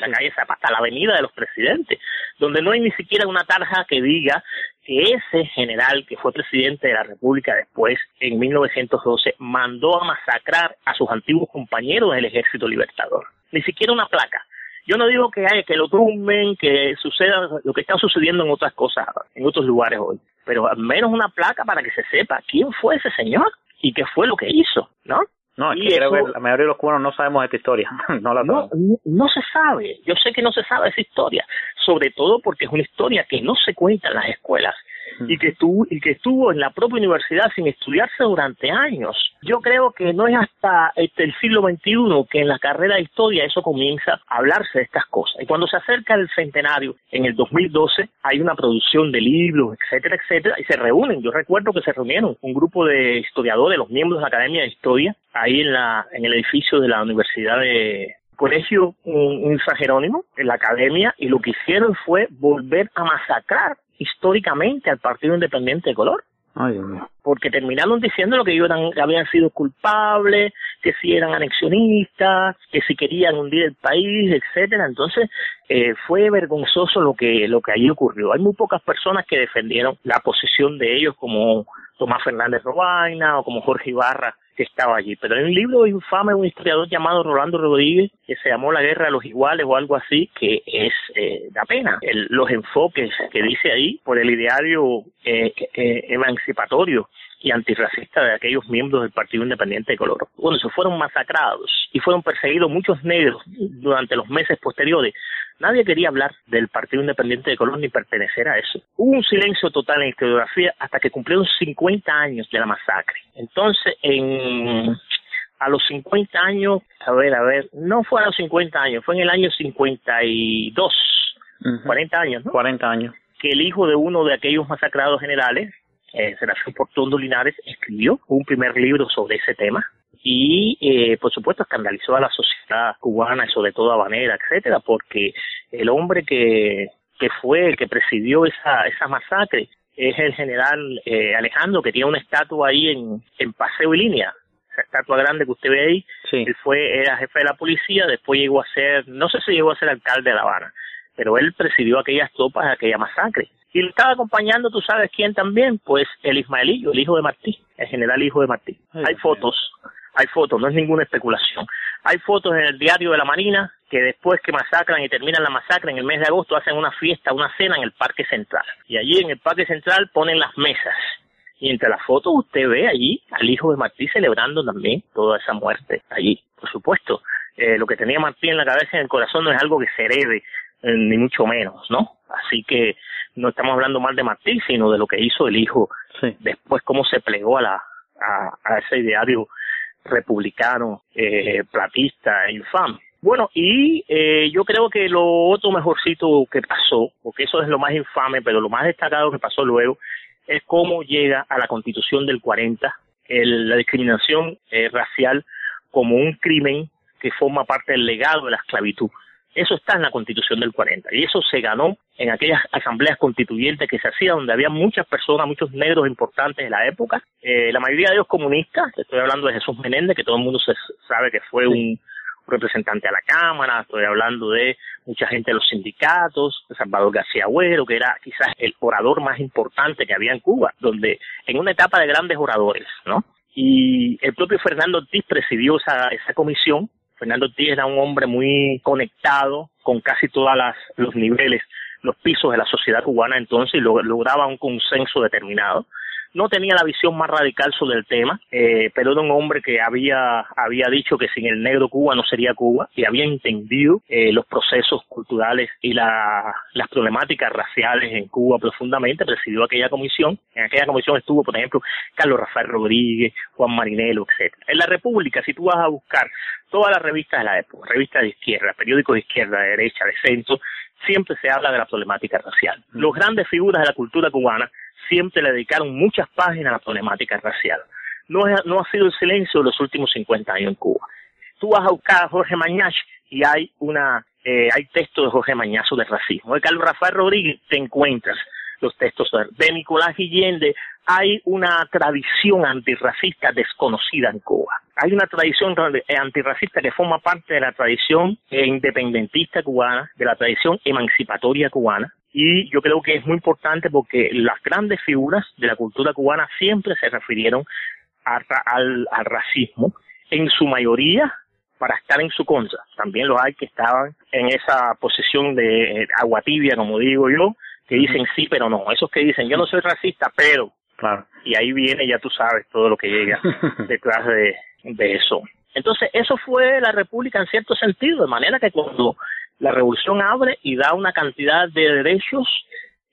la calle Zapata, la avenida de los presidentes, donde no hay ni siquiera una tarja que diga que ese general que fue presidente de la República después, en 1912, mandó a masacrar a sus antiguos compañeros del Ejército Libertador. Ni siquiera una placa. Yo no digo que hay que lo tumben, que suceda lo que está sucediendo en otras cosas, en otros lugares hoy, pero al menos una placa para que se sepa quién fue ese señor y qué fue lo que hizo, ¿no? No, es que creo que la mayoría de los cubanos no sabemos esta historia. no, la no, no, se sabe. Yo sé que no se sabe esa historia. Sobre todo porque es una historia que no se cuenta en las escuelas y que estuvo y que estuvo en la propia universidad sin estudiarse durante años. Yo creo que no es hasta este, el siglo XXI que en la carrera de historia eso comienza a hablarse de estas cosas. Y cuando se acerca el centenario, en el 2012, hay una producción de libros, etcétera, etcétera, y se reúnen. Yo recuerdo que se reunieron un grupo de historiadores, los miembros de la Academia de Historia, ahí en, la, en el edificio de la Universidad de, colegio un, San Jerónimo, en la academia, y lo que hicieron fue volver a masacrar históricamente al Partido Independiente de Color. Porque terminaron diciendo que ellos eran, habían sido culpables, que si eran anexionistas, que si querían hundir el país, etcétera. Entonces, eh, fue vergonzoso lo que, lo que allí ocurrió. Hay muy pocas personas que defendieron la posición de ellos como, Tomás Fernández Robaina o como Jorge Ibarra, que estaba allí. Pero hay un libro infame de un historiador llamado Rolando Rodríguez, que se llamó La Guerra de los Iguales o algo así, que es eh, da pena. El- los enfoques que dice ahí por el ideario eh, eh, emancipatorio y antirracista de aquellos miembros del Partido Independiente de Color. Bueno, se fueron masacrados y fueron perseguidos muchos negros durante los meses posteriores. Nadie quería hablar del Partido Independiente de Color ni pertenecer a eso. Hubo un silencio total en la historiografía hasta que cumplieron 50 años de la masacre. Entonces, en a los 50 años, a ver, a ver, no fue a los 50 años, fue en el año 52, 40 años, ¿no? 40 años. que el hijo de uno de aquellos masacrados generales, eh, Serafín Portondo Linares, escribió un primer libro sobre ese tema y, eh, por supuesto, escandalizó a la sociedad cubana y sobre todo habanera, etcétera, porque el hombre que, que fue el que presidió esa, esa masacre es el general eh, Alejandro, que tiene una estatua ahí en, en Paseo y Línea, esa estatua grande que usted ve ahí, él fue, era jefe de la policía, después llegó a ser, no sé si llegó a ser alcalde de La Habana, pero él presidió aquellas tropas, aquella masacre. Y le estaba acompañando, tú sabes quién también, pues el Ismaelillo, el hijo de Martí, el general hijo de Martí. Hay fotos, hay fotos, no es ninguna especulación. Hay fotos en el diario de la Marina que después que masacran y terminan la masacre en el mes de agosto hacen una fiesta, una cena en el Parque Central. Y allí en el Parque Central ponen las mesas. Y entre las fotos usted ve allí al hijo de Martí celebrando también toda esa muerte allí. Por supuesto, eh, lo que tenía Martí en la cabeza y en el corazón no es algo que se herede, eh, ni mucho menos, ¿no? Así que no estamos hablando mal de Martí, sino de lo que hizo el hijo después, cómo se plegó a, la, a, a ese ideario republicano, eh, platista, infame. Bueno, y eh, yo creo que lo otro mejorcito que pasó, porque eso es lo más infame, pero lo más destacado que pasó luego, es cómo llega a la constitución del 40 el- la discriminación eh, racial como un crimen que forma parte del legado de la esclavitud. Eso está en la constitución del 40 y eso se ganó en aquellas asambleas constituyentes que se hacían donde había muchas personas, muchos negros importantes de la época, eh, la mayoría de ellos comunistas, estoy hablando de Jesús Menéndez, que todo el mundo se sabe que fue un representante a la Cámara, estoy hablando de mucha gente de los sindicatos, de Salvador García Agüero, que era quizás el orador más importante que había en Cuba, donde en una etapa de grandes oradores, ¿no? Y el propio Fernando Ortiz presidió esa, esa comisión. Fernando Ortiz era un hombre muy conectado con casi todos los niveles, los pisos de la sociedad cubana entonces y lo- lograba un consenso determinado no tenía la visión más radical sobre el tema, eh, pero era un hombre que había, había dicho que sin el negro Cuba no sería Cuba y había entendido eh, los procesos culturales y la- las problemáticas raciales en Cuba profundamente, presidió aquella comisión. En aquella comisión estuvo, por ejemplo, Carlos Rafael Rodríguez, Juan Marinelo, etcétera. En la República, si tú vas a buscar todas las revistas de la época, revistas de izquierda, periódicos de izquierda, de derecha, de centro, siempre se habla de la problemática racial. Los grandes figuras de la cultura cubana siempre le dedicaron muchas páginas a la problemática racial. No, es- no ha sido el silencio de los últimos 50 años en Cuba. Tú vas a buscar a Jorge Mañach y hay una eh, hay textos de Jorge Mañach sobre el racismo. De Carlos Rafael Rodríguez te encuentras los textos de, Nicolás Guillende. Hay una tradición antirracista desconocida en Cuba. Hay una tradición eh, antirracista que forma parte de la tradición eh, independentista cubana, de la tradición emancipatoria cubana, y yo creo que es muy importante porque las grandes figuras de la cultura cubana siempre se refirieron a al, al racismo, en su mayoría para estar en su contra. También los hay que estaban en esa posición de eh, agua tibia, como digo yo, que dicen sí, pero no. Esos que dicen yo no soy racista, pero... Claro. Y ahí viene, ya tú sabes, todo lo que llega detrás de, de eso. Entonces, eso fue la República en cierto sentido, de manera que cuando la revolución abre y da una cantidad de derechos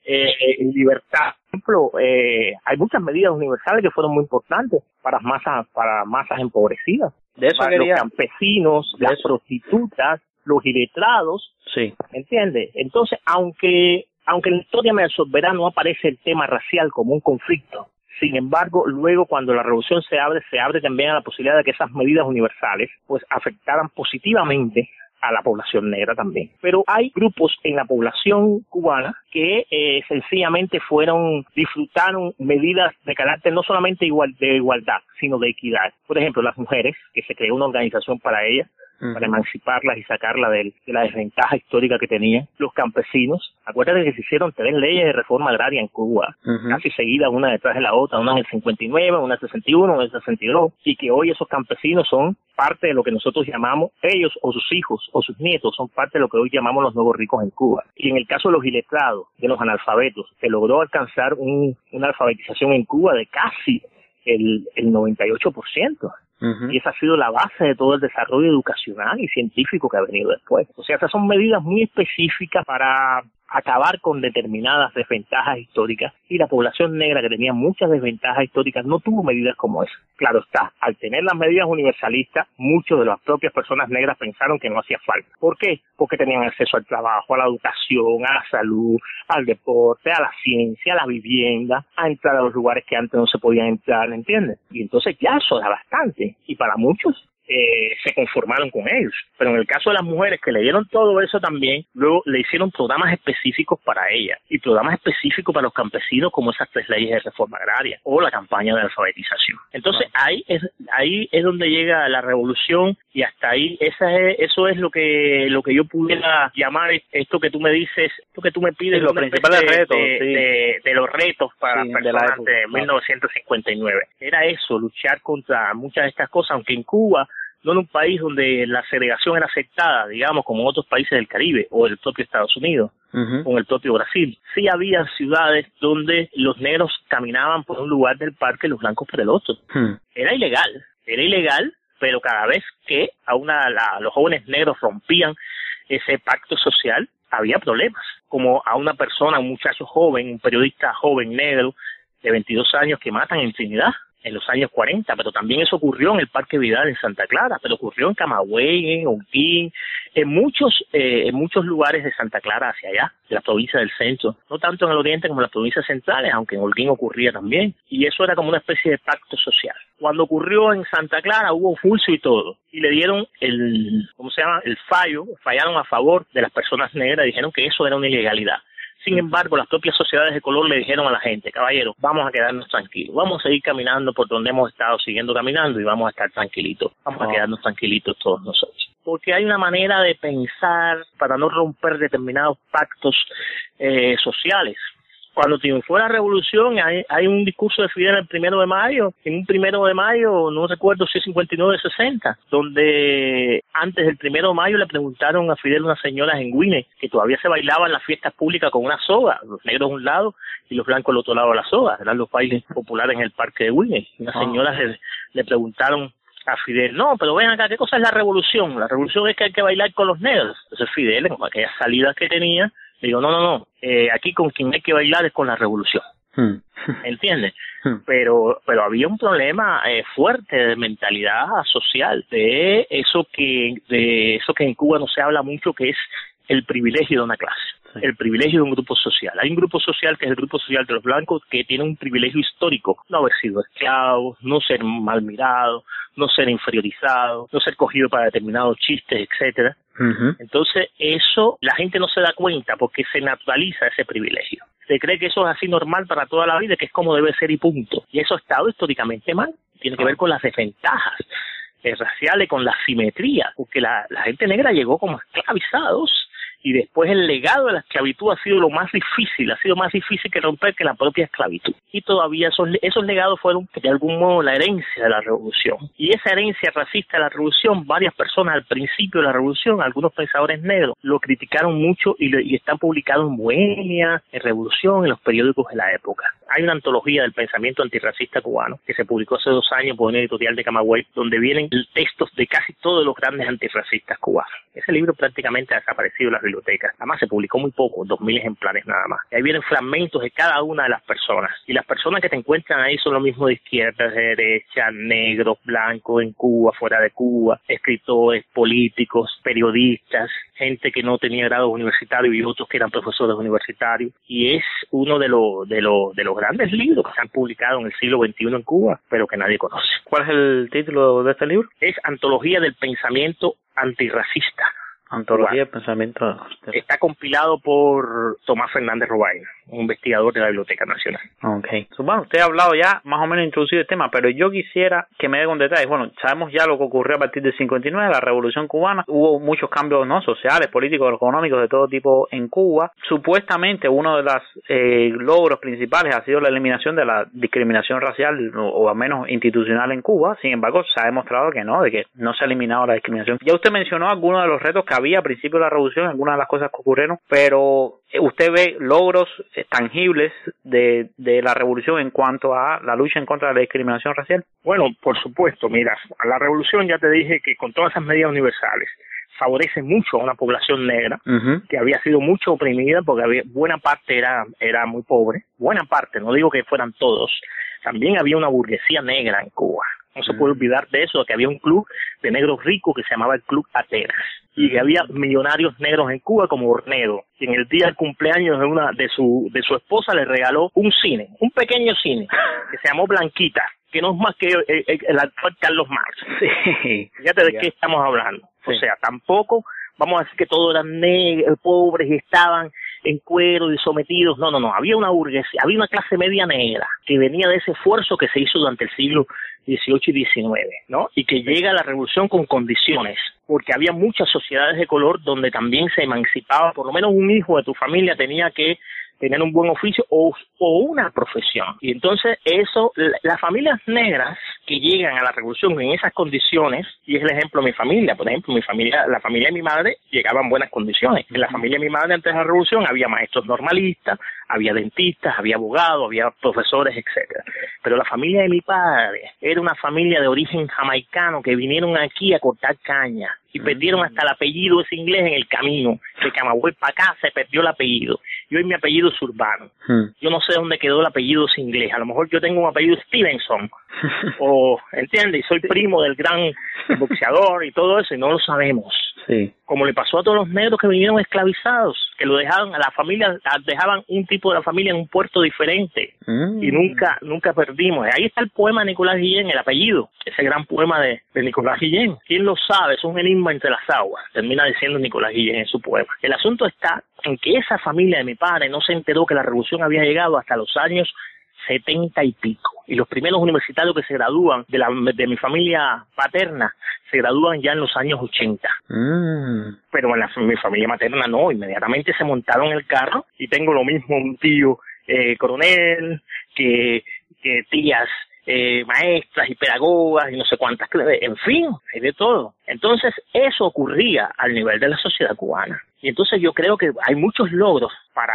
eh, en libertad. Por ejemplo, eh, hay muchas medidas universales que fueron muy importantes para masas, para masas empobrecidas. De eso para quería- los campesinos, las prostitutas, los iletrados, Sí. ¿me entiendes? Entonces, aunque aunque en la historia me absorberá no aparece el tema racial como un conflicto, sin embargo, luego cuando la revolución se abre, se abre también a la posibilidad de que esas medidas universales pues afectaran positivamente a la población negra también. Pero hay grupos en la población cubana que eh, sencillamente fueron, disfrutaron medidas de carácter no solamente igual, de igualdad, sino de equidad. Por ejemplo, las mujeres, que se creó una organización para ellas, para emanciparlas y sacarla de, de, la desventaja histórica que tenían. Los campesinos, acuérdate que se hicieron tres leyes de reforma agraria en Cuba, casi seguidas una detrás de la otra, una en el 59, una en el 61, una en el 62, y que hoy esos campesinos son parte de lo que nosotros llamamos, ellos o sus hijos o sus nietos son parte de lo que hoy llamamos los nuevos ricos en Cuba. Y en el caso de los iletrados, de los analfabetos, se logró alcanzar un, una alfabetización en Cuba de casi el, el 98%. Y esa ha sido la base de todo el desarrollo educacional y científico que ha venido después. O sea, esas son medidas muy específicas para acabar con determinadas desventajas históricas y la población negra que tenía muchas desventajas históricas no tuvo medidas como esa. Claro está, al tener las medidas universalistas, muchos de las propias personas negras pensaron que no hacía falta. ¿Por qué? Porque tenían acceso al trabajo, a la educación, a la salud, al deporte, a la ciencia, a la vivienda, a entrar a los lugares que antes no se podían entrar, ¿entiendes? Y entonces ya eso era bastante. Y para muchos eh, se conformaron con ellos. Pero en el caso de las mujeres que le dieron todo eso también, luego le hicieron programas específicos para ellas y programas específicos para los campesinos como esas tres leyes de reforma agraria o la campaña de alfabetización. Entonces ahí es ahí es donde llega la revolución y hasta ahí esa es, eso es lo que lo que yo pudiera llamar esto que tú me dices, esto que tú me pides, los principales retos de, sí. de, de, los retos para Sí, de personas la de, época, claro. 1959. Era eso, luchar contra muchas de estas cosas, aunque en Cuba no en un país donde la segregación era aceptada, digamos, como en otros países del Caribe o el propio Estados Unidos o en el propio Brasil. Sí había ciudades donde los negros caminaban por un lugar del parque y los blancos por el otro. Era ilegal, era ilegal, pero cada vez que a una, la- los jóvenes negros rompían ese pacto social, había problemas. Como a una persona, un muchacho joven, un periodista joven negro de 22 años que matan en Trinidad en los años 40, pero también eso ocurrió en el Parque Vidal en Santa Clara, pero ocurrió en Camagüey, en Holguín, en muchos eh, en muchos lugares de Santa Clara hacia allá, de la provincia del centro, no tanto en el oriente como en las provincias centrales, aunque en Holguín ocurría también, y eso era como una especie de pacto social. Cuando ocurrió en Santa Clara hubo fulso y todo, y le dieron el, ¿cómo se llama? El fallo, fallaron a favor de las personas negras, dijeron que eso era una ilegalidad. Sin embargo, las propias sociedades de color le dijeron a la gente, caballero, vamos a quedarnos tranquilos, vamos a seguir caminando por donde hemos estado siguiendo caminando y vamos a estar tranquilitos, vamos a quedarnos tranquilitos todos nosotros. Porque hay una manera de pensar para no romper determinados pactos eh, sociales. Cuando triunfó la revolución, hay, hay un discurso de Fidel el primero de mayo, en un primero de mayo, no recuerdo si es 59 o 60, donde antes del primero de mayo le preguntaron a Fidel unas señoras en Guinea que todavía se bailaban las fiestas públicas con una soga, los negros a un lado y los blancos al otro lado de la soga, eran los bailes populares en el parque de Guinea. Unas Ah. señoras le, le preguntaron a Fidel, no, pero ven acá, ¿qué cosa es la revolución? La revolución es que hay que bailar con los negros. Entonces Fidel, en aquellas salidas que tenía, le digo, no, no, no, eh, aquí con quien hay que bailar es con la revolución. ¿Entiendes? Pero, pero había un problema eh, fuerte de mentalidad social, de eso que, de eso que en Cuba no se habla mucho, que es el privilegio de una clase, el privilegio de un grupo social. Hay un grupo social que es el grupo social de los blancos que tiene un privilegio histórico, no haber sido esclavos, no ser mal mirado, no ser inferiorizado, no ser cogido para determinados chistes, etcétera. Entonces, eso la gente no se da cuenta porque se naturaliza ese privilegio. Se cree que eso es así normal para toda la vida, que es como debe ser y punto. Y eso ha estado históricamente mal. Tiene que ver con las desventajas eh, raciales, con la simetría, porque la, la gente negra llegó como esclavizados y después el legado de la esclavitud ha sido lo más difícil, ha sido más difícil que romper que la propia esclavitud. Y todavía esos, esos legados fueron de algún modo la herencia de la revolución. Y esa herencia racista de la revolución, varias personas al principio de la revolución, algunos pensadores negros, lo criticaron mucho y, y están publicados en Bohemia, en Revolución, en los periódicos de la época. Hay una antología del pensamiento antirracista cubano que se publicó hace dos años por una editorial de Camagüey, donde vienen textos de casi todos los grandes antirracistas cubanos. Ese libro prácticamente ha desaparecido bibliotecas. Además, se publicó muy poco, dos mil ejemplares nada más. Y ahí vienen fragmentos de cada una de las personas. Y las personas que te encuentran ahí son lo mismo de izquierda, de derecha, negros, blancos, en Cuba, fuera de Cuba, escritores, políticos, periodistas, gente que no tenía grados universitarios y otros que eran profesores universitarios. Y es uno de los, de los, de los grandes libros que se han publicado en el siglo XXI en Cuba, pero que nadie conoce. ¿Cuál es el título de este libro? Es Antología del Pensamiento Antirracista. Antología de pensamiento. Está compilado por Tomás Fernández Robaina, un investigador de la Biblioteca Nacional. Ok. Bueno, usted ha hablado ya, más o menos introducido el tema, pero yo quisiera que me dé un detalle. Bueno, sabemos ya lo que ocurrió a partir del 59, la Revolución Cubana. Hubo muchos cambios no sociales, políticos, económicos de todo tipo en Cuba. Supuestamente uno de los eh, logros principales ha sido la eliminación de la discriminación racial o, al menos institucional en Cuba. Sin embargo, se ha demostrado que no, de que no se ha eliminado la discriminación. Ya usted mencionó algunos de los retos que había a principio de la revolución, algunas de las cosas que ocurrieron, pero usted ve logros eh, tangibles de, de la revolución en cuanto a la lucha en contra de la discriminación racial. Bueno, por supuesto, mira, la revolución ya te dije que con todas esas medidas universales favorece mucho a una población negra que había sido mucho oprimida porque había, buena parte era, era muy pobre, buena parte, no digo que fueran todos, también había una burguesía negra en Cuba. No se puede olvidar de eso, que había un club de negros ricos que se llamaba el Club Atenas. Y que había millonarios negros en Cuba como Ornedo, que en el día del cumpleaños de una de su de su esposa le regaló un cine, un pequeño cine que se llamó Blanquita, que no es más que el, el- el actual Carlos Marx. Fíjate de qué estamos hablando. O sea, tampoco vamos a decir que todos eran negros, pobres y estaban en cuero y sometidos. No, no, no. Había una burguesía, había una clase media negra que venía de ese esfuerzo que se hizo durante el siglo XVIII y XIX, ¿no? Y que llega a la revolución con condiciones, porque había muchas sociedades de color donde también se emancipaba, por lo menos un hijo de tu familia tenía que tener un buen oficio o, o una profesión. Y entonces eso, la- las familias negras que llegan a la revolución en esas condiciones, y es el ejemplo de mi familia, por ejemplo, mi familia, la familia de mi madre llegaba en buenas condiciones. En la familia de mi madre antes de la revolución había maestros normalistas, había dentistas, había abogados, había profesores, etcétera. Pero la familia de mi padre era una familia de origen jamaicano que vinieron aquí a cortar caña y perdieron hasta el apellido ese inglés en el camino. De Camagüey para acá se perdió el apellido. Y hoy mi apellido es urbano. Yo no sé dónde quedó el apellido ese inglés. A lo mejor yo tengo un apellido Stevenson. o, ¿entiendes? Y soy primo del gran boxeador y todo eso y no lo sabemos. Sí. Como le pasó a todos los negros que vinieron esclavizados, que lo dejaban a la familia, dejaban un tipo de la familia en un puerto diferente y nunca nunca perdimos. Ahí está el poema de Nicolás Guillén, el apellido, ese gran poema de, de Nicolás Guillén. ¿Quién lo sabe? Es un enigma entre las aguas, termina diciendo Nicolás Guillén en su poema. El asunto está en que esa familia de mi padre no se enteró que la revolución había llegado hasta los años setenta y pico. Y los primeros universitarios que se gradúan de, la, de mi familia paterna se gradúan ya en los años 80. Pero en la, mi familia materna no, inmediatamente se montaron el carro y tengo lo mismo un tío eh, coronel, que, que tías eh, maestras y pedagogas y no sé cuántas, en fin, hay de todo. Entonces eso ocurría al nivel de la sociedad cubana. Y entonces yo creo que hay muchos logros para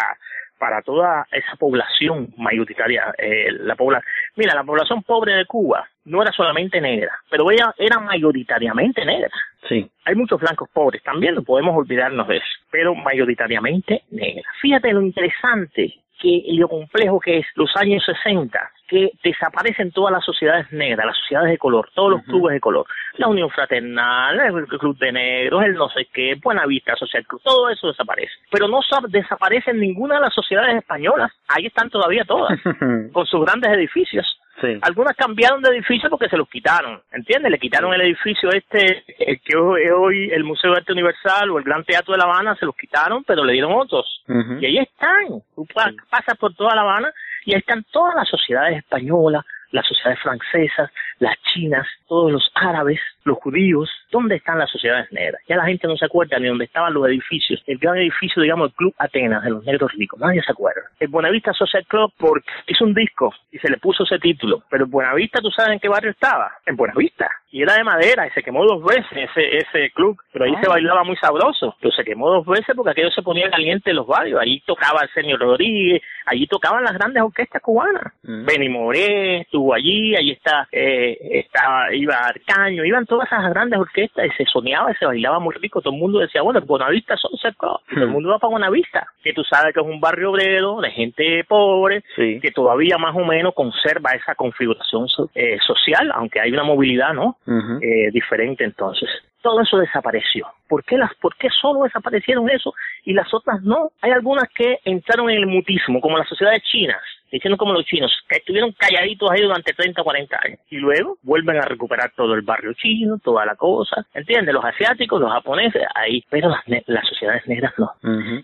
para toda esa población mayoritaria, eh, la pobla mira, la población pobre de Cuba no era solamente negra, pero ella era mayoritariamente negra. Sí. Hay muchos blancos pobres también, no podemos olvidarnos de eso, pero mayoritariamente negra. Fíjate lo interesante que y lo complejo que es los años 60, que desaparecen todas las sociedades negras, las sociedades de color, todos los clubes de color, la Unión Fraternal, el Club de Negros, el no sé qué, Buenavista Social Club, todo eso desaparece. Pero no sa- desaparecen ninguna de las sociedades españolas, ahí están todavía todas, con sus grandes edificios. Sí. Algunas cambiaron de edificio porque se los quitaron, ¿entiendes? Le quitaron el edificio este, el que hoy es hoy el Museo de Arte Universal o el Gran Teatro de La Habana, se los quitaron, pero le dieron otros. Y ahí están. Tú pa- pasas por toda La Habana y ahí están todas las sociedades españolas, las sociedades francesas, las chinas, todos los árabes, los judíos. ¿Dónde están las sociedades negras? Ya la gente no se acuerda ni dónde estaban los edificios. El gran edificio, digamos, el Club Atenas de los negros ricos. Nadie se acuerda. El Buenavista Social Club porque hizo un disco y se le puso ese título. Pero el Buenavista, ¿tú sabes en qué barrio estaba? En Buenavista. Y era de madera y se quemó dos veces ese, ese club. Pero ahí Ah. se bailaba muy sabroso. Pero se quemó dos veces porque aquello se ponía caliente en los barrios. Ahí tocaba el señor Rodríguez, allí tocaban las grandes orquestas cubanas. Benny Moré estuvo allí, allí está, eh, estaba, iba Arcaño, iban todas esas grandes orquestas y se soñaba y se bailaba muy rico. Todo el mundo decía, bueno, el Buenavista son Club. Y Todo el mundo va para Buenavista, que tú sabes que es un barrio obrero, de gente pobre, que todavía más o menos conserva esa configuración eh, social, aunque hay una movilidad, ¿no? eh, diferente entonces. Todo eso desapareció. ¿Por qué, las, ¿Por qué solo desaparecieron eso y las otras no? Hay algunas que entraron en el mutismo, como las sociedades chinas. Diciendo como los chinos, que estuvieron calladitos ahí durante 30 o 40 años. Y luego vuelven a recuperar todo el barrio chino, toda la cosa, ¿entiendes? Los asiáticos, los japoneses, ahí, pero las, las sociedades negras no.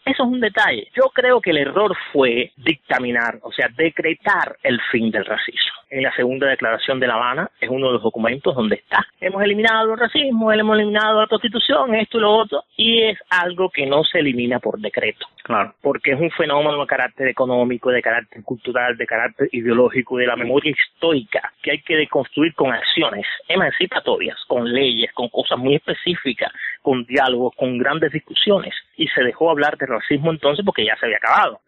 Eso es un detalle. Yo creo que el error fue dictaminar, o sea, decretar el fin del racismo. En la segunda declaración de La Habana es uno de los documentos donde está. Hemos eliminado el racismo, hemos eliminado la prostitución, esto y lo otro, y es algo que no se elimina por decreto. Claro. Porque es un fenómeno de carácter económico, de carácter cultural, de carácter ideológico, de la memoria histórica, que hay que deconstruir con acciones emancipatorias, con leyes, con cosas muy específicas, con diálogos, con grandes discusiones. Y se dejó hablar de racismo entonces porque ya se había acabado.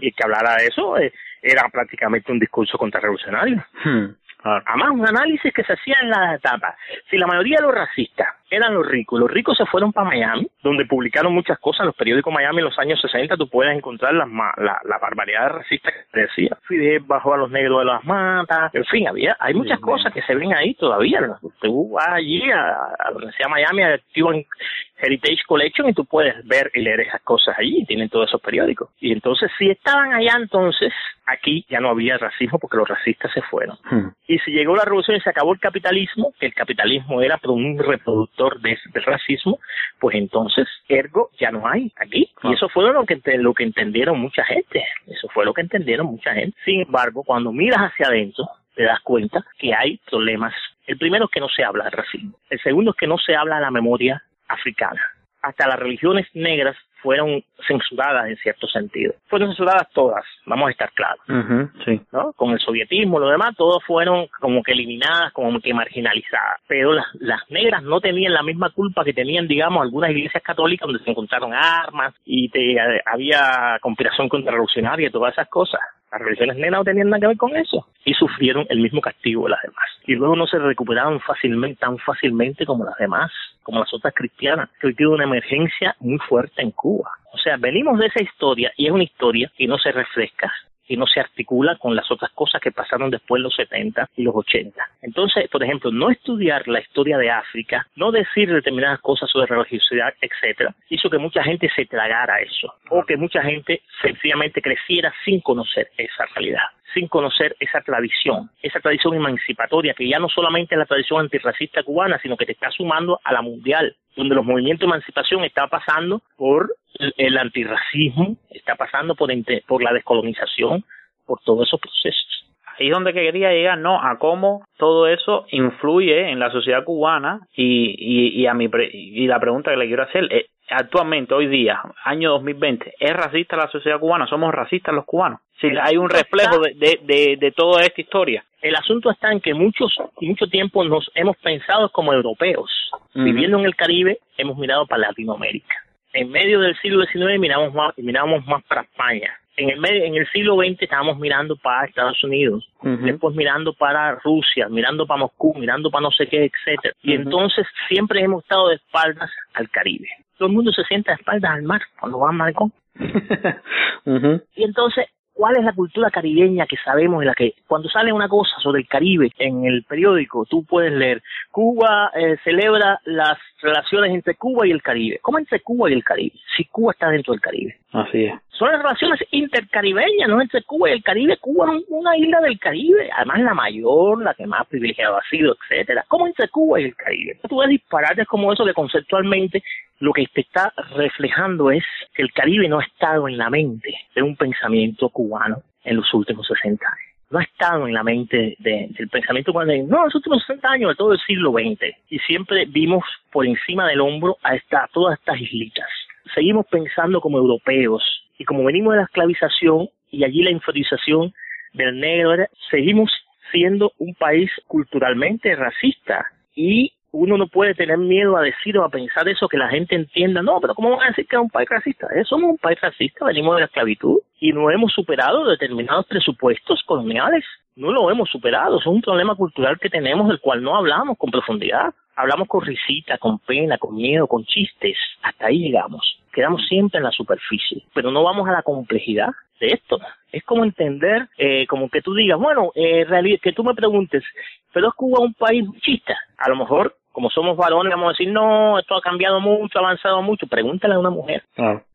Y que hablara de eso eh, era prácticamente un discurso contrarrevolucionario. Además, un análisis que se hacía en la etapa. Si la mayoría de los racistas eran los ricos, los ricos se fueron para Miami, donde publicaron muchas cosas en los periódicos Miami en los años 60, tú puedes encontrar las la, la barbaridad racista que te decía. Fidel bajó a los negros de las matas, en fin, había hay muchas cosas que se ven ahí todavía. Tú vas allí a, a donde sea Miami, a Cuban Heritage Collection y tú puedes ver y leer esas cosas allí, tienen todos esos periódicos. Y entonces, si estaban allá entonces, aquí ya no había racismo porque los racistas se fueron. Y si llegó la revolución y se acabó el capitalismo, que el capitalismo era un reproductor de, del racismo, pues entonces, ergo, ya no hay aquí. Y eso fue lo que, lo que entendieron mucha gente. Eso fue lo que entendieron mucha gente. Sin embargo, cuando miras hacia adentro, te das cuenta que hay problemas. El primero es que no se habla de racismo. El segundo es que no se habla de la memoria africana. Hasta las religiones negras fueron censuradas en cierto sentido. Fueron censuradas todas, vamos a estar claros. sí. ¿no? Con el sovietismo, lo demás, todas fueron como que eliminadas, como que marginalizadas. Pero las, las negras no tenían la misma culpa que tenían, digamos, algunas iglesias católicas donde se encontraron armas y te, había conspiración contrarrevolucionaria y todas esas cosas. Las religiones negras no tenían nada que ver con eso y sufrieron el mismo castigo de las demás. Y luego no se recuperaron fácilmente, tan fácilmente como las demás, como las otras cristianas, que hoy tiene una emergencia muy fuerte en Cuba. O sea, venimos de esa historia y es una historia que no se refresca y no se articula con las otras cosas que pasaron después en los 70 y los 80. Entonces, por ejemplo, no estudiar la historia de África, no decir determinadas cosas sobre religiosidad, etcétera, hizo que mucha gente se tragara eso o que mucha gente sencillamente creciera sin conocer esa realidad sin conocer esa tradición, esa tradición emancipatoria que ya no solamente es la tradición antirracista cubana, sino que te está sumando a la mundial, donde los movimientos de emancipación están pasando por el antirracismo, está pasando por, por la descolonización, por todos esos procesos. Ahí es donde quería llegar, ¿no? A cómo todo eso influye en la sociedad cubana y, y, y a mi y la pregunta que le quiero hacer es, actualmente, hoy día, año 2020, ¿es racista la sociedad cubana? ¿Somos racistas los cubanos? Si hay un reflejo de, de, de, de, toda esta historia. El asunto está en que muchos mucho tiempo nos hemos pensado como europeos. Viviendo en el Caribe, hemos mirado para Latinoamérica. En medio del siglo XIX miramos más, miramos más para España. En el, medio, en el siglo XX estábamos mirando para Estados Unidos, después mirando para Rusia, mirando para Moscú, mirando para no sé qué, etcétera. Y entonces siempre hemos estado de espaldas al Caribe todo el mundo se sienta de espaldas al mar cuando va a Malecón. Y entonces, ¿cuál es la cultura caribeña que sabemos en la que cuando sale una cosa sobre el Caribe en el periódico, tú puedes leer, Cuba eh, celebra las relaciones entre Cuba y el Caribe. ¿Cómo entre Cuba y el Caribe? Si Cuba está dentro del Caribe. Así es. Son las relaciones intercaribeñas, no entre Cuba y el Caribe. Cuba es una isla del Caribe, además la mayor, la que más privilegiada ha sido, etcétera. ¿Cómo entre Cuba y el Caribe? Tú ves disparates como eso que conceptualmente lo que te está reflejando es que el Caribe no ha estado en la mente de un pensamiento cubano en los últimos 60 años. No ha estado en la mente de, del pensamiento cubano, en, no, los últimos 60 años de todo el siglo XX. Y siempre vimos por encima del hombro a, esta, todas estas islitas. Seguimos pensando como europeos. Y como venimos de la esclavización y allí la inferiorización del negro, seguimos siendo un país culturalmente racista. Y uno no puede tener miedo a decir o a pensar eso, que la gente entienda, no, pero ¿cómo van a decir que es un país racista? Eh, somos un país racista, venimos de la esclavitud y no hemos superado determinados presupuestos coloniales, no lo hemos superado, es un problema cultural que tenemos del cual no hablamos con profundidad, hablamos con risita, con pena, con miedo, con chistes, hasta ahí llegamos, quedamos siempre en la superficie, pero no vamos a la complejidad de esto. Es como entender, eh, como que tú digas, bueno, eh, que tú me preguntes, ¿pero es Cuba un país machista? A lo mejor, como somos varones, vamos a decir, no, esto ha cambiado mucho, ha avanzado mucho. Pregúntale a una mujer.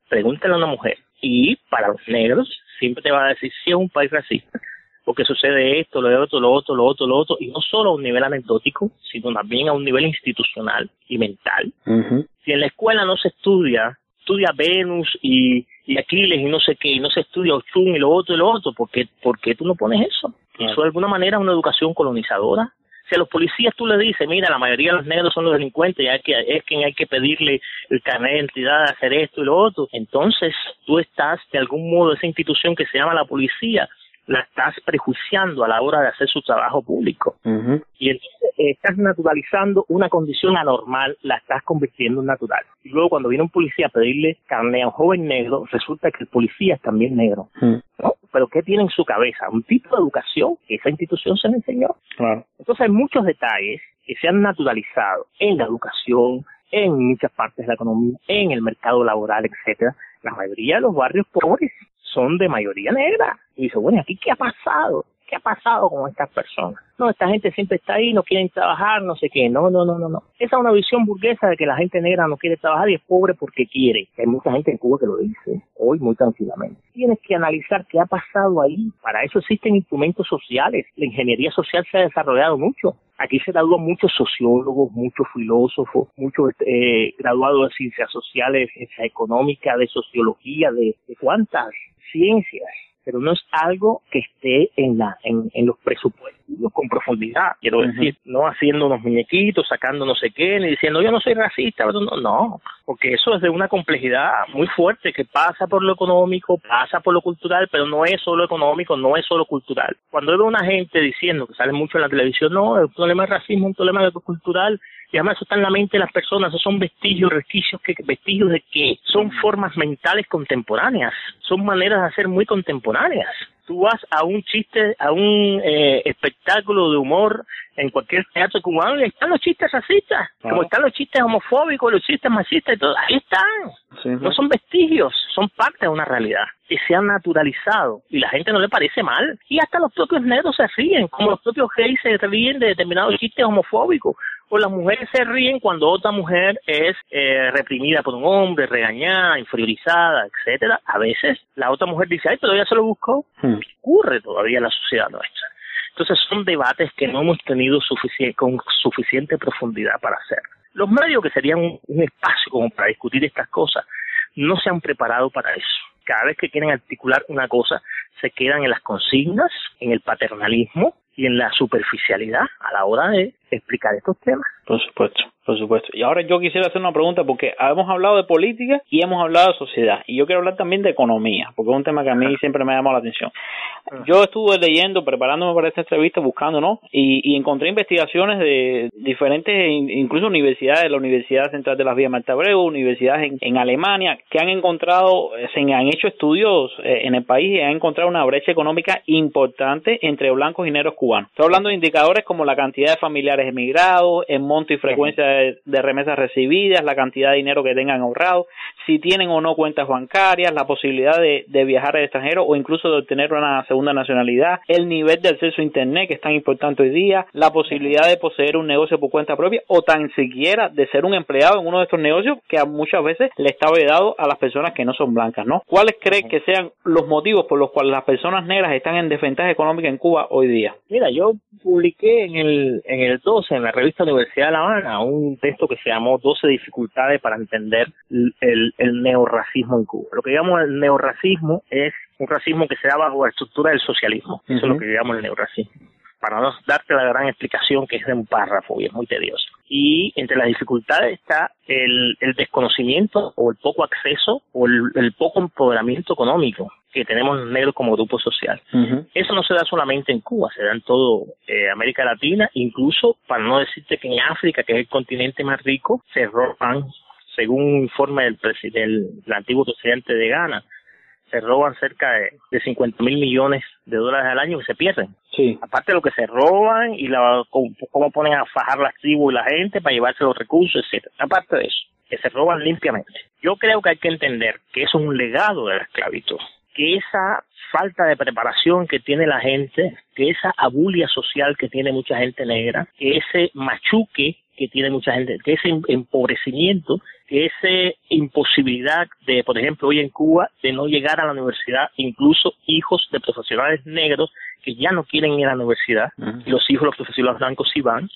Pregúntale a una mujer. Y para los negros, siempre te va a decir si es un país racista porque sucede esto, lo otro, lo otro, lo otro, lo otro, y no solo a un nivel anecdótico, sino también a un nivel institucional y mental. Si en la escuela no se estudia, estudia Venus y, y Aquiles y no sé qué, y no se estudia Ochun y lo otro y lo otro, ¿por qué, por qué tú no pones eso? Eso de alguna manera es una educación colonizadora. Si a los policías tú le dices, mira, la mayoría de los negros son los delincuentes, y hay que, es quien hay que pedirle el carnet de identidad, hacer esto y lo otro, entonces tú estás, de algún modo, esa institución que se llama la policía, la estás prejuiciando a la hora de hacer su trabajo público. Y entonces eh, estás naturalizando una condición anormal, la estás convirtiendo en natural. Y luego cuando viene un policía a pedirle carne a un joven negro, resulta que el policía es también negro. ¿no? Pero ¿qué tiene en su cabeza? Un tipo de educación que esa institución se le enseñó. Entonces hay muchos detalles que se han naturalizado en la educación, en muchas partes de la economía, en el mercado laboral, etcétera. La mayoría de los barrios pobres son de mayoría negra. Y dice, bueno, ¿aquí qué ha pasado? ¿Qué ha pasado con estas personas? No, esta gente siempre está ahí, no quieren trabajar, no sé qué. No, no, no, no, no. Esa es una visión burguesa de que la gente negra no quiere trabajar y es pobre porque quiere. Hay mucha gente en Cuba que lo dice hoy muy tranquilamente. Tienes que analizar qué ha pasado ahí. Para eso existen instrumentos sociales. La ingeniería social se ha desarrollado mucho. Aquí se gradúan muchos sociólogos, muchos filósofos, muchos eh, graduados de ciencias sociales, de ciencias económicas, de sociología, de, de cuántas ciencias pero no es algo que esté en la en, en los presupuestos con profundidad quiero decir no haciendo unos muñequitos sacando no sé qué ni diciendo yo no soy racista pero no no porque eso es de una complejidad muy fuerte que pasa por lo económico pasa por lo cultural pero no es solo económico no es solo cultural. Cuando veo una gente diciendo que sale mucho en la televisión no el problema de racismo es un problema cultural y además eso está en la mente de las personas, esos son vestigios, vestigios, que, vestigios de qué? Son formas mentales contemporáneas, son maneras de hacer muy contemporáneas. Tú vas a un chiste, a un eh, espectáculo de humor en cualquier teatro cubano y están los chistes racistas, como están los chistes homofóbicos, los chistes machistas y todo, ahí están. No son vestigios, son parte de una realidad que se han naturalizado y la gente no le parece mal. Y hasta los propios negros se ríen, como los propios gays se ríen de determinados chistes homofóbicos o las mujeres se ríen cuando otra mujer es eh, reprimida por un hombre, regañada, inferiorizada, etcétera. A veces la otra mujer dice, ay, pero ya se lo buscó. Ocurre todavía la sociedad nuestra. Entonces son debates que no hemos tenido sufici con suficiente profundidad para hacer. Los medios, que serían un, un espacio como para discutir estas cosas, no se han preparado para eso. Cada vez que quieren articular una cosa, se quedan en las consignas, en el paternalismo y en la superficialidad a la hora de explicar estos temas. Por supuesto, por supuesto. Y ahora yo quisiera hacer una pregunta porque hemos hablado de política y hemos hablado de sociedad. Y yo quiero hablar también de economía, porque es un tema que a mí siempre me ha llamado la atención. Yo estuve leyendo, preparándome para esta entrevista, buscando, ¿no? Y, y encontré investigaciones de diferentes, incluso universidades, la Universidad Central de las Vías Marta Abreu, universidades en, en, Alemania, que han encontrado, se han hecho estudios eh, en el país y han encontrado una brecha económica importante entre blancos y negros cubanos. Estoy hablando de indicadores como la cantidad de familiares emigrados, el monto y frecuencia de, de, remesas recibidas, la cantidad de dinero que tengan ahorrado, si tienen o no cuentas bancarias, la posibilidad de, de viajar al extranjero o incluso de obtener una segunda nacionalidad, el nivel de acceso a Internet que es tan importante hoy día, la posibilidad de poseer un negocio por cuenta propia o tan siquiera de ser un empleado en uno de estos negocios que muchas veces le está vedado a las personas que no son blancas, ¿no? ¿Cuáles creen que sean los motivos por los cuales las personas negras están en desventaja económica en Cuba hoy día? Mira, yo publiqué en el, en el 12, en la revista Universidad de La Habana, un texto que se llamó 12 dificultades para entender el, el neorracismo en Cuba. Lo que llamamos el neorracismo es un racismo que se da bajo la estructura del socialismo. Eso uh -huh. es lo que llamamos el neorracismo. Para no darte la gran explicación que es de un párrafo y es muy tedioso. Y entre las dificultades está el, el desconocimiento o el poco acceso o el, el, poco empoderamiento económico que tenemos negros como grupo social. Uh -huh. Eso no se da solamente en Cuba, se da en todo eh, América Latina, incluso para no decirte que en África, que es el continente más rico, se roban, según un informe del, del, del antiguo presidente de Ghana, se roban cerca de, de 50 mil millones de dólares al año que se pierden. Sí. Aparte de lo que se roban y la, cómo, cómo ponen a fajar las tribus y la gente para llevarse los recursos, etcétera. Aparte de eso, que se roban limpiamente. Yo creo que hay que entender que eso es un legado de la esclavitud, que esa falta de preparación que tiene la gente, que esa abulia social que tiene mucha gente negra, que ese machuque que tiene mucha gente, que ese empobrecimiento, que esa imposibilidad de, por ejemplo, hoy en Cuba, de no llegar a la universidad, incluso hijos de profesionales negros que ya no quieren ir a la universidad, y los hijos de los profesionales blancos sí van,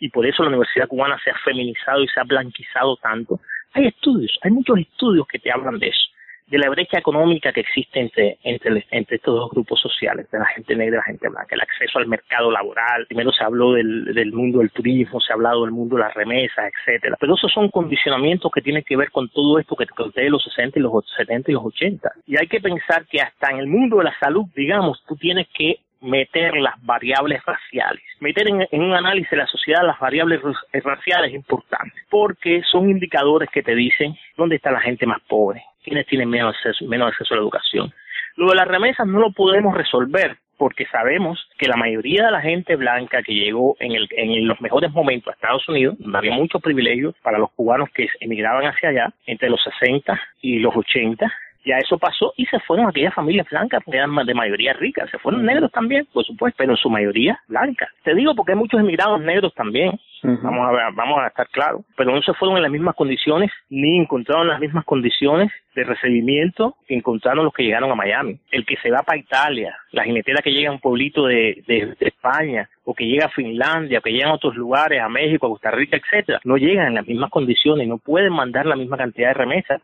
y por eso la universidad cubana se ha feminizado y se ha blanquizado tanto. Hay estudios, hay muchos estudios que te hablan de eso de la brecha económica que existe entre, entre, entre estos dos grupos sociales, de la gente negra y la gente blanca, el acceso al mercado laboral, primero se habló del, del mundo del turismo, se ha hablado del mundo de las remesas, etcétera, pero esos son condicionamientos que tienen que ver con todo esto que te conté de los 60 y los 70 y los 80. Y hay que pensar que hasta en el mundo de la salud, digamos, tú tienes que meter las variables raciales. Meter en, en, un análisis de la sociedad las variables raciales es importante, porque son indicadores que te dicen dónde está la gente más pobre, quiénes tienen menos acceso, menos acceso a la educación. Lo de las remesas no lo podemos resolver porque sabemos que la mayoría de la gente blanca que llegó en, el, en los mejores momentos a Estados Unidos, donde había muchos privilegios para los cubanos que emigraban hacia allá, entre los 60 y los 80, ya eso pasó y se fueron aquellas familias blancas que eran de mayoría rica. Se fueron negros también, por supuesto, pero en su mayoría blancas. Te digo porque hay muchos emigrados negros también. Vamos a ver, vamos a estar claros. Pero no se fueron en las mismas condiciones ni encontraron las mismas condiciones de recibimiento que encontraron los que llegaron a Miami. El que se va para Italia, la jinetera que llega a un pueblito de, de, España, o que llega a Finlandia, o que llega a otros lugares, a México, a Costa Rica, etcétera, no llegan en las mismas condiciones, no pueden mandar la misma cantidad de remesas,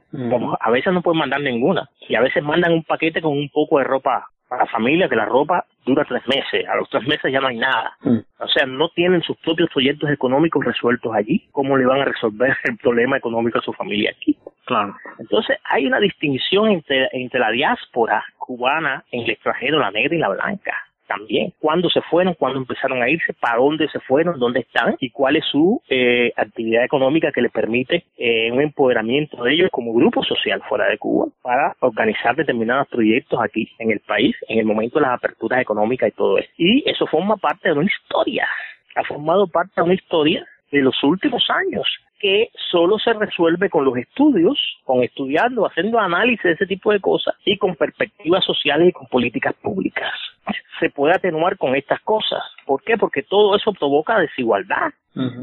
a veces no pueden mandar ninguna, y a veces mandan un paquete con un poco de ropa para la familia que la ropa dura tres meses, a los tres meses ya no hay nada. O sea, no tienen sus propios proyectos económicos resueltos allí. ¿Cómo le van a resolver el problema económico a su familia aquí? Claro. Entonces, hay una distinción entre, entre la diáspora cubana en el extranjero, la negra y la blanca también. ¿Cuándo se fueron? ¿Cuándo empezaron a irse? ¿Para dónde se fueron? ¿Dónde están? ¿Y cuál es su eh, actividad económica que les permite eh, un empoderamiento de ellos como grupo social fuera de Cuba para organizar determinados proyectos aquí en el país en el momento de las aperturas económicas y todo eso? Y eso forma parte de una historia. Ha formado parte de una historia de los últimos años que solo se resuelve con los estudios, con estudiando, haciendo análisis de ese tipo de cosas y con perspectivas sociales y con políticas públicas. Se puede atenuar con estas cosas. ¿Por qué? Porque todo eso provoca desigualdad.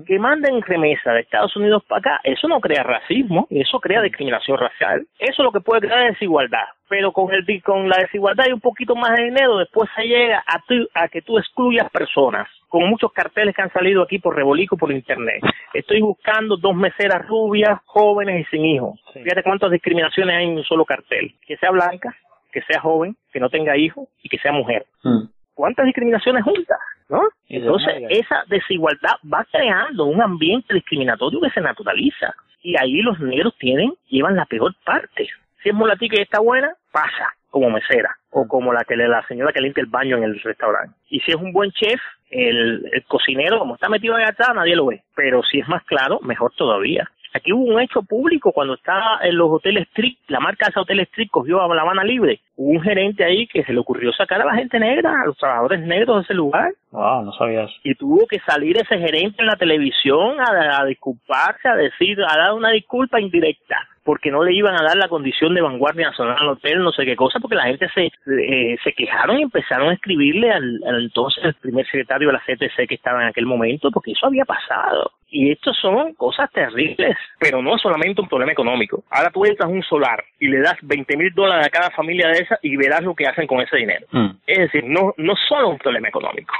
Que manden remesa de Estados Unidos para acá, eso no crea racismo, eso crea discriminación racial. Eso lo que puede crear es desigualdad. Pero con, el, con la desigualdad y un poquito más de dinero, después se llega a, a que tú excluyas personas con muchos carteles que han salido aquí por Rebolico por internet. Estoy buscando dos meseras rubias, jóvenes y sin hijos. Fíjate cuántas discriminaciones hay en un solo cartel. Que sea blanca, que sea joven, que no tenga hijos y que sea mujer. Mm. ¿Cuántas discriminaciones juntas? ¿no? Entonces, esa desigualdad va creando un ambiente discriminatorio que se naturaliza. Y ahí los negros tienen, llevan la peor parte. Si es mulatica y está buena, pasa como mesera o como la que la señora que limpia el baño en el restaurante. Y si es un buen chef, el, cocinero, como está metido ahí atrás, nadie lo ve. Pero si es más claro, mejor todavía. Aquí hubo un hecho público cuando estaba en los hoteles Trick, la marca de ese hotel Trick cogió a La Habana Libre. Hubo un gerente ahí que se le ocurrió sacar a la gente negra, a los trabajadores negros de ese lugar. Wow, no sabías. Y tuvo que salir ese gerente en la televisión a, a disculparse, a decir, a dar una disculpa indirecta porque no le iban a dar la condición de vanguardia nacional al hotel, no sé qué cosa, porque la gente se, eh, se quejaron y empezaron a escribirle al, al, entonces el primer secretario de la CTC que estaba en aquel momento, porque eso había pasado. Y esto son cosas terribles, pero no solamente un problema económico. Ahora tú entras un solar y le das 20 mil dólares a cada familia de esa y verás lo que hacen con ese dinero. Mm. Es decir, no, no solo un problema económico.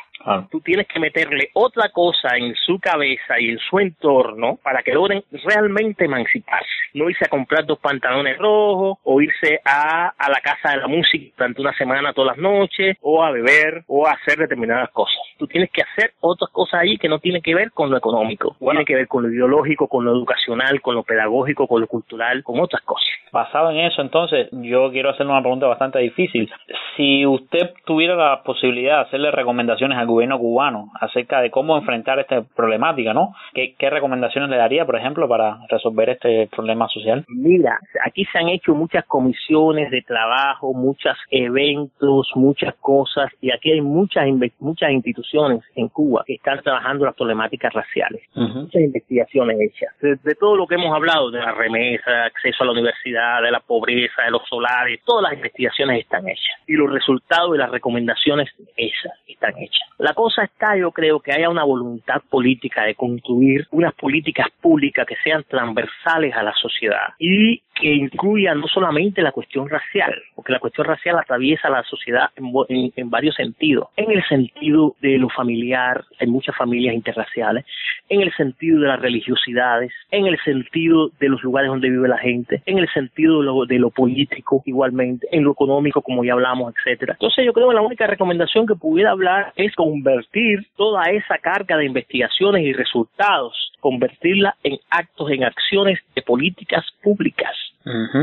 Tú tienes que meterle otra cosa en su cabeza y en su entorno para que logren realmente emanciparse. No irse a comprar dos pantalones rojos o irse a, a la casa de la música durante una semana todas las noches o a beber o a hacer determinadas cosas. Tú tienes que hacer otras cosas ahí que no tienen que ver con lo económico. Tiene que ver con lo ideológico, con lo educacional, con lo pedagógico, con lo cultural, con otras cosas. Basado en eso, entonces, yo quiero hacerle una pregunta bastante difícil. Si usted tuviera la posibilidad de hacerle recomendaciones al gobierno cubano acerca de cómo enfrentar esta problemática, ¿no? ¿Qué, qué recomendaciones le daría, por ejemplo, para resolver este problema social? Mira, aquí se han hecho muchas comisiones de trabajo, muchos eventos, muchas cosas, y aquí hay muchas, muchas instituciones en Cuba que están trabajando las problemáticas raciales. Muchas investigaciones hechas. De, de todo lo que hemos hablado, de la remesa, acceso a la universidad, de la pobreza, de los solares, todas las investigaciones están hechas. Y los resultados y las recomendaciones esas están hechas. La cosa está, yo creo, que haya una voluntad política de construir unas políticas públicas que sean transversales a la sociedad y que incluyan no solamente la cuestión racial, porque la cuestión racial atraviesa la sociedad en, en, en varios sentidos. En el sentido de lo familiar, hay muchas familias interraciales, en el sentido de las religiosidades, en el sentido de los lugares donde vive la gente, en el sentido de lo, de lo político igualmente, en lo económico como ya hablamos, etcétera. Entonces yo creo que la única recomendación que pudiera hablar es convertir toda esa carga de investigaciones y resultados, convertirla en actos, en acciones de políticas públicas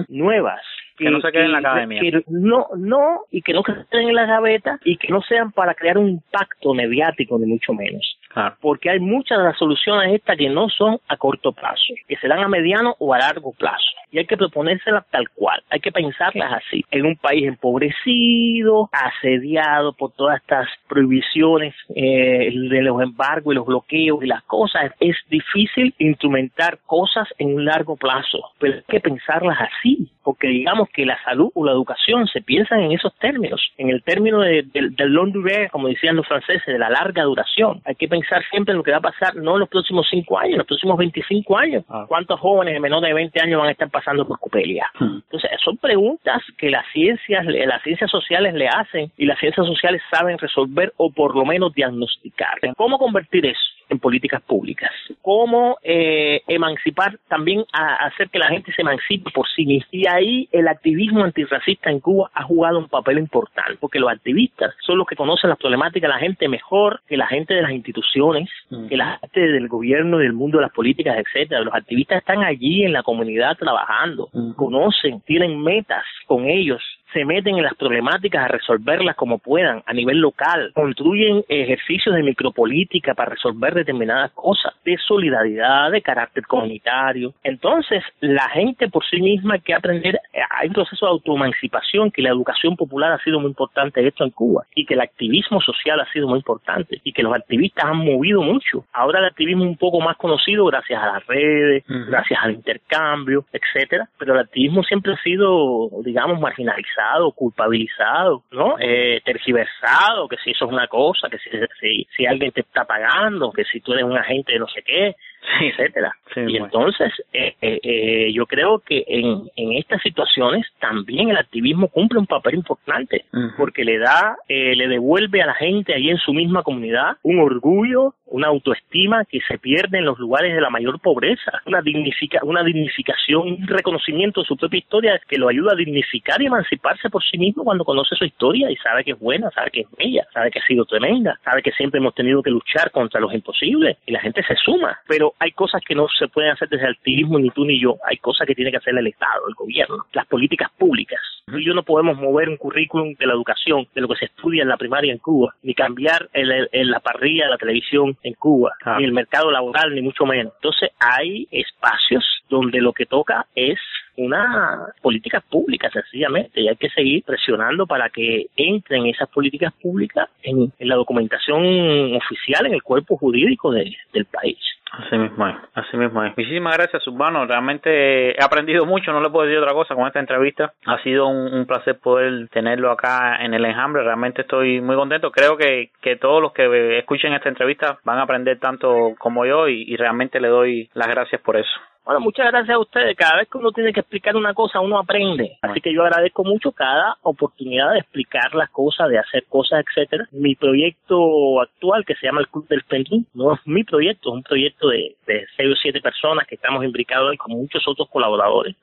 nuevas que, no se queden en la academia. Que no, no, y que no queden en la gaveta y que no sean para crear un impacto mediático, ni mucho menos. Porque hay muchas de las soluciones estas que no son a corto plazo, que se dan a mediano o a largo plazo. Y hay que proponérselas tal cual, hay que pensarlas así. En un país empobrecido, asediado por todas estas prohibiciones eh, de los embargos y los bloqueos y las cosas, es difícil instrumentar cosas en un largo plazo, pero hay que pensarlas así, porque digamos que la salud o la educación se piensan en esos términos, en el término de, de, del long durée, como decían los franceses, de la larga duración. Hay que pensar siempre en lo que va a pasar, no en los próximos cinco años, en los próximos 25 años. Ah. ¿Cuántos jóvenes de menor de 20 años van a estar pasando por cupelia? Hmm. Entonces, son preguntas que las ciencias, las ciencias sociales le hacen y las ciencias sociales saben resolver o por lo menos diagnosticar. ¿Cómo convertir eso? En políticas públicas. Cómo eh, emancipar, también a, hacer que la gente se emancipe por sí misma. Y ahí el activismo antirracista en Cuba ha jugado un papel importante, porque los activistas son los que conocen las problemáticas de la gente mejor que la gente de las instituciones, Mm. que la gente del gobierno, del mundo de las políticas, etcétera. Los activistas están allí en la comunidad trabajando, conocen, tienen metas con ellos se meten en las problemáticas a resolverlas como puedan a nivel local, construyen ejercicios de micropolítica para resolver determinadas cosas, de solidaridad, de carácter comunitario. Entonces, la gente por sí misma hay que aprender, hay un proceso de autoemancipación, que la educación popular ha sido muy importante esto en Cuba, y que el activismo social ha sido muy importante, y que los activistas han movido mucho. Ahora el activismo es un poco más conocido gracias a las redes, gracias al intercambio, etcétera, pero el activismo siempre ha sido, digamos, marginalizado culpabilizado, ¿no? Eh, tergiversado, que si eso es una cosa, que si, si, si alguien te está pagando, que si tú eres un agente de no sé qué, etcétera. Sí, y bueno. entonces eh, eh, eh, yo creo que en, en estas situaciones también el activismo cumple un papel importante porque le da, eh, le devuelve a la gente ahí en su misma comunidad un orgullo, una autoestima que se pierde en los lugares de la mayor pobreza, una dignifica, una dignificación, un reconocimiento de su propia historia que lo ayuda a dignificar y emanciparse por sí mismo cuando conoce su historia y sabe que es buena, sabe que es bella, sabe que ha sido tremenda, sabe que siempre hemos tenido que luchar contra los imposibles y la gente se suma, pero hay cosas que no se pueden hacer desde el activismo ni tú ni yo, hay cosas que tiene que hacer el Estado, el gobierno, las políticas públicas. Tú y yo no podemos mover un currículum de la educación, de lo que se estudia en la primaria en Cuba, ni cambiar el, el- la parrilla de la televisión en Cuba, ni el mercado laboral, ni mucho menos. Entonces hay espacios donde lo que toca es una política pública sencillamente y hay que seguir presionando para que entren esas políticas públicas en, en la documentación oficial, en el cuerpo jurídico de- del país. Así mismo es, así mismo es. Muchísimas gracias, Urbano. Realmente he aprendido mucho, no le puedo decir otra cosa con esta entrevista. Ha sido un, un placer poder tenerlo acá en el enjambre. Realmente estoy muy contento. Creo que, que todos los que escuchen esta entrevista van a aprender tanto como yo y, y realmente le doy las gracias por eso. Bueno, muchas gracias a ustedes. Cada vez que uno tiene que explicar una cosa, uno aprende. Así que yo agradezco mucho cada oportunidad de explicar las cosas, de hacer cosas, etcétera. Mi proyecto actual, que se llama el Club del Penguin, no es mi proyecto, es un proyecto de, de seis o siete personas que estamos imbricados ahí con muchos otros colaboradores.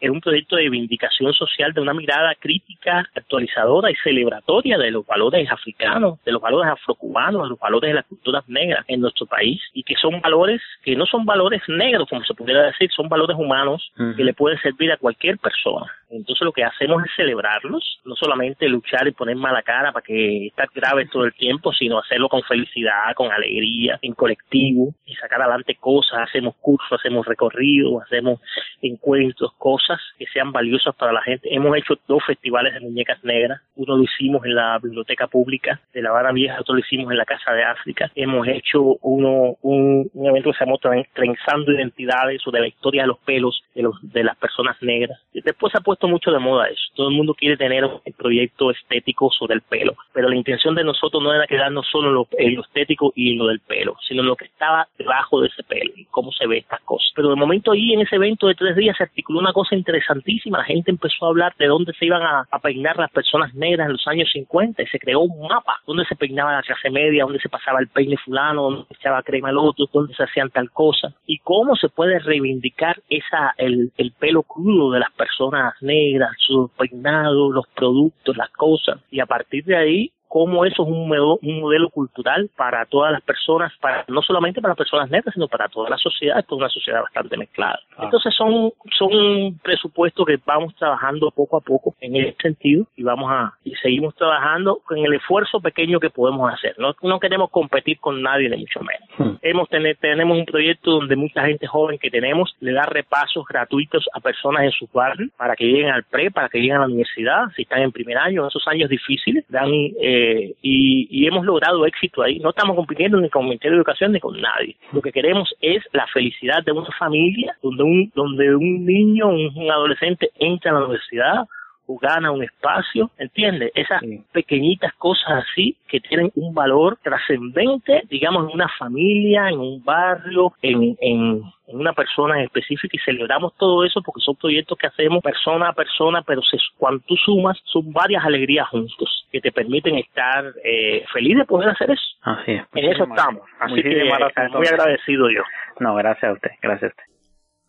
Es un proyecto de vindicación social, de una mirada crítica, actualizadora y celebratoria de los valores africanos, de los valores afrocubanos, de los valores de las culturas negras en nuestro país y que son valores que no son valores negros, como se pudiera decir, son valores humanos que le pueden servir a cualquier persona. Entonces lo que hacemos es celebrarlos, no solamente luchar y poner mala cara para que estar graves todo el tiempo, sino hacerlo con felicidad, con alegría, en colectivo y sacar adelante cosas, hacemos cursos, hacemos recorridos, hacemos encuentros, cosas que sean valiosas para la gente. Hemos hecho dos festivales de muñecas negras, uno lo hicimos en la biblioteca pública de La Habana Vieja, otro lo hicimos en la Casa de África. Hemos hecho uno un, un evento que se llamó Tren- Trenzando Identidades, una de la historia de los pelos de, los, de las personas negras. Después se ha puesto mucho de moda eso. Todo el mundo quiere tener un proyecto estético sobre el pelo, pero la intención de nosotros no era quedarnos solo en lo, estético y en lo del pelo, sino en lo que estaba debajo de ese pelo y cómo se ve estas cosas. Pero de momento ahí en ese evento de tres días se articuló una cosa interesantísima. La gente empezó a hablar de dónde se iban a, a peinar las personas negras en los años 50 y se creó un mapa donde se peinaba la clase media, donde se pasaba el peine fulano, donde se echaba crema al otro, donde se hacían tal cosa y cómo se puede reivindicar esa el, el pelo crudo de las personas negras, su peinado, los productos, las cosas. Y a partir de ahí cómo eso es un modelo, un modelo cultural para todas las personas, para no solamente para las personas negras, sino para toda la sociedad, es una sociedad bastante mezclada. Entonces son, son presupuestos que vamos trabajando poco a poco en ese sentido y vamos a, y seguimos trabajando con el esfuerzo pequeño que podemos hacer. No, no queremos competir con nadie, ni mucho menos. Hemos tener, tenemos un proyecto donde mucha gente joven que tenemos le da repasos gratuitos a personas en sus barrios para que lleguen al pre, para que lleguen a la universidad, si están en primer año, en esos años difíciles, dan eh, y, y, hemos logrado éxito ahí. No estamos compitiendo ni con el Ministerio de Educación ni con nadie. Lo que queremos es la felicidad de una familia donde un, donde un niño, un, un adolescente entra a la universidad o gana un espacio, ¿entiendes? Esas pequeñitas cosas así que tienen un valor trascendente, digamos, en una familia, en un barrio, en, en, en una persona en específica y celebramos todo eso porque son proyectos que hacemos persona a persona, pero se, cuando tú sumas son varias alegrías juntos que te permiten estar eh, feliz de poder hacer eso. Así es. En eso estamos. Así que eh, muy agradecido yo. No, gracias a usted, gracias a usted.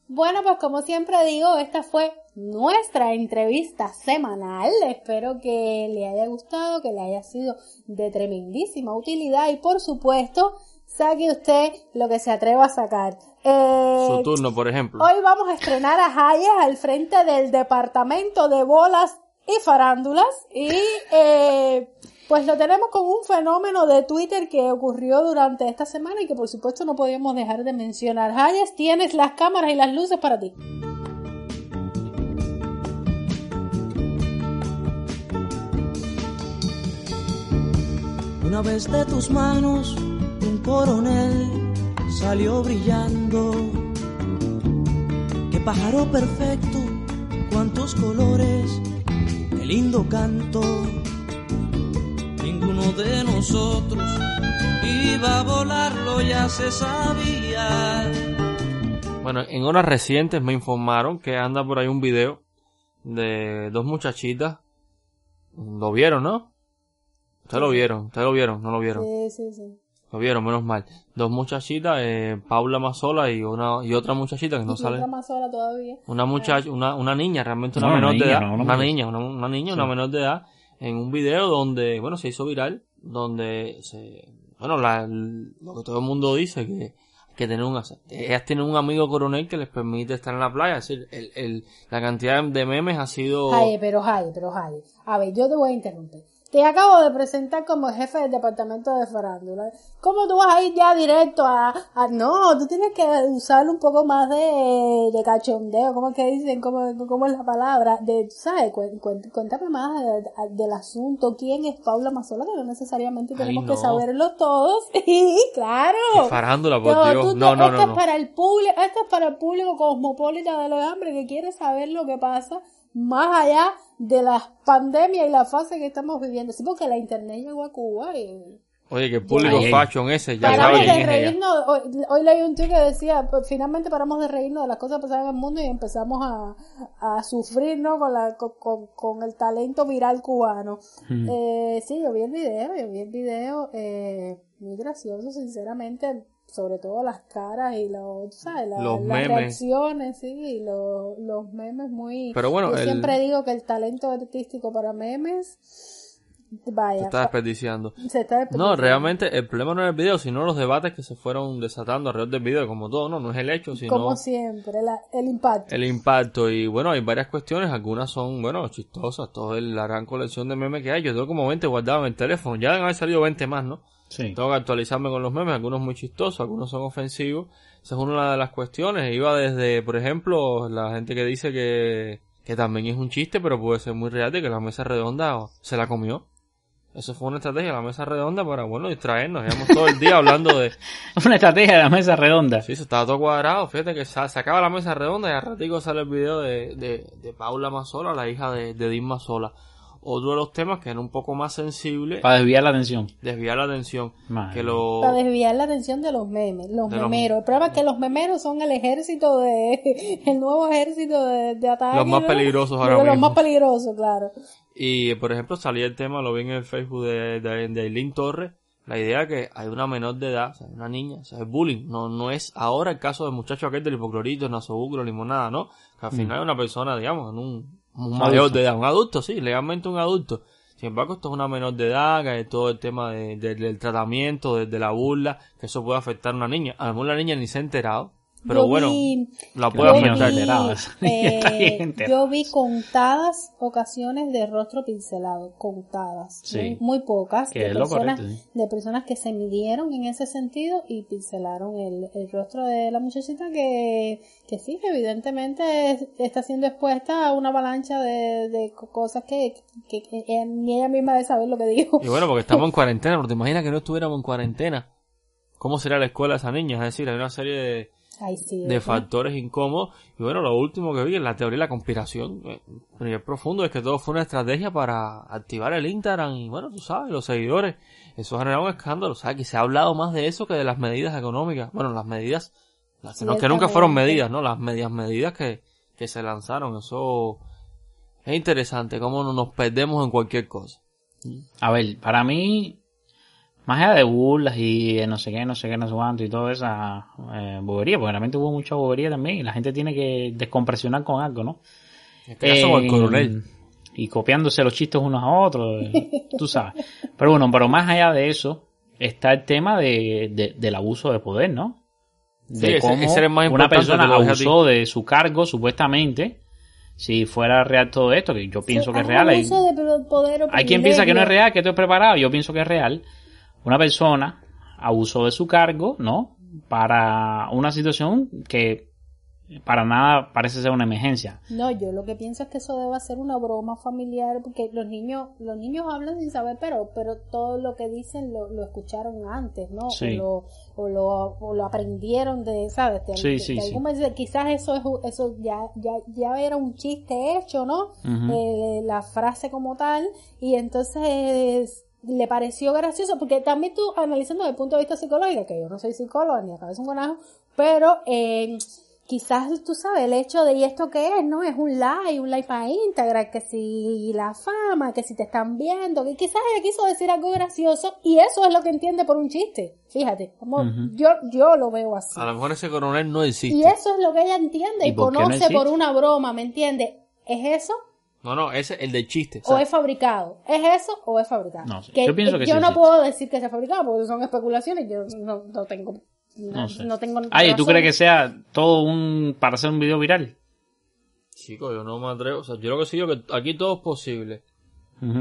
Bueno, pues como siempre digo, esta fue nuestra entrevista semanal. Espero que le haya gustado, que le haya sido de tremendísima utilidad y por supuesto, saque usted lo que se atreva a sacar. Eh, Su turno, por ejemplo. Hoy vamos a estrenar a Hayes al frente del departamento de bolas y farándulas y eh, pues lo tenemos con un fenómeno de Twitter que ocurrió durante esta semana y que por supuesto no podíamos dejar de mencionar. Hayes, tienes las cámaras y las luces para ti. Una vez de tus manos un coronel salió brillando. Qué pájaro perfecto, cuántos colores, qué lindo canto. De nosotros iba a volarlo, ya se sabía. Bueno, en horas recientes me informaron que anda por ahí un video de dos muchachitas. Lo vieron, ¿no? Ustedes lo vieron, ustedes lo vieron, no lo vieron. Sí, sí, sí. Lo vieron, menos mal. Dos muchachitas, eh, Paula Mazola y una y otra muchachita que no sale. otra más sola todavía. Una muchacha, una, una niña, realmente una No, menor niña, de edad. no, una una niña, una, una niña, Sí. una menor de edad, en un video donde, bueno, se hizo viral, donde se, bueno, la, lo que todo el mundo dice que que tener un ellas tienen un amigo coronel que les permite estar en la playa, es decir, el, el, la cantidad de memes ha sido Jaye, pero Jaye, pero Jaye. A ver, yo te voy a interrumpir. Te acabo de presentar como jefe del departamento de farándula. ¿Cómo tú vas a ir ya directo a, a- no, tú tienes que usar un poco más de, de cachondeo, ¿cómo es que dicen? ¿Cómo, cómo es la palabra? De, ¿sabes? Cuéntame más de- del asunto. ¿Quién es Paula Mazola? Que no necesariamente tenemos no. que saberlo todos. Sí, claro. Qué farándula, por No, Dios. tú No, no, esto no, es para el público, esto es para el público cosmopolita de los hambre que quiere saber lo que pasa más allá de la pandemia y la fase que estamos viviendo. Sí, porque la internet llegó a Cuba y Oye, que público Ay, fashion ese, ya paramos sabe de reírnos. Hoy, hoy leí un tweet que decía, pues, finalmente paramos de reírnos de las cosas que pasaban en el mundo y empezamos a, a sufrir, ¿no? Con, la, con, con, con el talento viral cubano. Eh, sí, yo vi el video, yo vi el video, eh, muy gracioso, sinceramente, sobre todo las caras y los, ¿sabes? La- Los las memes. reacciones, sí, y los, los memes muy... Pero bueno, yo el- siempre digo que el talento artístico para memes, vaya, Se está desperdiciando. se está desperdiciando. No, realmente el problema no es el video, sino los debates que se fueron desatando alrededor del video, como todo, no, no es el hecho, sino Como siempre, la- el impacto. el impacto. Y bueno, hay varias cuestiones, algunas son, bueno, chistosas, toda la gran colección de memes que hay. Yo tengo como 20 guardados en el teléfono, ya deben haber salido 20 más, ¿no? Sí. Tengo que actualizarme con los memes, algunos muy chistosos, algunos son ofensivos. Esa es una de las cuestiones. Iba desde, por ejemplo, la gente que dice que, que también es un chiste, pero puede ser muy real de que la mesa redonda se la comió. Eso fue una estrategia de la mesa redonda para, bueno, distraernos. Llevamos todo el día hablando de... Una estrategia de la mesa redonda. Sí, eso estaba todo cuadrado. Fíjate que se acaba la mesa redonda y al ratico sale el video de, de, de Paula Mazola, la hija de, de Dean Mazola. Otro de los temas que era un poco más sensible, Para desviar la atención. desviar la atención. Que lo... Para desviar la atención de los memes, los De los- memeros. El problema es que los memeros son el ejército de, el nuevo ejército de, de ataque. Los más ¿no? peligrosos ahora De Los mismo. más peligrosos, claro. Y, por ejemplo, salía el tema, lo vi en el Facebook de, de, de Aileen Torres, la idea que hay una menor de edad, o sea, una niña, o sea, es bullying, no, no es ahora el caso del muchacho aquel del hipoclorito, nasobucro, limonada, ¿no? Que al Mm. final es una persona, digamos, en un, un mayor de edad, un adulto, sí, legalmente un adulto. Sin embargo, esto es una menor de edad, que todo el tema de- de- del tratamiento, de, de la burla, que eso puede afectar a una niña. A lo mejor la niña ni se ha enterado, pero Yo bueno, vi- la yo puede vi, afectar. eh, yo vi contadas ocasiones de rostro pincelado, contadas, Sí. muy, muy pocas, Que de es lo personas, correcto, sí. de personas que se midieron en ese sentido y pincelaron el, el rostro de la muchachita que, que sí, que evidentemente es- está siendo expuesta a una avalancha de, de co- cosas que, que, ni ella misma debe saber lo que dijo. Y bueno, porque estamos en cuarentena, pero te imaginas que no estuviéramos en cuarentena. ¿Cómo sería la escuela de esa niña? Es decir, hay una serie de, Ay, sí, de factores incómodos. Y bueno, lo último que vi en la teoría de la conspiración, eh, a nivel profundo, es que todo fue una estrategia para activar el Instagram y bueno, tú sabes, los seguidores. Eso ha generado un escándalo, ¿sabes? Que se ha hablado más de eso que de las medidas económicas. Bueno, las medidas, las que, no- que nunca fueron medidas, ¿no? Las medias medidas que, que se lanzaron. Eso es interesante, cómo no nos perdemos en cualquier cosa. A ver, para mí, más allá de burlas y de no sé qué, no sé qué, no sé cuánto y toda esa eh, bobería, porque realmente hubo mucha bobería también y la gente tiene que descompresionar con algo, ¿no? Es que ya somos el coronel. Y copiándose los chistes unos a otros, eh, tú sabes. Pero bueno, pero más allá de eso, está el tema de, de- del abuso de poder, ¿no? De ese- cómo ese el más una persona abusó de su cargo, supuestamente, si fuera real todo esto, que yo pienso que es Ah, real. hay- abuso de poder o hay quien piensa que no es real, que esto es preparado. Yo pienso que es real. Una persona abusó de su cargo, ¿no? Para una situación que para nada parece ser una emergencia. No, yo lo que pienso es que eso debe ser una broma familiar, porque los niños, los niños hablan sin saber, pero, pero todo lo que dicen lo, lo escucharon antes, ¿no? Sí. O, lo, o, lo, o lo aprendieron de, ¿sabes? De, Sí, de- sí, de quizás eso es, eso ya, ya, ya era un chiste hecho, ¿no? Ujú. Eh, la frase como tal, y entonces le pareció gracioso, porque también tú analizando desde el punto de vista psicológico, que yo no soy psicóloga ni acá es un guanajo, pero eh, quizás tú sabes el hecho de y esto qué es, ¿no? Es un like, un like para Instagram, que si la fama, que si te están viendo, que quizás ella quiso decir algo gracioso y eso es lo que entiende por un chiste. Fíjate, como yo, yo lo veo así. A lo mejor ese coronel no existe. Y eso es lo que ella entiende ¿Y y, por qué no conoce por una broma, ¿me entiende? ¿Es eso No, no, ese es el del chiste. o es fabricado? ¿Es eso o es fabricado? No yo pienso que yo sí no puedo decir que sea fabricado porque son especulaciones, yo no, no tengo no, No sé. no tengo Ay, ¿tú razón. crees que sea todo un para hacer un video viral? Chico, yo no me atrevo. O sea, yo lo que sí digo que aquí todo es posible.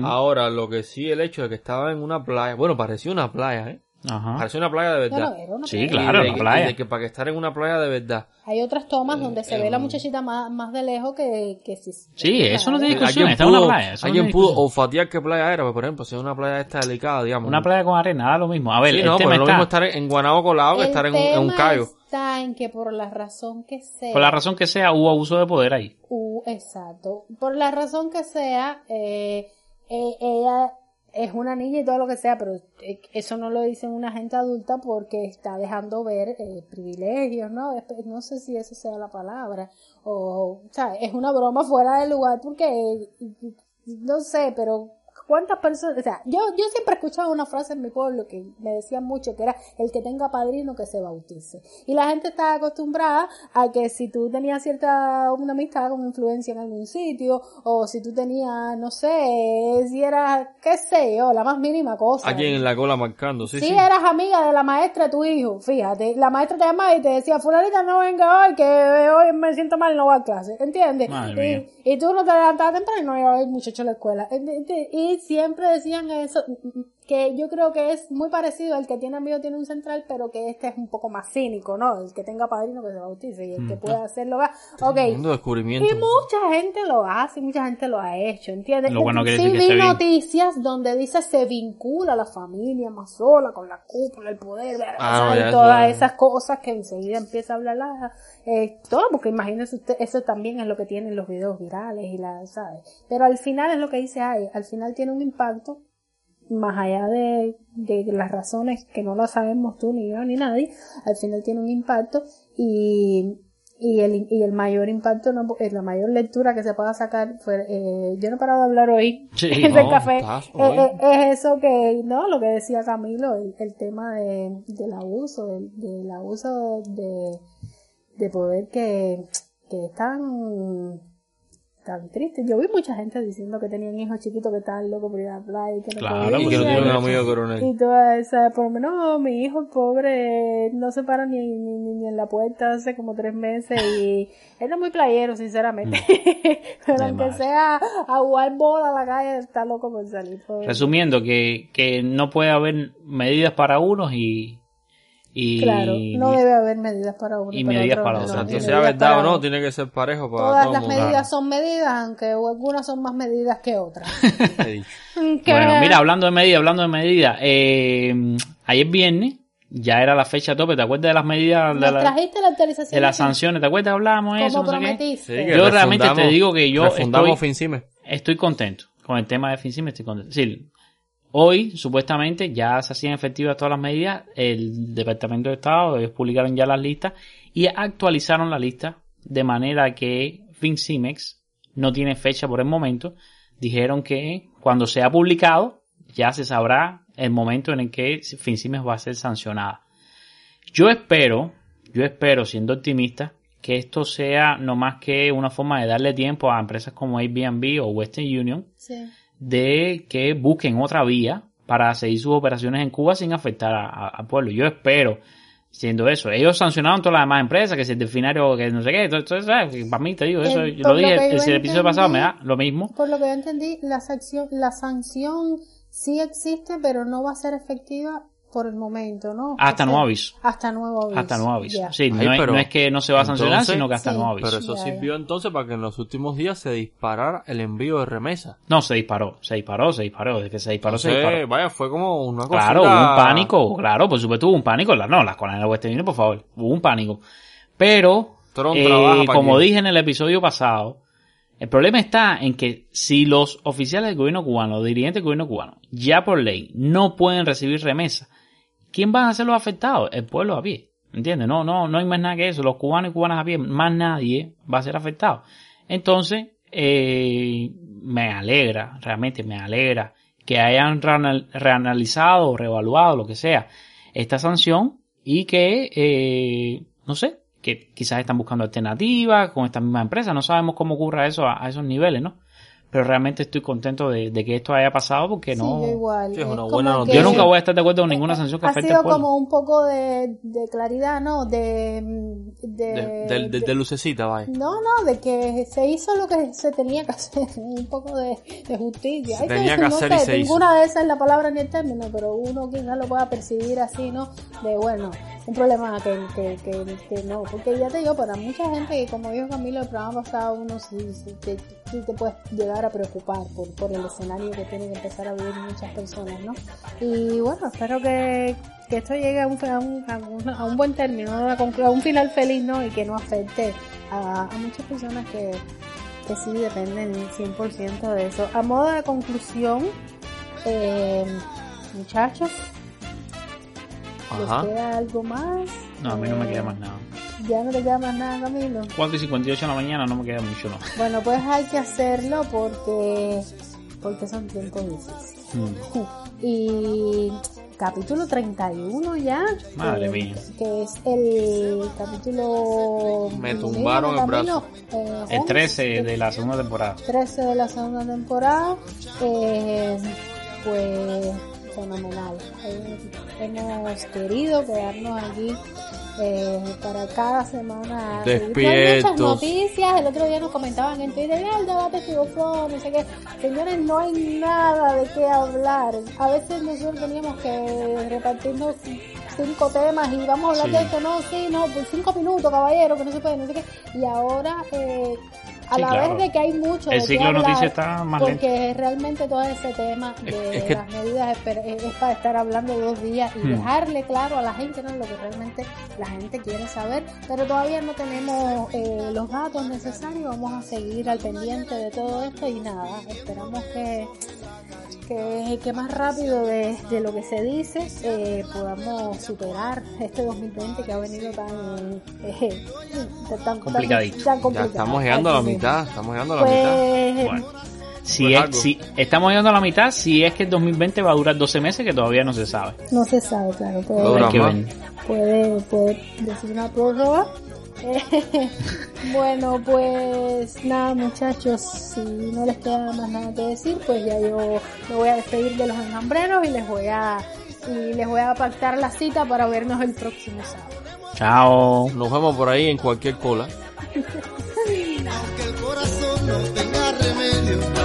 Ahora, lo que sí, el hecho de que estaba en una playa. Bueno, parecía una playa, ¿eh? Ajá. Parecía una playa de verdad. Claro, era una Sí, playa. claro, Y de una que- playa. de que para que estar en una playa de verdad. Hay otras tomas donde se ve la em, muchachita más, más de lejos que, que si... Sí, eso no tiene Eh, discusión, alguien está en una playa. no Alguien tiene pudo olfatear qué playa era, pues, por ejemplo, si es una playa esta delicada, digamos. Una playa con arena, da lo mismo. A ver, Sí, el no, tema pero es lo mismo estar en Guanabo colado que estar en un, en un tema callo. está en que por la razón que sea... Por la razón que sea, hubo abuso de poder ahí. Uh, exacto. Por la razón que sea, eh, eh, ella es una niña y todo lo que sea, pero eh, eso no lo dice una gente adulta porque está dejando ver eh, privilegios, ¿no? No sé si eso sea la palabra. O, o sea, es una broma fuera de lugar porque, eh, no sé, pero ¿cuántas personas? O sea, yo, yo siempre escuchaba una frase en mi pueblo que me decían mucho que era el que tenga padrino que se bautice. Y la gente está acostumbrada a que si tú tenías cierta una amistad con influencia en algún sitio, o si tú tenías, no sé, si eras, qué sé yo, la más mínima cosa. Alguien en la cola marcando, sí, si sí. eras amiga de la maestra de tu hijo, fíjate, la maestra te llamaba y te decía, fulanita no venga hoy, que hoy me siento mal y no voy a clase, ¿entiendes? Madre Y, y tú no te levantabas temprano y no iba a ir muchacho a la escuela. Ent- Siempre decían eso, que yo creo que es muy parecido al que tiene amigo tiene un central, pero que este es un poco más cínico, ¿no? El que tenga padrino que se bautice y el que pueda hacerlo va. Ok. Descubrimiento. Y mucha gente lo hace, mucha gente lo ha hecho, ¿entiendes? Lo bueno sí que vi bien. noticias donde dice se vincula la familia más sola con la cúpula, el poder. Ah, O sea, no, y ya todas esas cosas que enseguida empieza a hablar la, eh, todo, porque imagínese usted, eso también es lo que tienen los videos virales y la, ¿sabes? Pero al final es lo que dice ahí, al final tiene un impacto más allá de, de las razones que no lo sabemos tú ni yo ni nadie, al final tiene un impacto y, y el, y el mayor impacto, no, eh, la mayor lectura que se pueda sacar fue, eh, yo no he parado de hablar hoy Sí, del no, café, estás eh, hoy. eh, es eso que, no, lo que decía Camilo, el, el tema de, del abuso, del, del abuso de, de poder que, que es tan, tan triste. Yo vi mucha gente diciendo que tenían hijos chiquitos que estaban locos por ir a la playa y que no Claro, podían. que no amigo coronel. Y toda esa, por lo menos mi hijo pobre no se para ni, ni, ni- en la puerta hace como tres meses y él es muy playero, sinceramente. Pero aunque sea a jugar bola a la calle, está loco por salir. pobre. Resumiendo, que, que no puede haber medidas para unos y... y Claro, no debe haber medidas para uno y para medidas otro, para no, otro. medidas sea verdad para o no, tiene que ser parejo para Todas todo las medidas son medidas, aunque algunas son más medidas que otras. Bueno, mira, hablando de medidas, hablando de medidas, eh, ayer viernes ya era la fecha tope, ¿te acuerdas de las medidas de, ¿Nos la- trajiste la actualización? de las sanciones? ¿Te acuerdas? Hablábamos de eso, Como no sé qué. prometiste. Sí, Yo realmente te digo que yo estoy, estoy contento con el tema de FinCime, estoy contento. Sí, hoy, supuestamente, ya se hacían efectivas todas las medidas. El Departamento de Estado, publicaron ya las listas y actualizaron la lista de manera que FinCimex no tiene fecha por el momento. Dijeron que cuando sea publicado ya se sabrá el momento en el que FinCimex va a ser sancionada. Yo espero, yo espero, siendo optimista, que esto sea no más que una forma de darle tiempo a empresas como Airbnb o Western Union Sí. De que busquen otra vía para seguir sus operaciones en Cuba sin afectar al pueblo. Yo espero, siendo eso, ellos sancionaron todas las demás empresas, que si el delfinario, que no sé qué, entonces, para mí te digo eso, yo por lo dije el, el episodio pasado, me da lo mismo. Por lo que yo entendí, la sanción, la sanción sí existe, pero no va a ser efectiva por el momento, ¿no? Hasta nuevo aviso. Hasta nuevo aviso. Hasta nuevo aviso. Sí, Ay, no, es, pero no es que no se va a sancionar, entonces- sino que hasta Sí. nuevo aviso. Pero eso ya. sirvió entonces para que en los últimos días se disparara el envío de remesa. No, se disparó, se disparó, se disparó, desde que se disparó, se disparó. vaya, fue como una cosa. Claro, hubo un pánico, claro, por supuesto hubo un pánico. No, las colonias de Western Union, por favor, hubo un pánico. Pero, eh, como dije en el episodio pasado, el problema está en que si los oficiales del gobierno cubano, los dirigentes del gobierno cubano, ya por ley no pueden recibir remesa, ¿quién van a ser los afectados? El pueblo a pie. ¿Entiendes? No, no, no hay más nada que eso. Los cubanos y cubanas a pie, más nadie va a ser afectado. Entonces, eh, me alegra, realmente me alegra que hayan reanal- reanalizado o reevaluado, lo que sea, esta sanción y que, eh, no sé, que quizás están buscando alternativas con esta misma empresa. No sabemos cómo ocurra eso a esos niveles, ¿no? Pero realmente estoy contento de, de que esto haya pasado porque no... Sí, yo igual. Sí, es una buena noticia. Yo nunca voy a estar de acuerdo con ninguna sanción que Ha afecte sido al pueblo. como un poco de, de claridad, ¿no? De, de, De, de- de- de lucecita, vaya. No, no, de que se hizo lo que se tenía que hacer, un poco de, de justicia. Se tenía que no hacer y sé, se hizo. ninguna de esas es la palabra ni el término, pero uno quizás lo pueda percibir así, ¿no? De bueno, un problema que, que, que, que no, porque ya te digo, para mucha gente, como dijo Camilo el programa pasado, uno sí, sí te, sí te puedes llegar a preocupar por, por el escenario que tienen que empezar a vivir muchas personas, ¿no? Y bueno, espero que, que esto llegue a un, a un, a un, a un buen término, a, un final feliz, ¿no? Y que no afecte a, a muchas personas que, que sí dependen 100% de eso. A modo de conclusión, eh, muchachos, ¿les Ajá. queda algo más? No, a mí no me Eh, queda más nada. Ya no te queda más nada, Camilo. 4 y 58 de la mañana no me queda mucho, no. Bueno, pues hay que hacerlo porque, porque son tiempos difíciles. Mm. Y capítulo 31 ya. Madre que, mía. Que es el capítulo... Me tumbaron el Camilo, eh, El 13 de la segunda temporada. 13 de la segunda temporada. Eh, pues fenomenal. Eh, hemos querido quedarnos aquí eh, para cada semana. Hay muchas noticias. El otro día nos comentaban en Twitter, el debate estuvo no sé qué. Señores, no hay nada de qué hablar. A veces nosotros teníamos que repartirnos cinco temas y vamos a hablar de esto, no, sí, no, por cinco minutos, caballero, que no se puede, no sé qué. Y ahora, eh, a la vez de que hay mucho el de ciclo hablar, noticia está más porque realmente todo ese tema de es que- las medidas es, para estar hablando dos días y Hmm. dejarle claro a la gente ¿no? lo que realmente la gente quiere saber pero todavía no tenemos eh, los datos necesarios vamos a seguir al pendiente de todo esto y nada esperamos que que, que más rápido de, de lo que se dice eh, podamos superar este 2020 que ha venido tan eh, tan, tan- Complicadito. tan Ya complicado. estamos llegando a la. Mitad, estamos llegando a la Pues, mitad. Bueno. Si, Pues es, algo. si estamos llegando a la mitad, si es que el 2020 va a durar 12 meses, que todavía no se sabe. No se sabe, claro. Puede, que puede, puede decir una prórroga. Bueno, pues nada, muchachos, si no les queda más nada que decir, pues ya yo me voy a despedir de los enjambreros y les voy a y les voy a pactar la cita para vernos el próximo sábado. Chao. Nos vemos por ahí en cualquier cola. no tenga remedio.